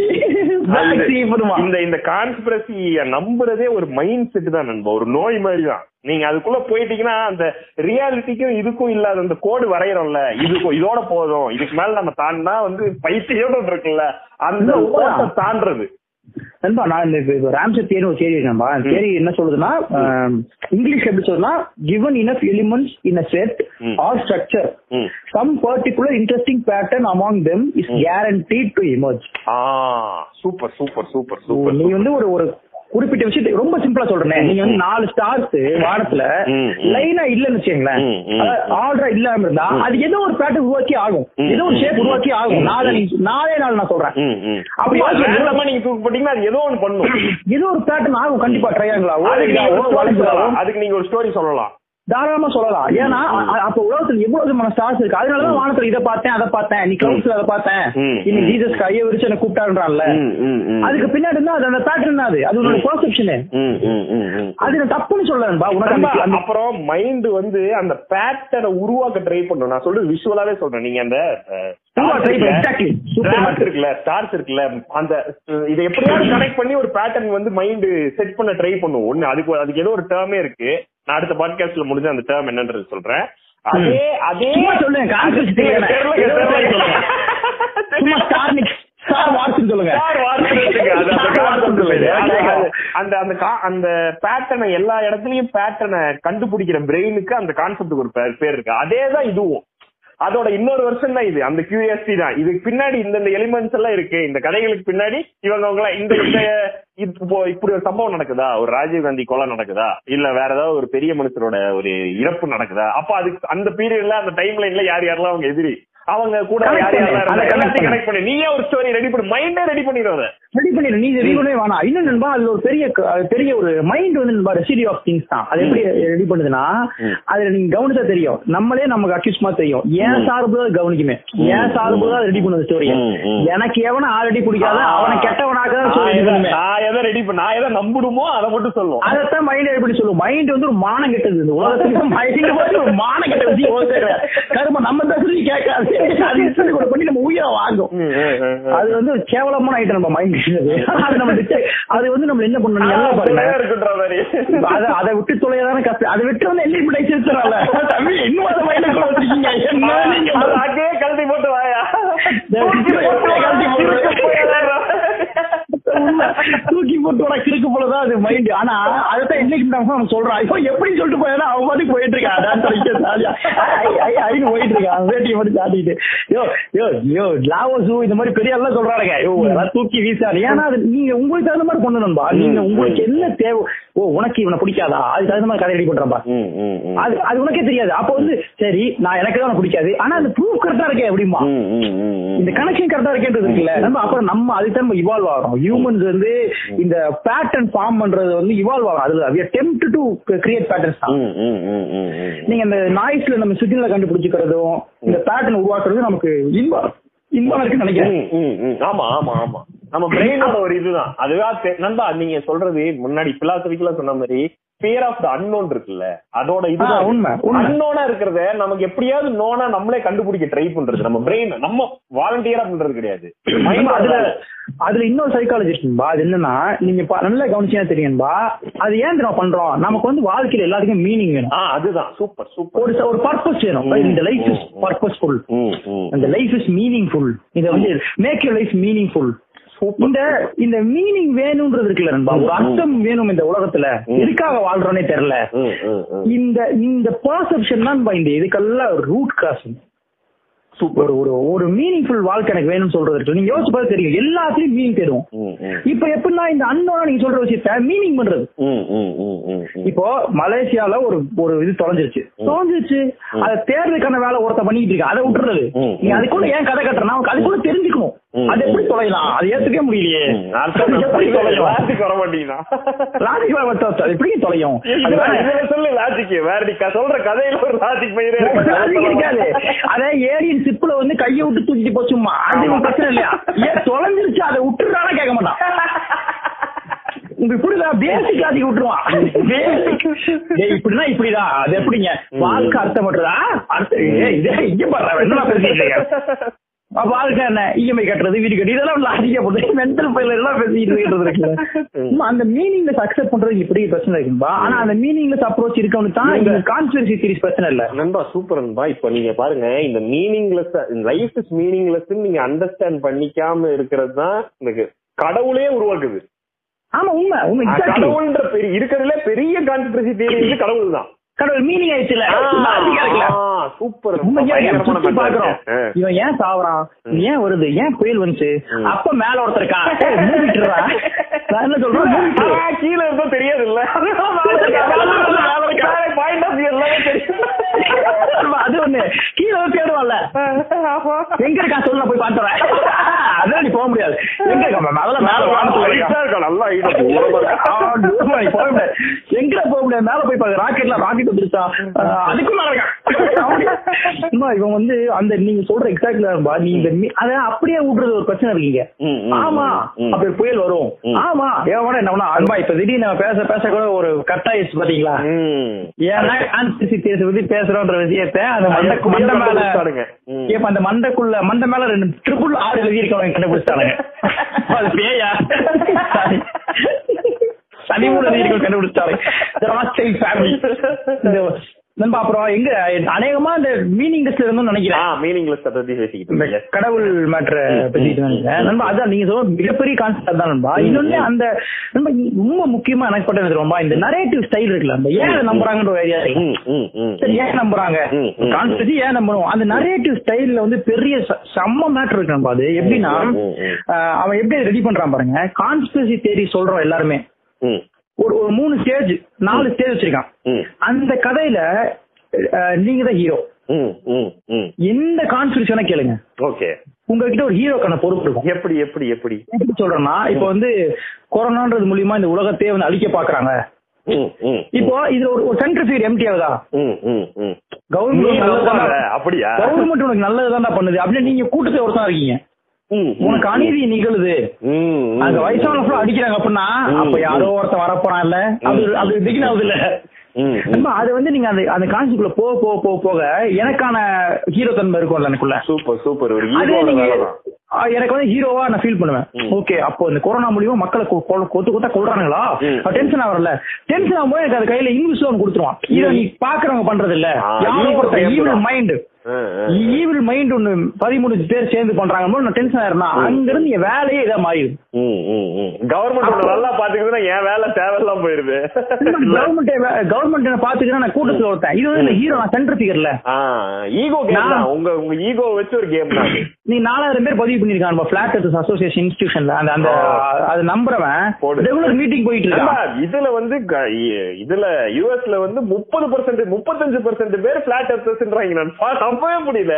Speaker 2: இந்த இந்த கான்ஸ்பிரசிய நம்புறதே ஒரு மைண்ட் செட் தான் நண்பா. ஒரு நோய் மாதிரி தான். நீங்க அதுக்குள்ள போயிட்டீங்கன்னா அந்த ரியாலிட்டிக்கும் இதுக்கும் இல்லாத அந்த கோடு வரையறோம்ல. இதுக்கும் இதோட போதும். இதுக்கு மேல நம்ம தாண்டினா வந்து பைத்தியோட இருக்குல்ல அந்த தாண்டறது.
Speaker 1: நண்பா நான் இந்த ராம்சர் தியரி ஒரு தியரி நண்பா தியரி என்ன சொல்லுதுன்னா இங்கிலீஷ் எப்படி சொல்லுதுன்னா given enough elements in a set
Speaker 2: ம்.
Speaker 1: or structure
Speaker 2: ம்.
Speaker 1: some particular interesting pattern among them is guaranteed to emerge
Speaker 2: ah super super super
Speaker 1: நீ
Speaker 2: சூப்பர்
Speaker 1: வந்து ஒரு ஒரு குறிப்பிட்ட விஷயத்தை ரொம்ப சிம்பிளா சொல்றேன். நீங்க வந்து நாலு ஸ்டார்ஸ் வானத்துல
Speaker 2: ம்.
Speaker 1: லைனா இல்லன்னு வச்சுங்களேன். ஆர்டரா இல்லாம இருந்தா அது ஏதோ ஒரு பேட்டர்ன் உருவாக்கி ஆகும். ஏதோ ஒரு ஷேப் உருவாக்கி ஆகும். நாளை நாளே நாள் நான் சொல்றேன். அப்படி
Speaker 2: நீங்க தூக்கு போட்டீங்கன்னா அது ஏதோ ஒண்ணு பண்ணும்.
Speaker 1: ஏதோ ஒரு பேட்டர்ன் ஆகும் கண்டிப்பா ட்ரையாங்களாவோ
Speaker 2: அதுக்கு நீங்க ஒரு story
Speaker 1: வளைஞ்சாவோ
Speaker 2: சொல்லலாம். அதுக்கு நீங்க ஒரு ஸ்டோரி சொல்லலாம்.
Speaker 1: தாராளமா சொல்லலாம். ஏன்னா அப்ப உலகத்துல எவ்வளவு விதமான ஸ்டார்ஸ் இருக்கு. அதனாலதான் வானத்துல இதை பார்த்தேன் அதை பார்த்தேன். நீ கிளவுஸ்ல அதை பார்த்தேன்.
Speaker 2: ம்,
Speaker 1: இன்னைக்கு
Speaker 2: ம்.
Speaker 1: ஜீசஸ் கையை விரிச்சு என்ன
Speaker 2: ம்.
Speaker 1: அதுக்கு பின்னாடி இருந்தா அது அந்த பேட்டர்ன் அது அது உன்னோட பெர்செப்ஷனு. அது நான் தப்புன்னு சொல்லலன்பா உனக்கு
Speaker 2: அப்புறம் மைண்ட் வந்து அந்த பேட்டர்னை உருவாக்க ட்ரை பண்ணும். நான் சொல்றது விஷுவலாவே சொல்றேன். நீங்க அந்த இருக்குல்ல, ஸ்டார்ஸ் இருக்குல்ல அந்த இதை எப்படியாவது கனெக்ட் பண்ணி ஒரு பேட்டர்ன் வந்து மைண்ட் செட் பண்ண ட்ரை பண்ணும். ஒண்ணு அதுக்கு அதுக்கு ஏதோ ஒரு டேர்மே இருக்கு. நான் அடுத்த பாட்காஸ்ட்ல முடிஞ்ச அந்த டேர்ம் என்னன்றது சொல்றேன். அதே அதே
Speaker 1: சொல்லுங்க,
Speaker 2: அந்த அந்த அந்த பேட்டர்னை எல்லா இடத்துலயும் பேட்டர்னை கண்டுபிடிக்கிற பிரெயினுக்கு அந்த கான்செப்டுக்கு ஒரு பேர் இருக்கு. அதே தான் இதுவும். அதோட இன்னொரு வருஷம் தான் இது. அந்த கியூரியாசிட்டி தான். இதுக்கு பின்னாடி இந்த இந்த எலிமெண்ட்ஸ் எல்லாம் இருக்கு. இந்த கதைகளுக்கு பின்னாடி இவங்க அவங்க எல்லாம் இந்த இப்போ இப்படி ஒரு சம்பவம் நடக்குதா? ஒரு ராஜீவ் காந்தி கொலை நடக்குதா? இல்ல வேற ஏதாவது ஒரு பெரிய மனுஷரோட ஒரு இறப்பு நடக்குதா? அப்ப அதுக்கு அந்த பீரியட்ல அந்த டைம் லைன்ல யார் யாரெல்லாம் அவங்க எதிரி? அவங்க கூட யார். யாரெல்லாம். கனெக்ட் பண்ணி. நீயே ஒரு ஸ்டோரி ரெடி பண்ணு. மைண்டே ரெடி பண்ணிடுறத
Speaker 1: ரெடி பண்ணிடு. நீ ரெடி பண்ணவே வேணாம். இன்னும் நண்பா அதுல ஒரு பெரிய பெரிய ஒரு மைண்ட் வந்து நண்பா ரெசிடி ஆஃப் திங்ஸ் தான். அது எப்படி ரெடி பண்ணுதுன்னா. அதுல நீங்க கவனிச்சா தெரியும். நம்மளே நமக்கு அக்யூஸ் மாதிரி தெரியும். ஏன். சார்பு தான் கவனிக்குமே. ஏன் சார்பு தான் ரெடி பண்ணுது ஸ்டோரிய
Speaker 2: ம்.
Speaker 1: எனக்கு எவனை ஆல்ரெடி பிடிக்காத அவனை கெட்டவனாக தான்
Speaker 2: நான்
Speaker 1: ஸ்டோரி
Speaker 2: எதை- ரெடி பண்ண நான் எதை நம்பணுமோ அதை மட்டும் சொல்லுவோம்.
Speaker 1: அதைத்தான் மைண்ட் எப்படி சொல்லும் மைண்ட் வந்து ஒரு மானம் கெட்டது. இந்த உலகத்துக்கு மைண்ட் வந்து ஒரு மானம் கெட்டது. கரும நம்ம பேசுறது கேட்காது. அது கூட பண்ணி நம்ம உயிரை வாங்கும். அது வந்து கேவலமான ஐட்டம் நம்ம மைண்ட் அது வந்து நம்ம என்ன பண்ணணும்? நல்லா பாருங்க. அத விட்டு தொலையதான கஷ்டம் அதை விட்டு வந்து எல்லாம் இப்படி வச்சிருச்சால தம்பி இன்னும் அதை மைண்ட் வச்சிருக்கீங்க. என்ன நீங்க
Speaker 2: கழட்டி போட்டு வாயா?
Speaker 1: போட்டு கழட்டி போட்டு. தூக்கி போட்டு கிறுக்கு போலதான் அது மைண்ட் ஆனா அதைத்தான் இன்னைக்கு சொல்றோம் ஐயோ எப்படி சொல்லிட்டு போயா அவன் பாட்டுக்கு போயிட்டு இருக்கான். டான்ஸ் அடிக்க ஜாலியா. போயிட்டு இருக்கான். வேட்டியை மட்டும் சாட்டிட்டு யோ யோ யோ லாவோசு இந்த மாதிரி பெரிய எல்லாம் சொல்றாருங்க யோ தூக்கி வீசாரு ஏன்னா அது நீங்க உங்களுக்கு தகுந்த மாதிரி கொண்டு வரணும்பா. நீங்க உங்களுக்கு என்ன தேவை? ஓ உனக்கு இவனை பிடிக்காதா? அதுக்கு தகுந்த மாதிரி கதை ரெடி பண்றப்பா. அது அது உனக்கே தெரியாது. அப்ப வந்து சரி நான் எனக்கு தான் பிடிக்காது. ஆனா அந்த ப்ரூஃப் கரெக்டா இருக்கே அப்படிமா. இந்த கனெக்ஷன் கரெக்டா இருக்கேன்றது இருக்குல்ல. நம்ம அப்புறம் நம்ம அதுக்கு தான் நம்ம இவால்வ் ஆகிறோம் ஹியூமன்ஸ் வந்து இந்த பேட்டர்ன் ஃபார்ம் பண்றது வந்து இவால்வ் ஆகும். அதுல we attempt to create patterns தான். நீங்க இந்த நாய்ஸ்ல நம்ம சிக்னலை கண்டுபிடிச்சிக்கிறதும் இந்த பேட்டர்ன் உருவாக்குறதும் நமக்கு இன்பம் இன்பம் இருக்குன்னு நினைக்கிறேன்.
Speaker 2: ஆமா ஆமா ஆமா. நம்ம பிரெயினோட ஒரு இதுதான். அதுவா நண்பா நீங்க சொல்றது முன்னாடி பிலாசபிக்கலா சொன்ன மாதிரி ஃபியர் ஆஃப் த அன்னோன் இருக்குல்ல அதோட இதுதான்
Speaker 1: உண்மை.
Speaker 2: அன்னோனா இருக்கிறத நமக்கு எப்படியாவது நோனா நம்மளே கண்டுபிடிக்க ட்ரை பண்றது. நம்ம பிரெயின் நம்ம வாலண்டியரா பண்றது கிடையாது.
Speaker 1: அதுல அதுல இன்னொரு சைக்காலஜிஸ்ட்பா அது என்னன்னா நீங்க நல்லா கவனிச்சா தெரியும்பா அது ஏன் நம்ம பண்றோம்? நமக்கு வந்து வாழ்க்கையில எல்லாத்துக்கும் மீனிங் வேணும்.
Speaker 2: அதுதான். சூப்பர் சூப்பர்
Speaker 1: ஒரு ஒரு பர்பஸ் வேணும். இந்த லைஃப் இஸ் பர்பஸ்ஃபுல். அந்த லைஃப் இஸ் மீனிங்ஃபுல் இத வந்து மேக் யூர் லைஃப் மீனிங்ஃபுல். இந்த இந்த மீனிங் வேணும்ன்றது இருக்குல்ல நண்பா ஒரு அர்த்தம் வேணும் இந்த உலகத்துல. எதுக்காக வாழ்றோனே தெரியல. இந்த இந்த பர்செப்ஷன் தான் இந்த இதுக்கெல்லாம் ரூட் காசு ஒரு ஒரு ஒரு மீனிங்ஃபுல் வாழ்க்கை எனக்கு வேணும்னு சொல்றது இருக்கு நீங்க யோசிச்சு பார்த்து தெரியும். எல்லாத்துலயும் மீனிங் தேடுவோம். இப்ப எப்படின்னா இந்த அன்னோனா நீங்க சொல்ற விஷயத்த மீனிங் பண்றது. இப்போ மலேசியால ஒரு ஒரு இது தொலைஞ்சிருச்சு. தொலைஞ்சிருச்சு. அதை தேர்தலுக்கான வேலை ஒருத்த பண்ணிட்டு இருக்கு அதை விட்டுறது. நீ அதுக்குள்ள ஏன் கதை கட்டுறனா? அதுக்குள்ள தெரிஞ்சுக்கணும். அது எப்படி தொலைலாம் அது ஏத்துக்கவே முடியலையே. எப்படி தொலையும்?
Speaker 2: லாஜிக் வர மாட்டீங்கன்னா
Speaker 1: லாஜிக் அது எப்படி தொலையும்?
Speaker 2: சொல்லு லாஜிக் வேற நீ சொல்ற கதையில ஒரு லாஜிக் பயிரே
Speaker 1: இருக்காது. அதே ஏரியன் சிப்ல வந்து கையை விட்டு தூக்கிட்டு போச்சுமா அது பிரச்சனை இல்லையா? ஏன் தொலைஞ்சிருச்சு? அதை விட்டுறானா கேட்க மாட்டான். புரியுதா பேசிக் லாஜிக் விட்டுருவான். இப்படின்னா இப்படிதான். அது எப்படிங்க? வாழ்க்கை அர்த்தம் பண்றதா அர்த்தம் இங்க பாரு என்ன பேசிட்டு அப்ப வாழ்க்கை என்ன? இஎம்ஐ கட்டுறது வீடு கட்டி இதெல்லாம் லாஜிக்கா போட்டு மென்டல் பயில எல்லாம் பேசிட்டு இருக்குல்ல. அந்த மீனிங்லெஸ் அக்செப்ட் பண்றது இப்படி பிரச்சனை இருக்கும்பா. ஆனா அந்த மீனிங்லெஸ் அப்ரோச் இருக்கவனுக்கு தான் இந்த கான்ஸ்பிரசி தியரிஸ் பிரச்சனை இல்ல.
Speaker 2: நண்பா சூப்பர் நண்பா. இப்ப நீங்க பாருங்க இந்த மீனிங்லெஸ் லைஃப் இஸ் மீனிங்லெஸ் நீங்க அண்டர்ஸ்டாண்ட் பண்ணிக்காம இருக்கிறது தான் எனக்கு கடவுளே உருவாக்குது.
Speaker 1: ஆமா உண்மை உண்மை.
Speaker 2: கடவுள்ன்ற பெரிய இருக்கிறதுல பெரிய கான்ஸ்பிரசி வந்து கடவுள் தான்
Speaker 1: கடவுள் மீனிங் ஆயிடுச்சுல
Speaker 2: சூப்பர்
Speaker 1: இவன் ஏன் சாவறான்? ஏன் வருது? ஏன் புயல் வந்துச்சு. அப்ப மேல ஒருத்தர் இருக்கான் என்ன சொல்றேன்.
Speaker 2: கீழே இருந்தோ தெரியாது இல்ல
Speaker 1: அது ஒண்ணு. கீழே வந்து தேடுவான்ல. எங்க இருக்கான் சொல்லு போய் பாத்துறேன் அதான் நீ போக முடியாது. எங்க மேல.
Speaker 2: நல்லா
Speaker 1: நீ போக முடியாது. எங்கடா போக முடியாது? மேல போய் பாக்க ராக்கெட்ல ராக்கெட் வந்துருச்சா ஆஹ், அதுக்கும் இருக்கான் சும்மா இவன் வந்து அந்த நீங்க சொல்ற எக்ஸாக்ட்ல நீ இந்த அத அப்படியே விடுறது ஒரு பிரச்சனை இருக்கீங்க ஆமா. அப்படி புயல் வரும். ஆமா ஏன் என்ன அன்பா இப்ப திடீர்னு நம்ம பேச பேச கூட ஒரு கட் ஆயிடுச்சு பாத்தீங்களா. ஏன்னா கான்ஸ்பிரசி தியரிஸ் பத்தி பேசுறோன்ற விஷயத்த அந்த மண்டை
Speaker 2: எப்படியோ
Speaker 1: மண்டை மேல. இப்ப அந்த மண்டைக்குள்ள மண்டை மேல ரெண்டு ட்ரிபிள் ஆறு எழுதி இருக்கவங்க கண்டுபிடிச்சானுங்க அது பேயா சனிமூல எழுதி இருக்கவங்க கண்டுபிடிச்சாங்க ஃபேமிலி நண்பா அப்புறம் எங்க அநேகமா இந்த மீனிங் லிஸ்ட்ல இருந்தும் நினைக்கிறேன்.
Speaker 2: மீனிங்லெஸ் பத்தி பேசிக்கிட்டு.
Speaker 1: கடவுள் மேட்ர நினைக்கிறேன். நண்பா அதான் நீங்க சொல்ற மிகப்பெரிய கான்செப்ட் தான் நண்பா. இன்னொன்னு அந்த நண்பா ரொம்ப முக்கியமா எனக்கு ரொம்ப இந்த நரேட்டிவ் ஸ்டைல் இருக்குல்ல அந்த ஏன் நம்புறாங்கன்ற ஒரு ஐடியா. சரி ஏன் நம்புறாங்க. கான்ஸ்பிரசி ஏன் நம்பணும்? அந்த நரேட்டிவ் ஸ்டைல்ல வந்து பெரிய செம்ம மேட்டர் இருக்கு நண்பா அது. எப்படின்னா அவன் எப்படி ரெடி பண்றான் பாருங்க. கான்ஸ்பிரசி தேரி சொல்றோம் எல்லாருமே. ஒரு ஒரு மூணு ஸ்டேஜ் நாலு ஸ்டேஜ் வச்சிருக்கான். அந்த கதையில நீங்க தான் ஹீரோ. எந்த கான்ஸ்பிரசி வேணா கேளுங்க.
Speaker 2: ஓகே.
Speaker 1: உங்ககிட்ட ஒரு ஹீரோக்கான பொறுப்பு இருக்கும்.
Speaker 2: எப்படி எப்படி எப்படி?
Speaker 1: எப்படி சொல்றேன்னா இப்போ வந்து கொரோனான்றது மூலியமா இந்த உலகத்தையே வந்து அழிக்க பாக்குறாங்க இப்போ இதுல ஒரு ஒரு சென்ட்ரிஃபியூர் எம்டி ஆகுதா? கவர்மெண்ட்
Speaker 2: அப்படியா?
Speaker 1: கவர்மெண்ட் உனக்கு நல்லதுதான் பண்ணுது. அப்படின்னு நீங்க கூட்டத்தை ஒருத்தா இருக்கீங்க. உனக்கு அநீதி நிகழுது. அங்க வயசான ஃபுல்லா அடிக்கிறாங்க அப்படின்னா அப்ப யாரோ ஒருத்தன் வரப்போறான் இல்ல? அது அது ஆகுது இல்ல அது வந்து நீங்க அந்த அந்த கான்செப்ட்ல போக போக போக போக எனக்கான ஹீரோ தன்மை இருக்கும்ல எனக்குள்ள.
Speaker 2: Super super.
Speaker 1: எனக்கு வந்து ஹீரோவா நான் ஃபீல் பண்ணுவேன். ஓகே அப்போ இந்த கொரோனா மூலியமா மக்களை கொத்து கொத்தா கொள்றானுங்களா. டென்ஷன் ஆகல டென்ஷன் ஆகும்போது எனக்கு அது கையில இங்கிலீஷ்ல ஒன்று கொடுத்துருவான். இதை நீ பாக்குறவங்க பண்றது இல்ல
Speaker 2: ஆ,
Speaker 1: யாரோ
Speaker 2: ego
Speaker 1: ஒருத்தர்
Speaker 2: game
Speaker 1: ஈவில்
Speaker 2: தான்.
Speaker 1: மைண்ட். ஈவில் மைண்ட் ஒண்ணு பதிமூணு பேர் சேர்ந்து பண்றாங்க. நான் டென்ஷன் ஆயிருந்தா அங்க இருந்து என் வேலையே இதா மாறிடுது.
Speaker 2: ம், ம், ம். கவர்மெண்ட் நல்லா பாத்துக்குதுன்னா என் வேலை தேவையெல்லாம் போயிருது
Speaker 1: கவர்மெண்ட் கவர்மெண்ட் பாத்துக்கிறேன் நான் கூட்டத்துல ஒருத்தன். இது வந்து ஹீரோ நான் சென்டர் ஃபிகர்ல
Speaker 2: ஈகோ கேம் உங்க உங்க ஈகோ வச்சு ஒரு கேம் தான்.
Speaker 1: நீ நாலாயிரம் பேர் பதிவு பண்ணிருக்கான் நம்ம பிளாட் அசோசியேஷன் இன்ஸ்டிடியூஷன்ல அந்த அந்த அது நம்புறவன். ரெகுலர் மீட்டிங் போயிட்டு இருக்கான்.
Speaker 2: இதுல வந்து இதுல யூஎஸ்ல வந்து முப்பது பர்சன்ட் முப்பத்தஞ்சு பர்சன்ட் பேர் பிளாட் எர்த்தர்ஸ்ன்றாங்க நான் நம்பவே முடியல.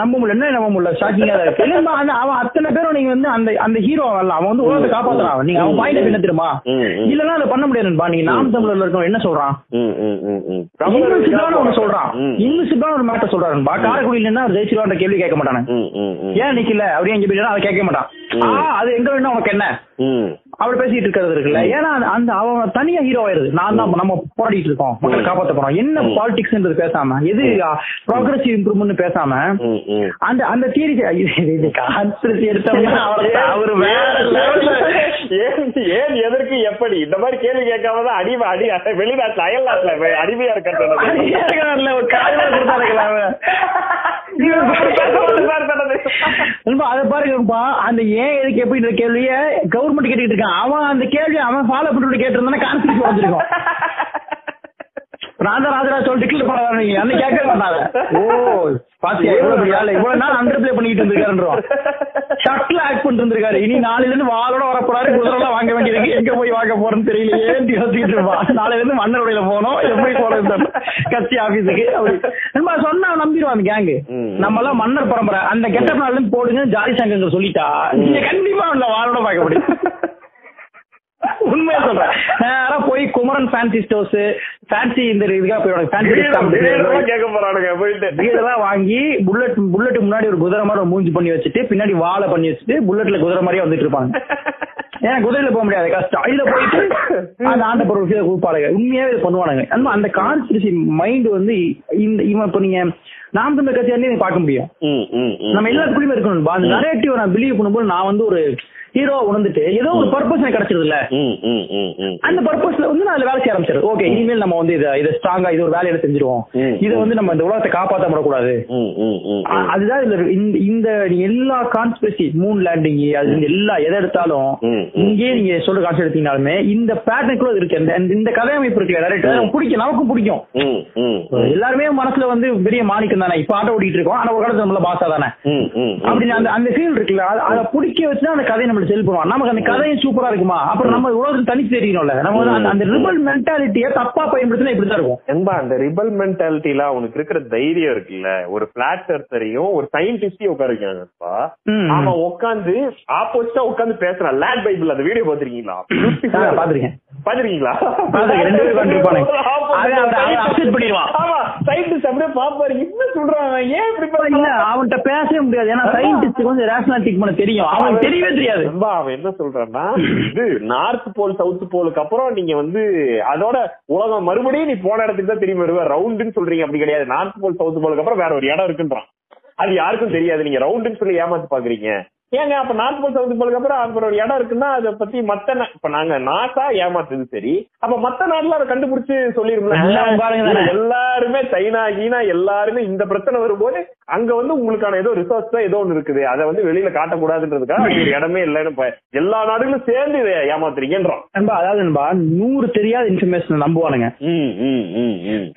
Speaker 1: நம்ப முடியல. என்ன நம்ப முடியல? ஷாக்கிங்கா இருக்கு. அவன் அத்தனை பேரும் நீங்க வந்து அந்த அந்த ஹீரோ வரல அவன் வந்து உலகத்தை காப்பாத்துறான். நீங்க அவன் பாயிண்ட் என்ன தெரியுமா. இல்லன்னா அதை பண்ண முடியாதுப்பா. நீங்க நாம் தமிழர்ல இருக்கவன் என்ன சொல்றான். இன்விசிபிளான ஒண்ணு சொல்றான். இன்விசிபிளான ஒரு மேட்டர் சொல்றான்பா காரைக்குடியில இருந்தா ஜெயிச்சிருவான்ற கேள்வி கேட்க மாட்டானு. ஏன் நிக்கல? அப்படியே எங்க போயிட்டா அதை கேட்க மாட்டான். அது எங்க வேணும் உனக்கு என்ன. அப்படி பேசிட்டு இருக்கிறது இருக்குல்ல. ஏன்னா அந்த- அவன் தனியா ஹீரோ ஆயிருது நான் தான் நம்ம போராடிட்டு இருக்கோம். மக்களை. காப்பாத்த போறோம். என்ன. பாலிடிக்ஸ்ன்றது பேசாம எது ப்ராக்ரஸிவ் இம்ப்ரூவ்மெண்ட் பேசாம. அந்த அந்த தியரி கான்ஸ்பிரசி அவரு அவரு வேற லெவல்ல
Speaker 2: ஏன் ஏன் எதற்கு எப்படி? இந்த மாதிரி கேள்வி கேட்காம தான் அடி அடி வெளிநாட்டுல அயல் நாட்டுல அடிமையா
Speaker 1: அடியார்காரன்ல நண்பா, அதை பாருங்கப்பா அந்த ஏன் எதுக்கு எப்படின்ற கேள்விய கவர்மெண்ட் கேட்டுட்டு இருக்கான்? அவன் அந்த கேள்வி அவன் ஃபாலோ பண்ணிட்டு கேட்டிருந்தானே கான்ஃபிடன்ஸ் வந்திருக்கும். நான் தான் ராஜராஜ சோழன் டிக்கெட் பண்ண நீங்க அன்னைக்கு கேட்க மாட்டாங்க. ஓ பாத்தியா எவ்வளவு பெரிய ஆளு. இவ்வளவு நாள் அண்டர் பிளே பண்ணிட்டு இருந்திருக்காருன்றோம் ஷட்ல ஆக்ட் பண்ணிட்டு இருந்திருக்காரு. இனி நாளையில இருந்து வாளோட வர போறாரு குதிரை வாங்க வேண்டியதுக்கு எங்க போய் வாங்க போறேன்னு தெரியலையே. யோசிச்சுட்டு இருப்பான் நாளையில இருந்து மன்னருடையில போனோம் எப்படி போறது கட்சி ஆபீஸுக்கு. நம்ம சொன்னா நம்பிடுவான் அந்த கேங்கு. நம்ம எல்லாம் மன்னர் பரம்பரை. அந்த கெட்ட இருந்து போடுங்க ஜாதி சங்கங்க சொல்லிட்டா நீங்க கண்டிப்பா இல்ல வாளோட பார்க்க முடியும். உண்மையா சொல்றேன். நேரா போய் குமரன் ஃபேன்சி ஸ்டோர்ஸ் ஃபேன்சி இந்த இதுக்காக ஃபேன்சி
Speaker 2: கேட்க போறானுங்க போயிட்டு.
Speaker 1: வீடெல்லாம் வாங்கி புல்லட் புல்லட் முன்னாடி ஒரு குதிரை மாதிரி மூஞ்சி பண்ணி வச்சுட்டு பின்னாடி வாழை பண்ணி வச்சுட்டு புல்லட்ல குதிரை மாதிரியே வந்துட்டு இருப்பாங்க. ஏன் குதிரையில போக முடியாது கஷ்டம். இதுல போயிட்டு அந்த ஆண்ட பொருள் கீழே கூப்பாளுங்க உண்மையாவே இது பண்ணுவானுங்க. அந்த கான்ஸ்பிரசி மைண்ட் வந்து இந்த இவன் இப்ப நீங்க நாம் தமிழ் கட்சியாலே பார்க்க முடியும். நம்ம எல்லாத்துக்குள்ளயுமே இருக்கணும். அந்த நரேட்டிவ் நான் பிலீவ் பண்ணும்போது நான் வந்து ஒரு ஹீரோ உணர்ந்துட்டு ஏதோ ஒரு பர்பஸ் எனக்கு கிடைச்சது இல்ல. அந்த பர்பஸ்ல வந்து நான் வேலை செய்ய ஆரம்பிச்சிருக்கேன் ஓகே இனிமேல் நம்ம வந்து இதை இதை ஸ்ட்ராங்கா இது ஒரு வேலையில செஞ்சிருவோம். இதை வந்து நம்ம இந்த உலகத்தை காப்பாற்ற விடக்கூடாது
Speaker 2: ம், ம், ம்,
Speaker 1: அ-
Speaker 2: ம்.
Speaker 1: அதுதான் இதுல இருக்கு. இந்த எல்லா கான்ஸ்பிரசி மூன் லேண்டிங் அது எல்லா எதை எடுத்தாலும். இங்கே நீங்க சொல்ற கான்செப்ட் எடுத்தீங்கனாலுமே இந்த பேட்டர்னுக்குள்ள இருக்கு இந்த- கதையமைப்பு அது நமக்கு பிடிக்கும் நமக்கும் பிடிக்கும். எல்லாருமே மனசுல வந்து பெரிய மாணிக்கம் தானே இப்ப ஆட்டோ ஓடிட்டு இருக்கோம் ஆனா ஒரு காலத்துல நம்மள பாசா தானே. அப்படின்னு அந்த அந்த ஃபீல் இருக்குல்ல அது- பிடிக்க வச்சு அந்த கதையை நம்ம செல் பண்ணுவோம் நமக்கு அந்த கதையும் சூப்பரா இருக்குமா? அப்புறம் நம்ம உலகத்துல தனிச்சு தெரியணும்ல நம்ம அந்த- ரிபல் மென்டாலிட்டியை தப்பா பயன்படுத்தினா இப்படிதான் இருக்கும்.
Speaker 2: என்பா அந்த ரிபல் மென்டாலிட்டில அவனுக்கு இருக்கிற தைரியம் இருக்குல்ல. ஒரு பிளாட் எர்த்தரையும் ஒரு சயின்டிஸ்டையும் உட்கார வைக்காங்கப்பா
Speaker 1: ம்.
Speaker 2: அவன் உட்காந்து ஆப்போசிட்டா உட்காந்து பேசுறான். லேட் பைபிள் அந்த வீடியோ பாத்திருக்கீங்களா
Speaker 1: பாத்திருக்கேன்.
Speaker 2: பாத்திருக்கீங்களா சயின்டிஸ்ட் அப்படியே பாப்பாரு என்ன சொல்றாங்க ஏன் இப்படி?
Speaker 1: அவன்கிட்ட பேசவே முடியாது. ஏன்னா சயின்டிஸ்ட் வந்து ரேஷனல் திங்க் பண்ண தெரியும். அவனுக்கு தெரியவே தெரியாது.
Speaker 2: ரொம்ப அவன் என்ன சொல்றான்னா இது நார்த் போல் சவுத் போலுக்கு அப்புறம் நீங்க வந்து அதோட உலகம் மறுபடியும் நீ போன இடத்துக்கு தான் திரும்பி வருவ. ரவுண்டுன்னு சொல்றீங்க. அப்படி கிடையாது. நார்த் போல் சவுத் போலுக்கு அப்புறம் வேற ஒரு இடம் இருக்குன்றான். அது யாருக்கும் தெரியாது. நீங்க ரவுண்டுன்னு சொல்லி ஏமாத்து பாக்குறீங்க. ஏங்க அப்ப நார்த் போல் சவுத் போலுக்கு அப்புறம் அப்புறம் ஒரு இடம் இருக்குன்னா அதை பத்தி மத்த இப்ப நாங்க நாசா ஏமாத்துது சரி. அப்ப மத்த நாட்டுல அதை கண்டுபிடிச்சு
Speaker 1: தானே.
Speaker 2: எல்லாருமே சைனா கீனா எல்லாருமே இந்த பிரச்சனை வரும்போது அங்க வந்து உங்களுக்கான ஏதோ ரிசோர்ஸ் தான் ஏதோ ஒண்ணு இருக்குது. அதை வந்து வெளியில காட்டக்கூடாதுன்றதுக்காக ஒரு இடமே இல்லைன்னு எல்லா நாடுகளும் சேர்ந்து இதை ஏமாத்துறீங்கன்றான்
Speaker 1: நண்பா அதாவது நண்பா நூறு தெரியாத இன்ஃபர்மேஷன் நம்புவானுங்க.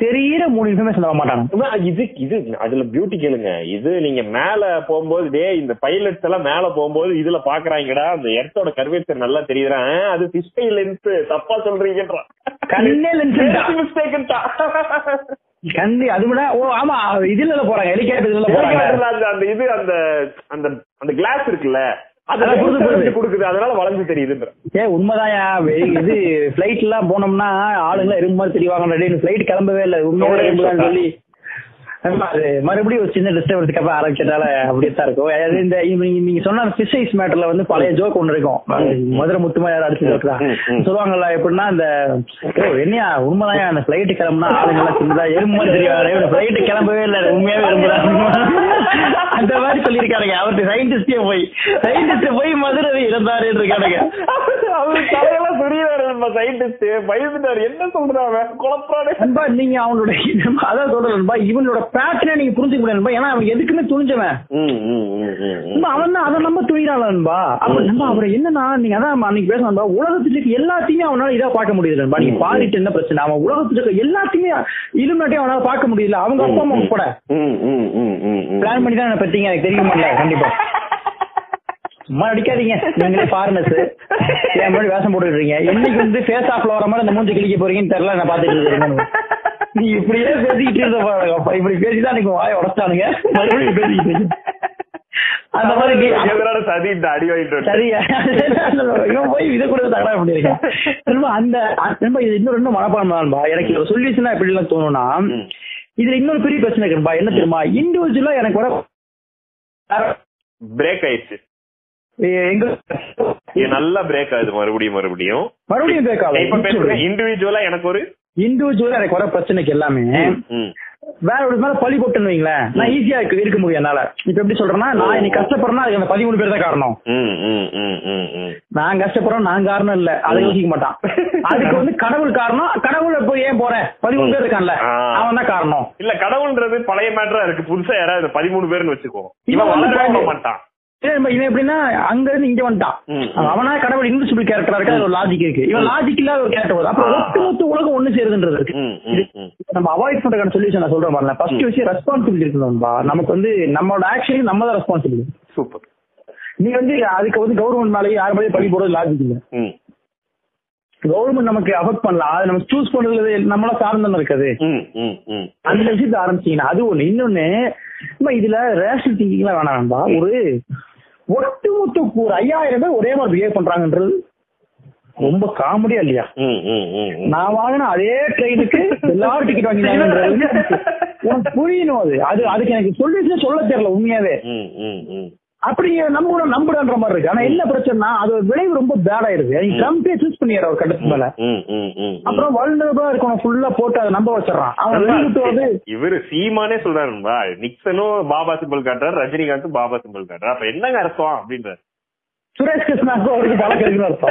Speaker 1: தெரியிற மூணு இன்ஃபர்மேஷன் நம்ப மாட்டாங்க
Speaker 2: ஆமா, இது இது அதுல பியூட்டி கேளுங்க. இது நீங்க மேல போகும்போது டே இந்த பைலட்ஸ் எல்லாம் மேல போகும்போது இதுல பாக்குறாங்கடா அந்த எர்த்தோட கர்வேச்சர் நல்லா தெரியுதுடா. அது பிஸ்டை லென்ஸ் தப்பா சொல்றீங்கன்றான்.
Speaker 1: கண்ணே கண்டி அது விட ஓ ஆமா இதுல போறாங்க ஹெலிகாப்டர் இதுல போறாங்க.
Speaker 2: ஹெலிகாப்டர்ல அந்த இது அந்த அந்த அந்த கிளாஸ் இருக்குல்ல. கொடுக்குது அதனால வளைஞ்சு தெரியுதுன்ற
Speaker 1: ஏ உண்மைதான்யா வெ- இது ஃபிளைட் எல்லாம் போனோம்னா ஆளுங்க எறும்பு மாதிரி தெரிவாங்க ஃபிளைட் கிளம்பவே இல்லை உண்மையோட எறும்புதான் சொல்லி. மறுபடியும் ஒரு சின்ன டிஸ்டர்பன்ஸ்க்கு அப்புறம் ஆரம்பிச்சதால அப்படியே தான் இருக்கும் இந்த நீங்க- நீங்க சொன்ன ஐஸ் மேட்டர்ல வந்து பழைய ஜோக் ஒன்று இருக்கும். மதுரை முத்துமா யாரும் அடிச்சு ஜோக் தான். சொல்லுவாங்கல்ல எப்படின்னா இந்த என்னையா உண்மைதான் அந்த ஃபிளைட் கிளம்புனா ஆளுங்க எல்லாம் சின்னதா எறும்பு தெரியாது ஃபிளைட் கிளம்பவே இல்லை உண்மையாவே எறும்புதான் அந்த மாதிரி சொல்லியிருக்காருங்க அவருக்கு சயின்டிஸ்டே போய் சயின்டிஸ்ட் போய் மதுரை இறந்தாருன்னு இருக்காருங்க
Speaker 2: அவரு தலையெல்லாம் நம்ம சயின்டிஸ்ட் பயந்துட்டாரு. என்ன சொல்றாங்க குழப்பறாரு
Speaker 1: நண்பா நீங்க அவனோட அதான் சொல்றேன் நண்பா இவனோட பேட்டர்னை நீங்க புரிஞ்சுக்க முடியாது ஏன்னா அவன் எதுக்குமே துணிஞ்சவன். அவன் தான் அதை நம்ம துணிறான் நண்பா. அப்ப நண்பா அவர் என்னன்னா நீங்க அதான் அன்னைக்கு பேச நண்பா. உலகத்துல இருக்க எல்லாத்தையுமே அவனால இதா பார்க்க முடியுது நண்பா. நீங்க பாடிட்டு என்ன பிரச்சனை? அவன் உலகத்துல இருக்க எல்லாத்தையுமே இலுமினாட்டி அவனால பார்க்க முடியல. அவங்க அப்பா அம்மா
Speaker 2: ம்.
Speaker 1: பிளான் பண்ணி தான் பத்தீங்க? எனக்கு தெரியுமா கண்டிப்பா. சும்மா அடிக்காதீங்க. நீங்களே ஃபாரினர்ஸ் என் முன்னாடி வேஷம் போட்டுட்டு இருக்கீங்க? என்னைக்கு வந்து ஃபேஸ் ஆஃப்ல வர மாதிரி அந்த மூஞ்சி கிழிக்க போறீங்கன்னு தெரியல நான் பாத்துட்டு இருக்கேன். நீ இப்படியே பேசிக்கிட்டு இருந்த பாருங்க. அப்பா இப்படி பேசிதான் நீங்க வாய உடச்சானுங்க. மறுபடியும் பேசிக்கிட்டு. அந்த மாதிரி
Speaker 2: எதிரான சதி இந்த அடி வாங்கிட்டு.
Speaker 1: சரியா? இவன் போய் இதை கூட தகடா பண்ணிருக்கேன் திரும்ப அந்த திரும்ப இது இன்னும் ரெண்டும் மனப்பான்மை தான்பா எனக்கு ஒரு சொல்யூஷனா எப்படி எல்லாம் தோணும்னா. இதுல இன்னொரு பெரிய பிரச்சனை இருக்குப்பா என்ன தெரியுமா? இண்டிவிஜுவலா எனக்கு வர
Speaker 2: பிரேக் ஆயிடுச்சு.
Speaker 1: எங்க
Speaker 2: நல்லா பிரேக் ஆகுது மறுபடியும் மறுபடியும்.
Speaker 1: மறுபடியும்
Speaker 2: இப்ப பேசுறேன்
Speaker 1: பேக்கால
Speaker 2: இண்டிவிஜுவலா எனக்கு ஒரு
Speaker 1: இண்டிவிஜுவலா எனக்கு வர பிரச்சனைக்கு எல்லாமே. வேற ஒரு மேல பழி போட்டுன்னு வைங்களேன். நான் ஈஸியா இருக்க இருக்க முடியும் என்னால. இப்ப எப்படி சொல்றேன்னா நான் இன்னைக்கு கஷ்டப்படுறேன்னா அதுக்கு அந்த பதிமூணு பேர் தான் காரணம். நான் கஷ்டப்படுறோம் நான் காரணம் இல்ல. அதை யோசிக்க மாட்டான். அதுக்கு வந்து கடவுள் காரணம். கடவுள் போய் ஏன் போறேன்? பதிமூணு பேர் இருக்கான்ல. அவன் தான் காரணம்.
Speaker 2: இல்ல கடவுள்ன்றது பழைய மேட்டரா இருக்கு. புதுசா யாராவது பதிமூணு பேர்னு வச்சுக்கோ.
Speaker 1: இவன்
Speaker 2: மாட்டான்.
Speaker 1: இவன் எப்படின்னா அங்க இருந்து இங்க வந்துட்டான். அவனா கடவுள் இன்விசிபிள் கேரக்டரா இருக்கு ஒரு லாஜிக் இருக்கு. இவன் லாஜிக் இல்லாத ஒரு கேரக்டர் வருது. அப்புறம். ஒட்டுமொத்த உலகம் ஒண்ணு சேருதுன்றது இருக்கு. நம்ம அவாய்ட் பண்றதுக்கான சொல்யூஷன் நான் சொல்றேன் பாருங்க. ஃபர்ஸ்ட் விஷயம் ரெஸ்பான்சிபிலிட்டி இருக்கணும்பா நமக்கு வந்து நம்மளோட ஆக்ஷனுக்கு நம்ம தான் ரெஸ்பான்சிபிலிட்டி
Speaker 2: சூப்பர்.
Speaker 1: நீ வந்து அதுக்கு வந்து கவர்மெண்ட் மேலேயே யார் மேலேயும் பழி போடுறது லாஜிக் இல்ல. கவர்மெண்ட் நமக்கு அஃபெக்ட் பண்ணலாம். அதை நம்ம சூஸ் பண்றது நம்மள சார்ந்து இருக்குது. அந்த விஷயத்த ஆரம்பிச்சீங்கன்னா அது ஒண்ணு. இன்னொன்னு நம்ம இதுல ரேஷனல் திங்கிங்லாம் வேணாம்பா ஒரு ஒட்டுமொத்த ஒரு ஐயாயிரம் பேர் ஒரே மாதிரி பிஹேவ் பண்றாங்கன்றது ரொம்ப காமெடியா இல்லையா? நான் வாங்கின அதே ட்ரெயினுக்கு எல்லாரும் டிக்கெட் வாங்கினாங்கன்றது உனக்கு புரியணும் அது. அது அதுக்கு எனக்கு சொல்லிட்டு சொல்ல தெரியல உண்மையாவே. அப்படி நம்ப நம்புறன்ற மாதிரி இருக்கு. ஆனா என்ன பிரச்சனைனா அது விளைவு ரொம்ப பேட் ஆயிருது. நீ ட்ரம்பே சூஸ் பண்ணிடுற ஒரு கட்டத்து மேல. அப்புறம் வல்னரபிளா இருக்கணும் ஃபுல்லா போட்டு அதை நம்ப வச்சிடறான். அவன் வெளியிட்டு வந்து
Speaker 2: இவரு சீமானே சொல்றாருன்பா நிக்சனும் பாபா சிம்பிள் காட்டுறாரு ரஜினிகாந்தும் பாபா சிம்பிள் காட்டுறாரு. அப்ப என்னங்க அர்த்தம் அப்படின்றாரு.
Speaker 1: சுரேஷ் கிருஷ்ணாக்கும் அவருக்கு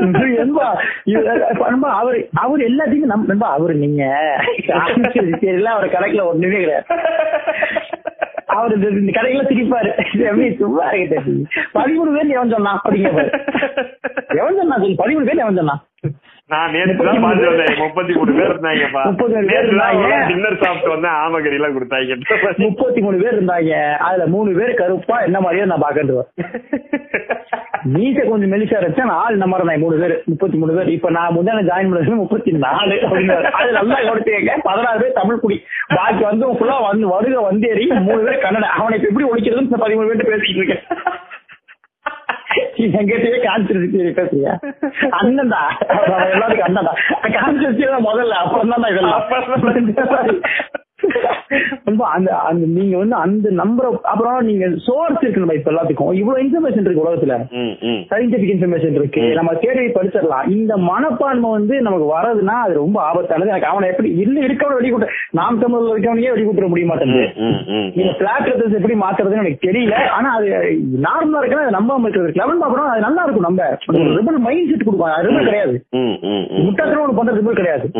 Speaker 1: இது- என்பா, அவரு அவர் எல்லாத்தையும் நம்ப அவரு நீங்க. தெரியல அவர் கணக்குல ஒண்ணுமே கிடையாது. அவர் இந்த கடையில சிரிப்பாரு. எப்படி சும்மா இருக்கிட்ட? பதிமூணு பேர் எவன் சொன்னா அப்படிங்க எவன் சொன்னா சொல்லு? பதிமூணு பேர் எவன் சொன்னா
Speaker 2: நான் நேற்று தான் பார்த்து வந்தேன். முப்பத்தி மூணு பேர் இருந்தாங்கப்பா
Speaker 1: முப்பத்தி மூணு பேர் இருந்தாங்க.
Speaker 2: டின்னர் சாப்பிட்டு வந்தேன். ஆமகரி எல்லாம் கொடுத்தாங்க.
Speaker 1: முப்பத்தி மூணு பேர் இருந்தாங்க. அதுல மூணு பேர் கருப்பா என்ன மாதிரியே நான் பாக்கட்டுவேன் மீச கொஞ்சம் மெலிசா இருந்துச்சு? ஆள் நம்பர் தான் மூணு பேர். முப்பத்தி மூணு பேர். இப்ப நான் முந்தான ஜாயின் பண்ணது முப்பத்தி நாலு அது நல்லா கொடுத்தீங்க பதினாறு பேர் தமிழ் குடி. பாக்கி வந்து ஃபுல்லா வந்து வருக வந்தேறி மூணு பேர் கன்னட. அவனை இப்ப எப்படி ஒழிக்கிறதுன்னு இந்த பதிமூணு பேர் பேசிட்டு இருக்கேன். எங்கிட்டயே கான்ஸ்பிரசி பேசுறியா? அண்ணன்டா. அவன் எல்லாத்துக்கும் அண்ணன்டா. கான்ஸ்பிரசி தான் முதல்ல அப்புறம் தான் இதெல்லாம் அந்த அந்த நீங்க வந்து அந்த நம்பர் அப்புறம் நீங்க சோர்ஸ் இருக்கு நம்ம இப்ப எல்லாத்துக்கும். இவ்வளவு இன்ஃபர்மேஷன் இருக்கு உலகத்துல. சயின்டிபிக் இன்ஃபர்மேஷன் இருக்கு. நம்ம தேடி படிச்சிடலாம். இந்த மனப்பான்மை வந்து நமக்கு வரதுன்னா அது ரொம்ப ஆபத்தானது. எனக்கு அவனை எப்படி இல்ல இருக்கவன வெளிக்கூட்ட நாம் தமிழ்ல இருக்கவனையே வெளிக்கூட்ட முடிய மாட்டேங்குது. நீங்க. பிளாட் எப்படி மாத்துறதுன்னு எனக்கு தெரியல. ஆனா அது நார்மலா இருக்குன்னா அது நம்பாம இருக்கிறது லெவன் பாக்கணும் அது நல்லா இருக்கும் நம்ம. ரிபல் மைண்ட் செட் கொடுக்கும். அது ரிபல் கிடையாது.
Speaker 2: ம், ம், ம்.
Speaker 1: முட்டாத்தனம் ஒண்ணு பண்ற ரிபல் கிடையாது.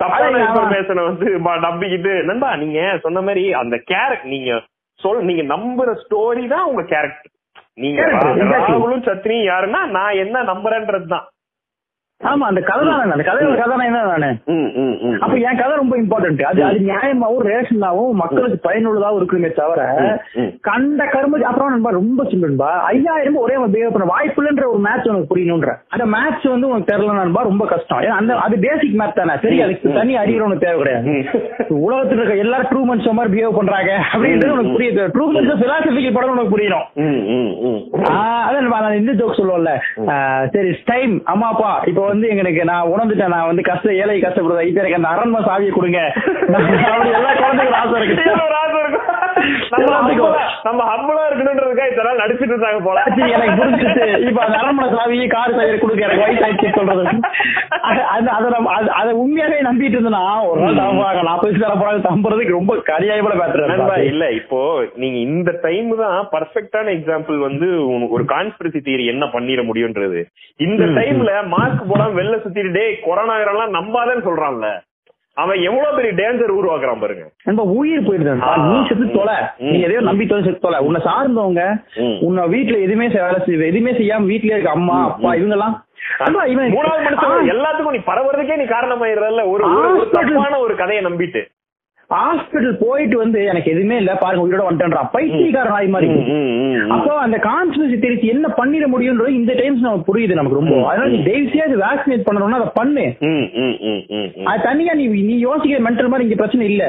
Speaker 2: தப்பான இன்ஃபர்மேஷனை வந்து நம்பிக்கிட்டு நண்பா நீங்க சொன்ன மாதிரி அந்த கேரக்ட் நீங்க சொல் நீங்க நம்புற ஸ்டோரி தான் உங்க கேரக்டர் நீங்க. ராகுலும் சத்ரியும் யாருன்னா நான் என்ன நம்புறேன்றது தான்
Speaker 1: ஆமா அந்த கதை தான் அந்த கதையோட கதை நான் என்ன நானு. அப்ப என் கதை ரொம்ப இம்பார்ட்டன்ட் அது அது நியாயமாவும் ரேஷனாவும் மக்களுக்கு பயனுள்ளதாவும் இருக்குமே தவிர. கண்ட கரும அப்புறம் நண்பா ரொம்ப சிம்பிள்பா ஐயாயிரம் ஒரே பிஹேவ் பண்ண. வாய்ப்பு இல்லைன்ற ஒரு மேட்ச் உனக்கு புரியணும்ன்ற அந்த மேட்ச் வந்து உனக்கு தெரியல நண்பா ரொம்ப கஷ்டம். ஏன்னா அந்த அது பேசிக் மேட்ச் தானே. சரி அதுக்கு தனி அறிவுரை உனக்கு தேவை கிடையாது. உலகத்துல இருக்க எல்லாரும் ட்ரூ மன்ஸ் மாதிரி பிஹேவ் பண்றாங்க. அப்படின்றது உனக்கு புரியுது. ட்ரூ மன்ஸ் பிலாசபிக்கல் படம் உனக்கு புரியணும். அதான் இந்த ஜோக் சொல்லுவோம்ல. சரி டைம் அம்மா அப்பா. இப்ப வந்து எங்களுக்கு நான் உணர்ந்துட்டேன். நான் வந்து கஷ்ட ஏழை கஷ்டப்படுறத இப்ப எனக்கு அந்த அரண்மனை சாவியை கொடுங்க. அப்படி எல்லா குழந்தைகளும் ஆசை
Speaker 2: இது
Speaker 1: இருக்கு
Speaker 2: ஒரு ஆசை இருக்கும். நம்ம
Speaker 1: எல்லாத்துக்கும்.
Speaker 2: humble-ஆ- நம்ம ஹம்பலா இருக்கணுன்றதுக்காக இத்தனை நாள் நடிச்சிட்டு இருந்தாங்க போல.
Speaker 1: சரி, எனக்கு புரிஞ்சுச்சு. இப்ப அந்த அரண்மனை சாவியை கார் டயர் கொடுங்க. எனக்கு வயசாயிடுச்சு சொல்றது. அது- அது- அதை நம்ம அது- அதை உண்மையாவே நம்பிட்டு இருந்தேன்னா ஒரு நாள் தம்புறாங்க நாற்பது போறாங்க தம்புறதுக்கு ரொம்ப கரியாய் கூட
Speaker 2: நண்பா
Speaker 1: பேசுறேன்
Speaker 2: இல்ல இப்போ நீங்க இந்த டைம் தான் பர்ஃபெக்டான எக்ஸாம்பிள் வந்து உனக்கு ஒரு கான்ஸ்பிரசி தியரி என்ன பண்ணிட முடியும்ன்றது இந்த டைம்ல மாஸ்க் போடாம வெளில சுத்திட்டு டேய் கொரோனா எல்லாம் நம்பாதன்னு சொல்றான்ல. அவன் எவ்வளவு பெரிய டேஞ்சர் உருவாக்குறான் பாருங்க.
Speaker 1: நம்ம உயிர்
Speaker 2: ஆ.
Speaker 1: நீ செத்து தொலை. நீ. எதையோ நம்பி தொலை செத்து தொலை. உன்னை சார்ந்தவங்க. உன்னை வீட்டுல எதுவுமே வேலை செய்ய எதுவுமே செய்யாம வீட்லயே இருக்க அம்மா அப்பா இவங்க எல்லாம்
Speaker 2: மூணாவது மனுஷன் எல்லாத்துக்கும் நீ பரவுறதுக்கே நீ காரணமாயிடுறல்ல. ஒரு. தப்பான ஒரு கதையை நம்பிட்டு.
Speaker 1: ஹாஸ்பிடல் போயிட்டு வந்து எனக்கு எதுவுமே இல்ல பாருங்க உயிரோட வந்துட்டேன்றான் பைத்தியக்காரன் ஆகி மாதிரி. அப்போ அந்த கான்ஸ்பிரசி தெரிச்சு என்ன பண்ணிட முடியும்ன்றது இந்த டைம்ஸ் நமக்கு புரியுது நமக்கு ரொம்ப. அதனால நீ அது வேக்சினேட் பண்ணணும்னா அதை பண்ணு. அது தனியா நீ நீ யோசிக்கிற மென்டல் மாதிரி இங்க பிரச்சனை இல்ல.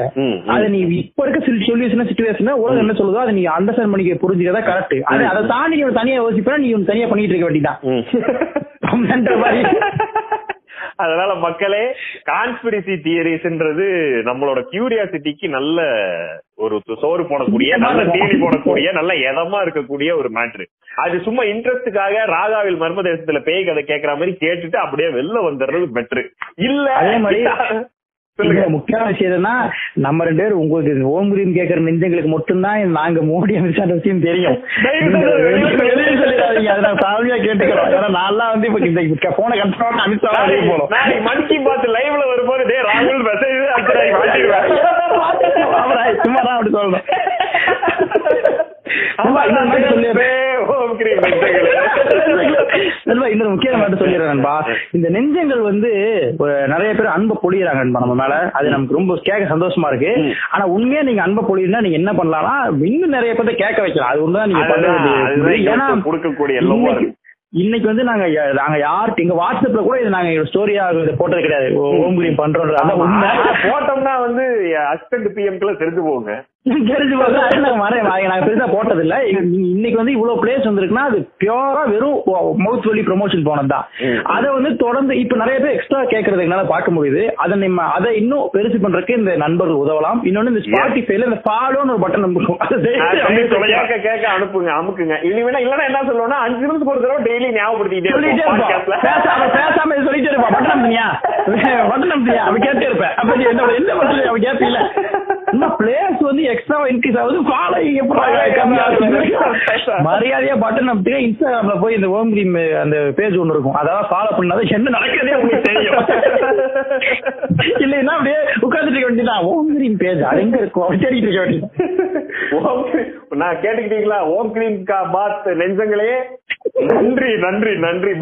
Speaker 1: அது நீ இப்ப இருக்க சொல்யூஷன் சுச்சுவேஷன் உலகம் என்ன சொல்லுதோ அதை நீ அண்டர்ஸ்டாண்ட் பண்ணிக்க புரிஞ்சுக்கிறதா கரெக்ட் அது அதை தாண்டி நீ தனியா யோசிப்பா நீ தனியா பண்ணிட்டு இருக்க வேண்டியதான்
Speaker 2: அதனால மக்களே கான்ஸ்பிரசி தியரிஸ்ன்றது நம்மளோட கியூரியாசிட்டிக்கு நல்ல ஒரு சோறு போடக்கூடிய நல்ல தீனி போடக்கூடிய நல்ல எதமா இருக்கக்கூடிய ஒரு மேட்ரு அது சும்மா இன்ட்ரெஸ்டுக்காக ராகாவில் மர்ம தேசத்துல பேய் கதை கேக்குற மாதிரி கேட்டுட்டு அப்படியே வெளில வந்துடுறது பெட்ரு இல்ல
Speaker 1: அதே மாதிரி முக்கியமான விஷயம் என்னன்னா நம்ம ரெண்டு பேரும் உங்களுக்கு ஓம் கிரீம் கேக்குற நெஞ்சங்களுக்கு மட்டும்தான் நாங்க மோடி அமித்ஷா விஷயம் தெரியும். சாமியா கேட்டுக்கிறோம் ஏன்னா நான்லாம் வந்து இப்ப இந்த போனை கன்ஃபார்ம் அமித்ஷா போனோம்
Speaker 2: மன் கி பாத் லைவ்ல வரும்போது டே ராகுல் மெசேஜ் மாட்டிடுவேன்
Speaker 1: சும்மா தான் அப்படி நண்பா, இன்னொரு முக்கியமான மட்டும் சொல்லிடுறேன் நண்பா. இந்த நெஞ்சங்கள் வந்து நிறைய பேர் அன்பை பொழியறாங்க நண்பா நம்ம மேல. அது நமக்கு ரொம்ப கேட்க சந்தோஷமா இருக்கு. ஆனா உண்மையா நீங்க அன்பை பொழியுனா நீங்க என்ன பண்ணலாம்னா இன்னும் நிறைய பேர்த்த கேட்க வைக்கலாம். அது ஒண்ணுதான் நீங்க பண்ண ஏன்னா
Speaker 2: கொடுக்கக்கூடிய
Speaker 1: இன்னைக்கு- வந்து நாங்க நாங்க யாருக்கு எங்க வாட்ஸ்அப்ல கூட இது நாங்க ஸ்டோரியா போட்டது கிடையாது. ஓம் கிரீம் பண்றோம்
Speaker 2: போட்டோம்னா வந்து அசிஸ்டன்ட் பிஎம்க்குள்ள தெரிஞ்சு போங்க
Speaker 1: போட்டது இல்ல இன்னைக்கு வந்து இவ்வளவு பிளேஸ் வந்திருக்குன்னா அது பியூரா வெறும் மவுத் வழி ப்ரொமோஷன் போனதுதான்.
Speaker 2: ம்.
Speaker 1: அதை வந்து தொடர்ந்து இப்ப நிறைய பேர் எக்ஸ்ட்ரா கேட்கறது என்னால பார்க்க முடியுது. அதை நம்ம அதை இன்னும் பெருசு பண்றதுக்கு இந்த நண்பர்கள் உதவலாம். இன்னொன்னு இந்த ஸ்பாட்டிஃபைல இந்த ஃபாலோன்னு ஒரு பட்டன்
Speaker 2: கேட்க அனுப்புங்க அமுக்குங்க. இல்லன்னா என்ன சொல்லுவோம்னா அஞ்சு நிமிஷத்துக்கு ஒரு தடவை டெய்லி.
Speaker 1: பேசாம பேசாம சொல்லிட்டே இருப்போம். பட்டன் அமுத்தியா பட்டன் அமுத்தியா அவன் கேட்டே இருப்பேன். அப்ப என்ன என்ன பண்றது அவன் பிளேஸ் வந்து எக்ஸ்ட்ரா இன்க்ரீஸ் ஆகுது. ஃபாலோயிங் மரியாதையா பட்டன் அமுத்தியா இன்ஸ்டாகிராம்ல போய் இந்த ஓம் கிரீம் அந்த பேஜ் ஒன்னு இருக்கும். அதாவது ஃபாலோ பண்ணாதான் என்ன நடக்குதே உங்களுக்கு தெரியும். இல்லைன்னா அப்படியே உட்கார்ந்துட்டு இருக்க வேண்டியதான் ஓம் கிரீம் பேஜ் அது எங்க இருக்கும்? தேடிட்டு இருக்க வேண்டியது
Speaker 2: ஓம். நான் கேட்டுக்கிட்டீங்களா? ஓம் கிரீம் கா பாத் நெஞ்சங்களே? நன்றி நன்றி நன்றி.